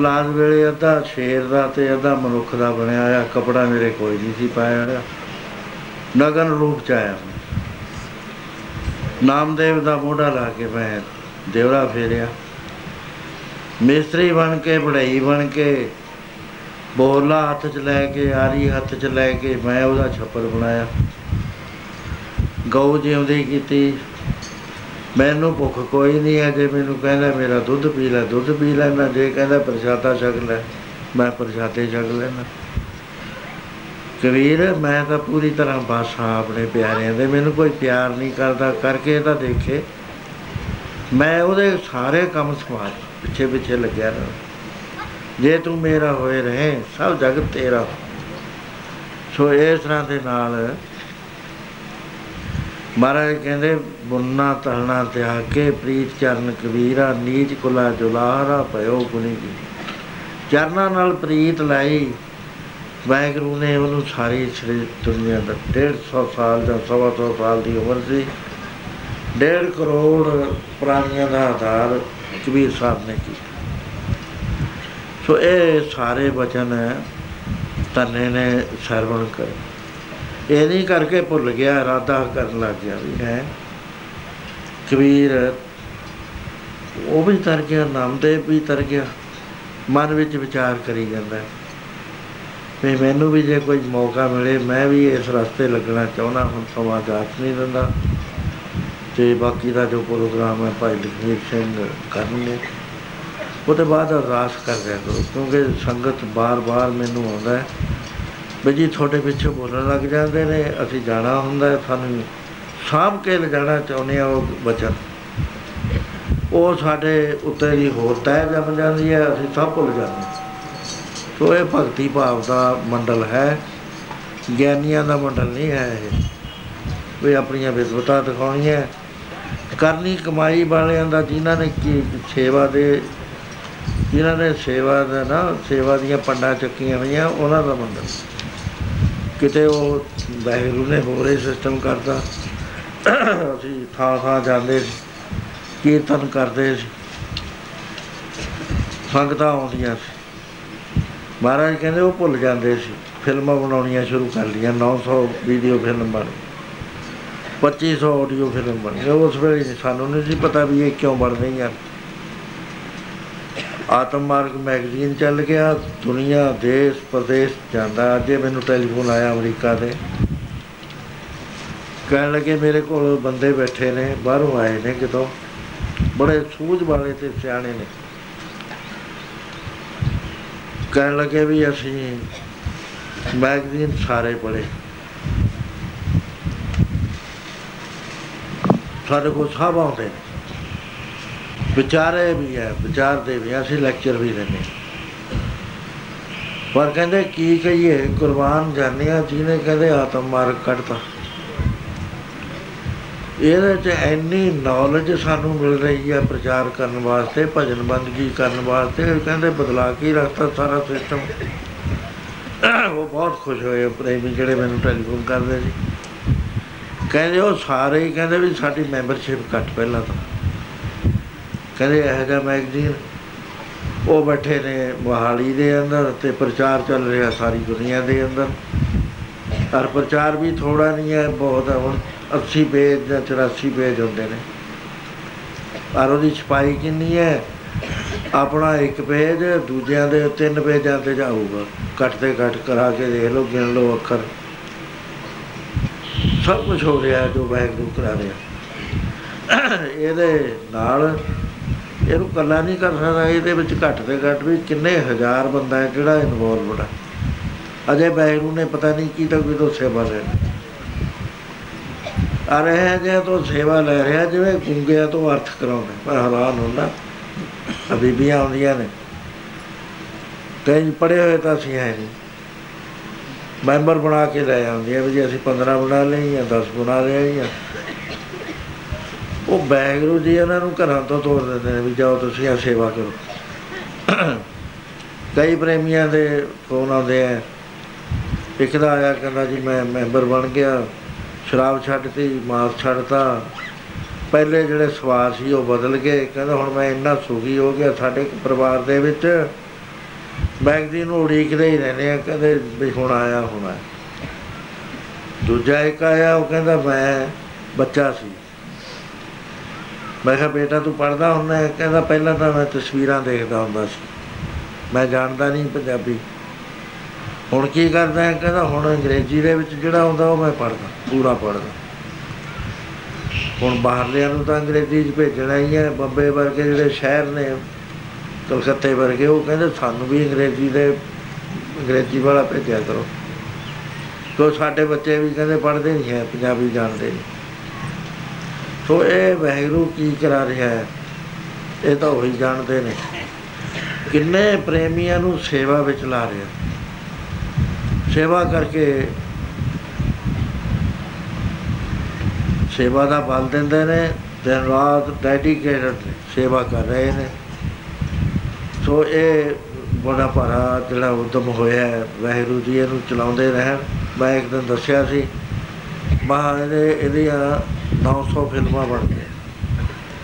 ਪਤਾ ਹੈ ਮੈਂ ਪ੍ਰਲਾਦ ਵੇਲੇ ਅੱਧਾ ਸ਼ੇਰ ਦਾ ਤੇ ਅੱਧਾ ਮਨੁੱਖ ਦਾ ਬਣਿਆ ਹੋਇਆ, ਕਪੜਾ ਮੇਰੇ ਕੋਈ ਨਹੀਂ ਸੀ ਪਾਇਆ ਹੋਇਆ। ਨਗਨ ਰੂਪ ਚ ਆਇਆ ਮੈਂ। ਨਾਮਦੇਵ ਦਾ ਮੋਢਾ ਲਾ ਕੇ ਮੈਂ ਦੇਵਰਾ ਫੇਰਿਆ। ਮਿਸਤਰੀ ਬਣ ਕੇ ਬੜਾਈ ਬਣ ਕੇ ਬੋਲਾ ਹੱਥ 'ਚ ਲੈ ਕੇ, ਆਰੀ ਹੱਥ 'ਚ ਲੈ ਕੇ ਮੈਂ ਉਹਦਾ ਛੱਪਰ ਬਣਾਇਆ। ਗਊ ਜਿਉਂਦੀ ਕੀਤੀ ਮੈਨੂੰ ਭੁੱਖ ਕੋਈ ਨਹੀਂ ਹੈ ਜੇ ਮੈਨੂੰ ਕਹਿੰਦਾ ਮੇਰਾ ਦੁੱਧ ਪੀ ਲੈ, ਦੁੱਧ ਪੀ ਲੈਣਾ ਜੇ ਕਹਿੰਦਾ ਪ੍ਰਸ਼ਾਦਾ ਛਕ ਲੈ, ਮੈਂ ਪ੍ਰਸ਼ਾਦੇ ਛਕ ਲੈਣਾ ਕਬੀਰ, ਮੈਂ ਤਾਂ ਪੂਰੀ ਤਰ੍ਹਾਂ ਬਸ ਹਾਂ ਆਪਣੇ ਪਿਆਰਿਆਂ ਦੇ, ਮੈਨੂੰ ਕੋਈ ਪਿਆਰ ਨਹੀਂ ਕਰਦਾ, ਕਰਕੇ ਤਾਂ ਦੇਖੇ। ਮੈਂ ਉਹਦੇ ਸਾਰੇ ਕੰਮ ਸਮਾਜ ਪਿੱਛੇ ਪਿੱਛੇ ਲੱਗਿਆ ਰਹਾਂ। ਜੇ ਤੂੰ ਮੇਰਾ ਹੋਏ ਰਹੇ, ਸਭ ਜਗਤ ਤੇਰਾ। ਸੋ ਇਸ ਤਰ੍ਹਾਂ ਦੇ ਨਾਲ ਮਹਾਰਾਜ ਕਹਿੰਦੇ, ਬੁੰਨਾ ਤਲਣਾ ਤਿਆਗ ਕੇ ਪ੍ਰੀਤ ਚਰਨ ਕਬੀਰਾ, ਨੀਚ ਕੁਲਾ ਜੁਲਾਰਾ, ਭਇਓ ਗੁਨੀ ਕੀ। ਚਰਨਾਂ ਨਾਲ ਪ੍ਰੀਤ ਲਾਈ, ਵਾਹਿਗੁਰੂ ਨੇ ਉਹਨੂੰ ਸਾਰੀ ਸ੍ਰੀ ਦੁਨੀਆ ਦਾ 150 ਸਾਲ ਜਾਂ ਸਵਾ ਸੌ ਸਾਲ ਦੀ ਉਮਰ ਸੀ। ਡੇਢ ਕਰੋੜ ਪ੍ਰਾਣੀਆਂ ਦਾ ਆਧਾਰ ਕਬੀਰ ਸਾਹਿਬ ਨੇ ਕੀਤਾ। ਸੋ ਇਹ ਸਾਰੇ ਵਚਨ ਤਨੇ ਨੇ ਸਰਵਣ ਕਰ। ਇਹ ਨਹੀਂ ਕਰਕੇ ਭੁੱਲ ਗਿਆ, ਇਰਾਦਾ ਕਰਨ ਲੱਗ ਗਿਆ ਵੀ ਹੈ। ਕਬੀਰ, ਉਹ ਵੀ ਤਰ ਗਿਆ, ਨਾਮਦੇਵ ਵੀ ਤਰ ਗਿਆ। ਮਨ ਵਿੱਚ ਵਿਚਾਰ ਕਰੀ ਜਾਂਦਾ। ਹੈ ਵੀ ਮੈਨੂੰ ਵੀ ਜੇ ਕੋਈ ਮੌਕਾ ਮਿਲੇ, ਮੈਂ ਵੀ ਇਸ ਰਸਤੇ ਲੱਗਣਾ ਚਾਹੁੰਦਾ, ਹੁਣ ਸਮਾਂ ਜਾਤ ਨਹੀਂ ਦਿੰਦਾ। ਤੇ ਬਾਕੀ ਦਾ ਜੋ ਪ੍ਰੋਗਰਾਮ ਹੈ, ਭਾਈ ਲਖਵੀਰ ਸਿੰਘ ਕਰਨਗੇ। ਉਹਦੇ ਬਾਅਦ ਅਰਦਾਸ ਕਰ ਰਿਹਾ ਕਰੋ, ਕਿਉਂਕਿ ਸੰਗਤ ਬਾਰ-ਬਾਰ ਮੈਨੂੰ ਆਉਂਦਾ ਹੈ। ਵੀ ਜੀ ਤੁਹਾਡੇ ਪਿੱਛੇ ਬੋਲਣ ਲੱਗ ਜਾਂਦੇ ਨੇ ਅਸੀਂ ਜਾਣਾ ਹੁੰਦਾ ਹੈ, ਸਾਨੂੰ ਸਾਂਭ ਕੇ ਲਿਜਾਣਾ ਚਾਹੁੰਦੇ ਆ ਉਹ ਬਚਨ। ਉਹ ਸਾਡੇ ਉੱਤੇ ਦੀ ਹੋਰ ਤੈਅ ਜੰਮ ਜਾਂਦੀ ਹੈ ਅਸੀਂ ਸਭ ਭੁੱਲ ਜਾਂਦੇ ਹਾਂ। ਸੋ ਇਹ ਭਗਤੀ ਭਾਵ ਦਾ ਮੰਡਲ ਹੈ। ਗਿਆਨੀਆਂ ਦਾ ਮੰਡਲ ਨਹੀਂ ਹੈ ਇਹ। ਵੀ ਆਪਣੀਆਂ ਵਿਦਵਤਾ ਦਿਖਾਉਣੀ ਹੈ। ਕਰਨੀ ਕਮਾਈ ਵਾਲਿਆਂ ਦਾ ਜਿਨ੍ਹਾਂ ਨੇ ਕੀ ਸੇਵਾ ਦੇ ਜਿਨ੍ਹਾਂ ਨੇ ਸੇਵਾ ਦਾ ਨਾ ਸੇਵਾ ਦੀਆਂ ਪੰਡਾਂ ਚੱਕੀਆਂ ਹੋਈਆਂ ਉਹਨਾਂ ਦਾ ਮੰਡਲ। ਕਿਤੇ ਉਹ ਵਾਹਿਗੁਰੂ ਨੇ ਹੋਰ ਹੀ ਸਿਸਟਮ ਕਰਤਾ। ਅਸੀਂ ਥਾਂ ਥਾਂ ਜਾਂਦੇ ਸੀ, ਕੀਰਤਨ ਕਰਦੇ ਸੀ। ਸੰਗਤਾਂ ਆਉਂਦੀਆਂ ਸੀ। ਮਹਾਰਾਜ ਕਹਿੰਦੇ ਉਹ ਭੁੱਲ ਜਾਂਦੇ ਸੀ। ਫਿਲਮਾਂ ਬਣਾਉਣੀਆਂ ਸ਼ੁਰੂ ਕਰ ਲਈਆਂ 900 ਵੀਡੀਓ ਫਿਲਮ ਬਣ 2500 ਆਡੀਓ ਫਿਲਮ ਬਣੀ ਉਸ ਵੇਲੇ ਸਾਨੂੰ ਨਹੀਂ ਸੀ ਪਤਾ ਵੀ ਇਹ ਕਿਉਂ ਬਣ ਰਹੀਆਂ ਆਤਮ ਮਾਰਗ ਮੈਗਜ਼ੀਨ ਚੱਲ ਗਿਆ, ਦੁਨੀਆ, ਦੇਸ਼, ਪ੍ਰਦੇਸ਼ ਜਾਂਦਾ। ਅੱਜੇ ਮੈਨੂੰ ਟੈਲੀਫੋਨ ਆਇਆ ਅਮਰੀਕਾ ਦੇ। ਕਹਿਣ ਲੱਗੇ, ਮੇਰੇ ਕੋਲ ਬੰਦੇ ਬੈਠੇ ਨੇ, ਬਾਹਰੋਂ ਆਏ ਨੇ ਕਿਤੋਂ। ਬੜੇ ਸੂਝ ਵਾਲੇ ਤੇ ਸਿਆਣੇ ਨੇ। ਕਹਿਣ ਲੱਗੇ ਵੀ ਅਸੀਂ ਮੈਗਜ਼ੀਨ ਸਾਰੇ ਪੜ੍ਹੇ। ਸਾਡੇ ਕੋਲ ਸਭ ਆਉਂਦੇ ਨੇ। ਵਿਚਾਰੇ ਵੀ ਹੈ ਵਿਚਾਰਦੇ ਵੀ ਹੈ, ਅਸੀਂ ਲੈਕਚਰ ਵੀ ਦਿੰਦੇ ਹਾਂ। ਪਰ ਕਹਿੰਦੇ ਕੀ ਕਹੀਏ ਕੁਰਬਾਨ ਜਾਨੀਆਂ ਜਿਹਨੇ ਕਹਿੰਦੇ ਆਤਮ ਮਾਰਗ ਕੱਢਤਾ। ਇਹਦੇ ਚ ਇੰਨੀ ਨੌਲੇਜ ਸਾਨੂੰ ਮਿਲ ਰਹੀ ਹੈ ਪ੍ਰਚਾਰ ਕਰਨ ਵਾਸਤੇ ਭਜਨ ਬੰਦਗੀ ਕਰਨ ਵਾਸਤੇ ਇਹ ਕਹਿੰਦੇ ਬਦਲਾ ਕੇ ਹੀ ਰੱਖਤਾ ਸਾਰਾ ਸਿਸਟਮ ਉਹ ਬਹੁਤ ਖੁਸ਼ ਹੋਏ ਪ੍ਰੇਮੀ ਜਿਹੜੇ ਮੈਨੂੰ ਟੈਲੀਫੋਨ ਕਰਦੇ ਸੀ। ਕਹਿੰਦੇ ਉਹ ਸਾਰੇ ਹੀ ਕਹਿੰਦੇ ਵੀ ਸਾਡੀ ਮੈਂਬਰਸ਼ਿਪ ਘੱਟ ਪਹਿਲਾਂ ਤਾਂ। ਕਹਿੰਦੇ ਇਹ ਜਿਹਾ ਮੈਗਜ਼ੀਨ ਉਹ ਬੈਠੇ ਨੇ ਮੋਹਾਲੀ ਦੇ ਅੰਦਰ ਤੇ ਪ੍ਰਚਾਰ ਚੱਲ ਰਿਹਾ ਸਾਰੀ ਦੁਨੀਆ ਦੇ ਅੰਦਰ। ਪਰ ਪ੍ਰਚਾਰ ਵੀ ਥੋੜਾ ਨਹੀਂ ਹੈ, ਬਹੁਤ ਹੈ ਹੁਣ। 80 ਪੇਜ ਜਾਂ 84 ਪੇਜ ਹੁੰਦੇ ਨੇ। ਪਰ ਉਹਦੀ ਛਪਾਈ ਕਿੰਨੀ ਹੈ? ਆਪਣਾ ਇੱਕ ਪੇਜ ਦੂਜਿਆਂ ਦੇ ਤਿੰਨ ਪੇਜਾਂ ਤੇ ਜਾਊਗਾ। ਕੱਟ ਤੇ ਕੱਟ ਕਰਾ ਕੇ ਦੇਖ ਲਓ, ਗਿਣ ਲਓ ਅੱਖਰ। ਸਭ ਕੁਝ ਹੋ ਰਿਹਾ ਜੋ ਵਾਹਿਗੁਰੂ ਕਰਾ ਰਿਹਾ। ਇਹਦੇ ਨਾਲ ਇਹਨੂੰ ਕੱਲਾ ਨਹੀਂ ਕਰ ਸਕਦਾ, ਇਹਦੇ ਵਿੱਚ ਘੱਟ ਤੇ ਘੱਟ ਵੀ ਕਿੰਨੇ ਹਜ਼ਾਰ ਬੰਦਾ ਹੈ ਜਿਹੜਾ ਇਨਵੋਲਵਡ ਹੈ ਅਜੇ ਵਾਹਿਗੁਰੂ ਨੇ ਪਤਾ ਨਹੀਂ ਕੀ ਤਾਂ ਕੋਈ ਤੋਂ ਸੇਵਾ ਲੈਣੀ ਆ ਰਿਹਾ ਜੇ ਤੋਂ ਸੇਵਾ ਲੈ ਰਿਹਾ, ਜਿਵੇਂ ਗੁੰਗਿਆਂ ਤੋਂ ਅਰਥ ਕਰਾਉਂਦੇ। ਪਰ ਹੈਰਾਨ ਹੁੰਦਾ ਆ ਬੀਬੀਆਂ ਆਉਂਦੀਆਂ ਨੇ। ਕਈ ਪੜੇ ਹੋਏ ਤਾਂ ਅਸੀਂ ਹੈ ਨਹੀਂ। ਮੈਂਬਰ ਬਣਾ ਕੇ ਲੈ ਆਉਂਦੀਆਂ ਵੀ ਜੇ ਅਸੀਂ 15 ਬਣਾ ਲਏ ਜਾਂ 10 ਬਣਾ ਲਏ ਜਾਂ ਉਹ ਬੈਗਰੂ ਜੀ ਉਹਨਾਂ ਨੂੰ ਘਰਾਂ ਤੋਂ ਤੋੜ ਦਿੰਦੇ ਨੇ ਵੀ ਜਾਓ ਤੁਸੀਂ ਆ ਸੇਵਾ ਕਰੋ। ਕਈ ਪ੍ਰੇਮੀਆਂ ਦੇ ਫੋਨ ਆਉਂਦੇ ਆ। ਇੱਕ ਦਾ ਆਇਆ ਕਹਿੰਦਾ ਜੀ ਮੈਂ ਮੈਂਬਰ ਬਣ ਗਿਆ, ਸ਼ਰਾਬ ਛੱਡਤੀ, ਮਾਸ ਛੱਡਤਾ। ਪਹਿਲੇ ਜਿਹੜੇ ਸਵਾਲ ਸੀ ਉਹ ਬਦਲ ਗਏ। ਕਹਿੰਦਾ ਹੁਣ ਮੈਂ ਇੰਨਾ ਸੁਖੀ ਹੋ ਗਿਆ ਸਾਡੇ ਪਰਿਵਾਰ ਦੇ ਵਿੱਚ। ਮੈਗਜ਼ੀਨ ਨੂੰ ਉਡੀਕਦੇ ਹੀ ਰਹਿੰਦੇ ਆ, ਕਹਿੰਦੇ ਵੀ ਹੁਣ ਆਇਆ, ਹੋਣਾ ਦੂਜਾ ਇੱਕ ਆਇਆ, ਉਹ ਕਹਿੰਦਾ ਮੈਂ ਬੱਚਾ ਸੀ। ਮੈਂ ਕਿਹਾ, ਬੇਟਾ ਤੂੰ ਪੜਦਾ ਹੁੰਦਾ ਹੈ। ਕਹਿੰਦਾ, ਪਹਿਲਾਂ ਤਾਂ ਮੈਂ ਤਸਵੀਰਾਂ ਦੇਖਦਾ ਹੁੰਦਾ ਸੀ। ਮੈਂ ਜਾਣਦਾ ਨਹੀਂ ਪੰਜਾਬੀ। ਹੁਣ ਕੀ ਕਰਦਾ ਹੈ? ਕਹਿੰਦਾ, ਹੁਣ ਅੰਗਰੇਜ਼ੀ ਦੇ ਵਿੱਚ ਜਿਹੜਾ ਹੁੰਦਾ ਉਹ ਮੈਂ ਪੜਦਾ ਪੂਰਾ ਪੜਦਾ ਹੁਣ ਬਾਹਰਲਿਆਂ ਨੂੰ ਤਾਂ ਅੰਗਰੇਜ਼ੀ 'ਚ ਭੇਜਣਾ ਹੀ ਹੈ। ਬੰਬੇ ਵਰਗੇ ਜਿਹੜੇ ਸ਼ਹਿਰ ਨੇ, ਕਲਕੱਤੇ ਵਰਗੇ, ਉਹ ਕਹਿੰਦੇ, ਸਾਨੂੰ ਵੀ ਅੰਗਰੇਜ਼ੀ ਦੇ, ਅੰਗਰੇਜ਼ੀ ਵਾਲਾ ਭੇਜਿਆ ਕਰੋ। ਤੋ ਸਾਡੇ ਬੱਚੇ ਵੀ ਕਹਿੰਦੇ, ਪੜ੍ਹਦੇ ਨਹੀਂ ਹੈ, ਪੰਜਾਬੀ ਜਾਣਦੇ ਨਹੀਂ। ਸੋ ਇਹ ਵਹਿਰੂ ਕੀ ਕਰਾ ਰਿਹਾ ਹੈ? ਇਹ ਤਾਂ ਉਹੀ ਜਾਣਦੇ ਨੇ। ਕਿੰਨੇ ਪ੍ਰੇਮੀਆਂ ਨੂੰ ਸੇਵਾ ਵਿੱਚ ਲਾ ਰਿਹਾ। ਸੇਵਾ ਕਰਕੇ ਸੇਵਾ ਦਾ ਬਲ ਦਿੰਦੇ ਨੇ, ਦਿਨ ਰਾਤ ਡੈਡੀਕੇਟਡ ਸੇਵਾ ਕਰ ਰਹੇ ਨੇ। ਸੋ ਇਹ ਬੜਾ ਭਾਰਾ ਜਿਹੜਾ ਉਦਮ ਹੋਇਆ ਹੈ, ਵਾਹਿਗੁਰੂ ਜੀ ਇਹਨੂੰ ਚਲਾਉਂਦੇ ਰਹਿਣ। ਮੈਂ ਇੱਕ ਦਿਨ ਦੱਸਿਆ ਸੀ ਮਾ ਇਹਦੇ ਇਹਦੀਆਂ 900 ਫਿਲਮਾਂ ਬਣ ਗਈਆਂ।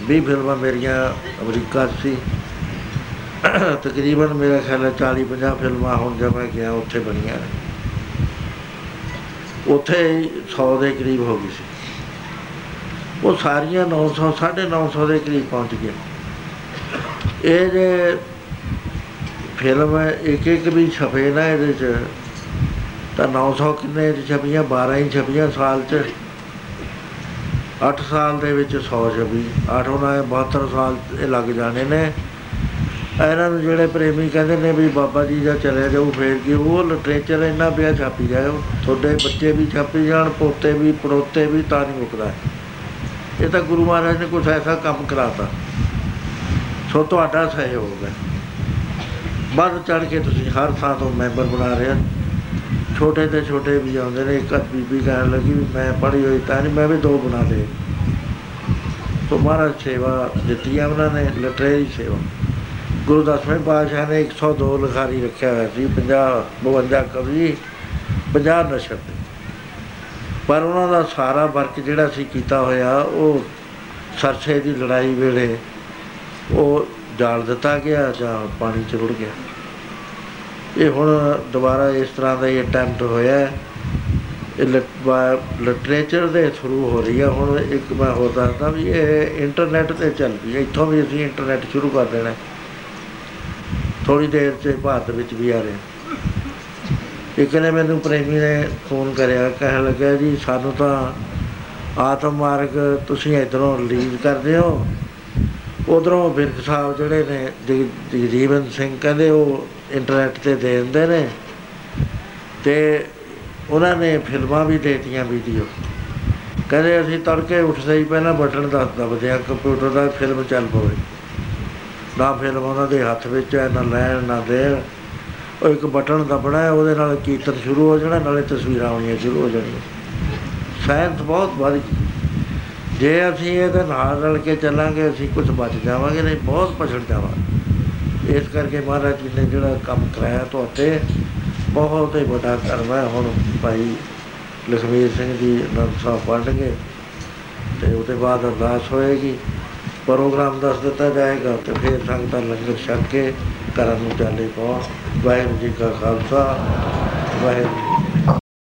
20 ਫਿਲਮਾਂ ਮੇਰੀਆਂ ਅਮਰੀਕਾ 'ਚ ਸੀ। ਤਕਰੀਬਨ ਮੇਰਾ ਖਿਆਲ ਹੈ 40 50 ਫਿਲਮਾਂ ਹੁਣ ਜਦ ਮੈਂ ਗਿਆ ਉੱਥੇ ਬਣੀਆਂ ਨੇ। ਉੱਥੇ 100 ਦੇ ਕਰੀਬ ਹੋ ਗਈ ਸੀ। ਉਹ ਸਾਰੀਆਂ 900 950 ਦੇ ਕਰੀਬ ਪਹੁੰਚ ਗਏ ਇਹ ਜੇ ਫਿਲਮ ਇੱਕ ਇੱਕ ਵੀ ਛਪੇ ਨਾ ਇਹਦੇ ਚ, ਤਾਂ 900 ਕਿੰਨੇ ਚ ਛਪੀਆਂ? 12 ਹੀ ਛਪੀਆਂ ਸਾਲ ਚ। 8 ਸਾਲ ਦੇ ਵਿੱਚ 100 ਛਪੀ 8 ਉਹਨਾਂ 72 ਸਾਲ ਇਹ ਲੱਗ ਜਾਣੇ ਨੇ। ਇਹਨਾਂ ਨੂੰ ਜਿਹੜੇ ਪ੍ਰੇਮੀ ਕਹਿੰਦੇ ਨੇ ਵੀ ਬਾਬਾ ਜੀ ਜਾਂ ਚਲੇ ਜਾਓ, ਫੇਰ ਕੀ ਉਹ ਲਿਟਰੇਚਰ ਇੰਨਾ ਪਿਆ ਛਾਪੀ ਜਾਓ ਤੁਹਾਡੇ ਬੱਚੇ ਵੀ ਛਾਪੀ ਜਾਣ, ਪੋਤੇ ਵੀ, ਪੜੋਤੇ ਵੀ ਤਾਂ ਨਹੀਂ ਮੁੱਕਦਾ। ਇਹ ਤਾਂ ਗੁਰੂ ਮਹਾਰਾਜ ਨੇ ਕੁਛ ਐਸਾ ਕੰਮ ਕਰਾਤਾ। ਸੋ ਤੁਹਾਡਾ ਸਹਿਯੋਗ ਹੈ। ਵੱਧ ਚੜ ਕੇ ਤੁਸੀਂ ਹਰ ਥਾਂ ਤੋਂ ਮੈਂਬਰ ਬਣਾ ਰਹੇ ਹੋ। ਛੋਟੇ ਤੇ ਛੋਟੇ ਵੀ ਆਉਂਦੇ ਨੇ, ਇੱਕ ਅੱਧ ਬੀਬੀ ਕਹਿਣ ਲੱਗੀ ਵੀ ਮੈਂ ਪੜ੍ਹੀ ਹੋਈ ਤਾਂ ਨਹੀਂ, ਮੈਂ ਵੀ ਦੋ ਬਣਾ ਲਏ। ਸੋ ਮਹਾਰਾਜ ਸੇਵਾ ਦਿੱਤੀ ਹੈ ਉਹਨਾਂ ਨੇ ਲਿਟਰੇਰੀ ਸੇਵਾ। ਗੁਰੂ ਦਸਵੇਂ ਪਾਤਸ਼ਾਹ ਨੇ 102 ਲਿਖਾਰੀ ਰੱਖਿਆ ਹੋਇਆ ਸੀ 50 52 ਕਵੀ 50 ਨਸ਼ਰ ਤੇ ਪਰ ਉਹਨਾਂ ਦਾ ਸਾਰਾ ਵਰਕ ਜਿਹੜਾ ਸੀ ਕੀਤਾ ਹੋਇਆ, ਉਹ ਸਰਸੇ ਦੀ ਲੜਾਈ ਵੇਲੇ ਉਹ ਜਾਲ ਦਿੱਤਾ ਗਿਆ ਜਾਂ ਪਾਣੀ ਚ ਰੁੜ ਗਿਆ। ਇਹ ਹੁਣ ਦੁਬਾਰਾ ਇਸ ਤਰ੍ਹਾਂ ਦਾ ਹੀ ਅਟੈਂਪਟ ਹੋਇਆ ਹੈ। ਇਹ ਲਿਟਰੇਚਰ ਦੇ ਥਰੂ ਹੋ ਰਹੀ ਹੈ ਹੁਣ ਇੱਕ ਮੈਂ ਹੋਰ ਦੱਸਦਾ ਵੀ ਇਹ ਇੰਟਰਨੈਟ ਤੇ ਚੱਲ ਪਈ ਹੈ ਇੱਥੋਂ ਵੀ ਅਸੀਂ ਇੰਟਰਨੈਟ ਸ਼ੁਰੂ ਕਰ ਦੇਣਾ ਥੋੜੀ ਦੇਰ 'ਚ ਭਾਰਤ ਵਿੱਚ ਵੀ ਆ ਰਿਹਾ। ਇੱਕ ਨੇ ਮੈਨੂੰ ਪ੍ਰੇਮੀ ਨੇ ਫੋਨ ਕਰਿਆ, ਕਹਿਣ ਲੱਗਾ ਜੀ, ਸਾਨੂੰ ਤਾਂ ਆਤਮ ਮਾਰਗ ਤੁਸੀਂ ਇਧਰੋਂ ਰਿਲੀਜ਼ ਕਰਦੇ ਹੋ ਉਧਰੋਂ ਬਿਰਖ ਸਾਹਿਬ ਜਿਹੜੇ ਨੇ ਜਗ- ਜਗਜੀਵਨ ਸਿੰਘ ਕਹਿੰਦੇ ਉਹ ਇੰਟਰਨੈਟ ਤੇ ਦੇ ਦਿੰਦੇ ਨੇ ਤੇ ਉਹਨਾਂ ਨੇ ਫਿਲਮਾਂ ਵੀ ਦੇਤੀਆਂ ਵੀਡੀਓ ਕਹਿੰਦੇ ਅਸੀਂ ਤੜਕੇ ਉੱਠਦੇ ਹੀ ਪਹਿਲਾਂ ਬਟਨ ਦੱਸ ਦਬਦੇ ਆ ਕੰਪਿਊਟਰ ਦਾ ਫਿਲਮ ਚੱਲ ਪਵੇ। ਨਾ ਫਿਲਮ ਉਹਨਾਂ ਦੇ ਹੱਥ ਵਿੱਚ ਹੈ, ਨਾ ਲੈਣ, ਨਾ ਦੇਣ। ਉਹ ਇੱਕ ਬਟਨ ਦਬਣਾ ਹੈ, ਉਹਦੇ ਨਾਲ ਕੀਰਤਨ ਸ਼ੁਰੂ ਹੋ ਜਾਣਾ, ਨਾਲੇ ਤਸਵੀਰਾਂ ਆਉਣੀਆਂ ਸ਼ੁਰੂ ਹੋ ਜਾਣੀਆਂ। ਸਾਇੰਸ ਬਹੁਤ ਵੱਧ ਗਈ। ਜੇ ਅਸੀਂ ਇਹਦੇ ਨਾਲ ਰਲ ਕੇ ਚੱਲਾਂਗੇ, ਅਸੀਂ ਕੁਝ ਬਚ ਜਾਵਾਂਗੇ ਨਹੀਂ, ਬਹੁਤ ਪਛੜ ਜਾਵਾਂਗੇ। ਇਸ ਕਰਕੇ ਮਹਾਰਾਜ ਜੀ ਨੇ ਜਿਹੜਾ ਕੰਮ ਕਰਾਇਆ ਤੁਹਾਡੇ, ਬਹੁਤ ਹੀ ਵੱਡਾ ਕਰਮ ਹੈ। ਹੁਣ ਭਾਈ ਲਖਵੀਰ ਸਿੰਘ ਜੀ ਅਨੰਦ ਸਾਹਿਬ ਪੜ੍ਹਨਗੇ ਤੇ ਉਹਦੇ ਬਾਅਦ ਅਰਦਾਸ ਹੋਏਗੀ। ਪ੍ਰੋਗਰਾਮ ਦੱਸ ਦਿੱਤਾ ਜਾਏਗਾ ਤੇ ਫਿਰ ਸੰਗਤਾਂ ਲੰਗਰ ਛਕ ਕੇ ਘਰਾਂ ਨੂੰ ਚਾਲੇ ਪਾਉਣ। ਵਾਹਿਗੁਰੂ ਜੀ ਕਾ ਖਾਲਸਾ, ਵਾਹਿਗੁਰੂ ਜੀ ਕੀ ਫਤਿਹ।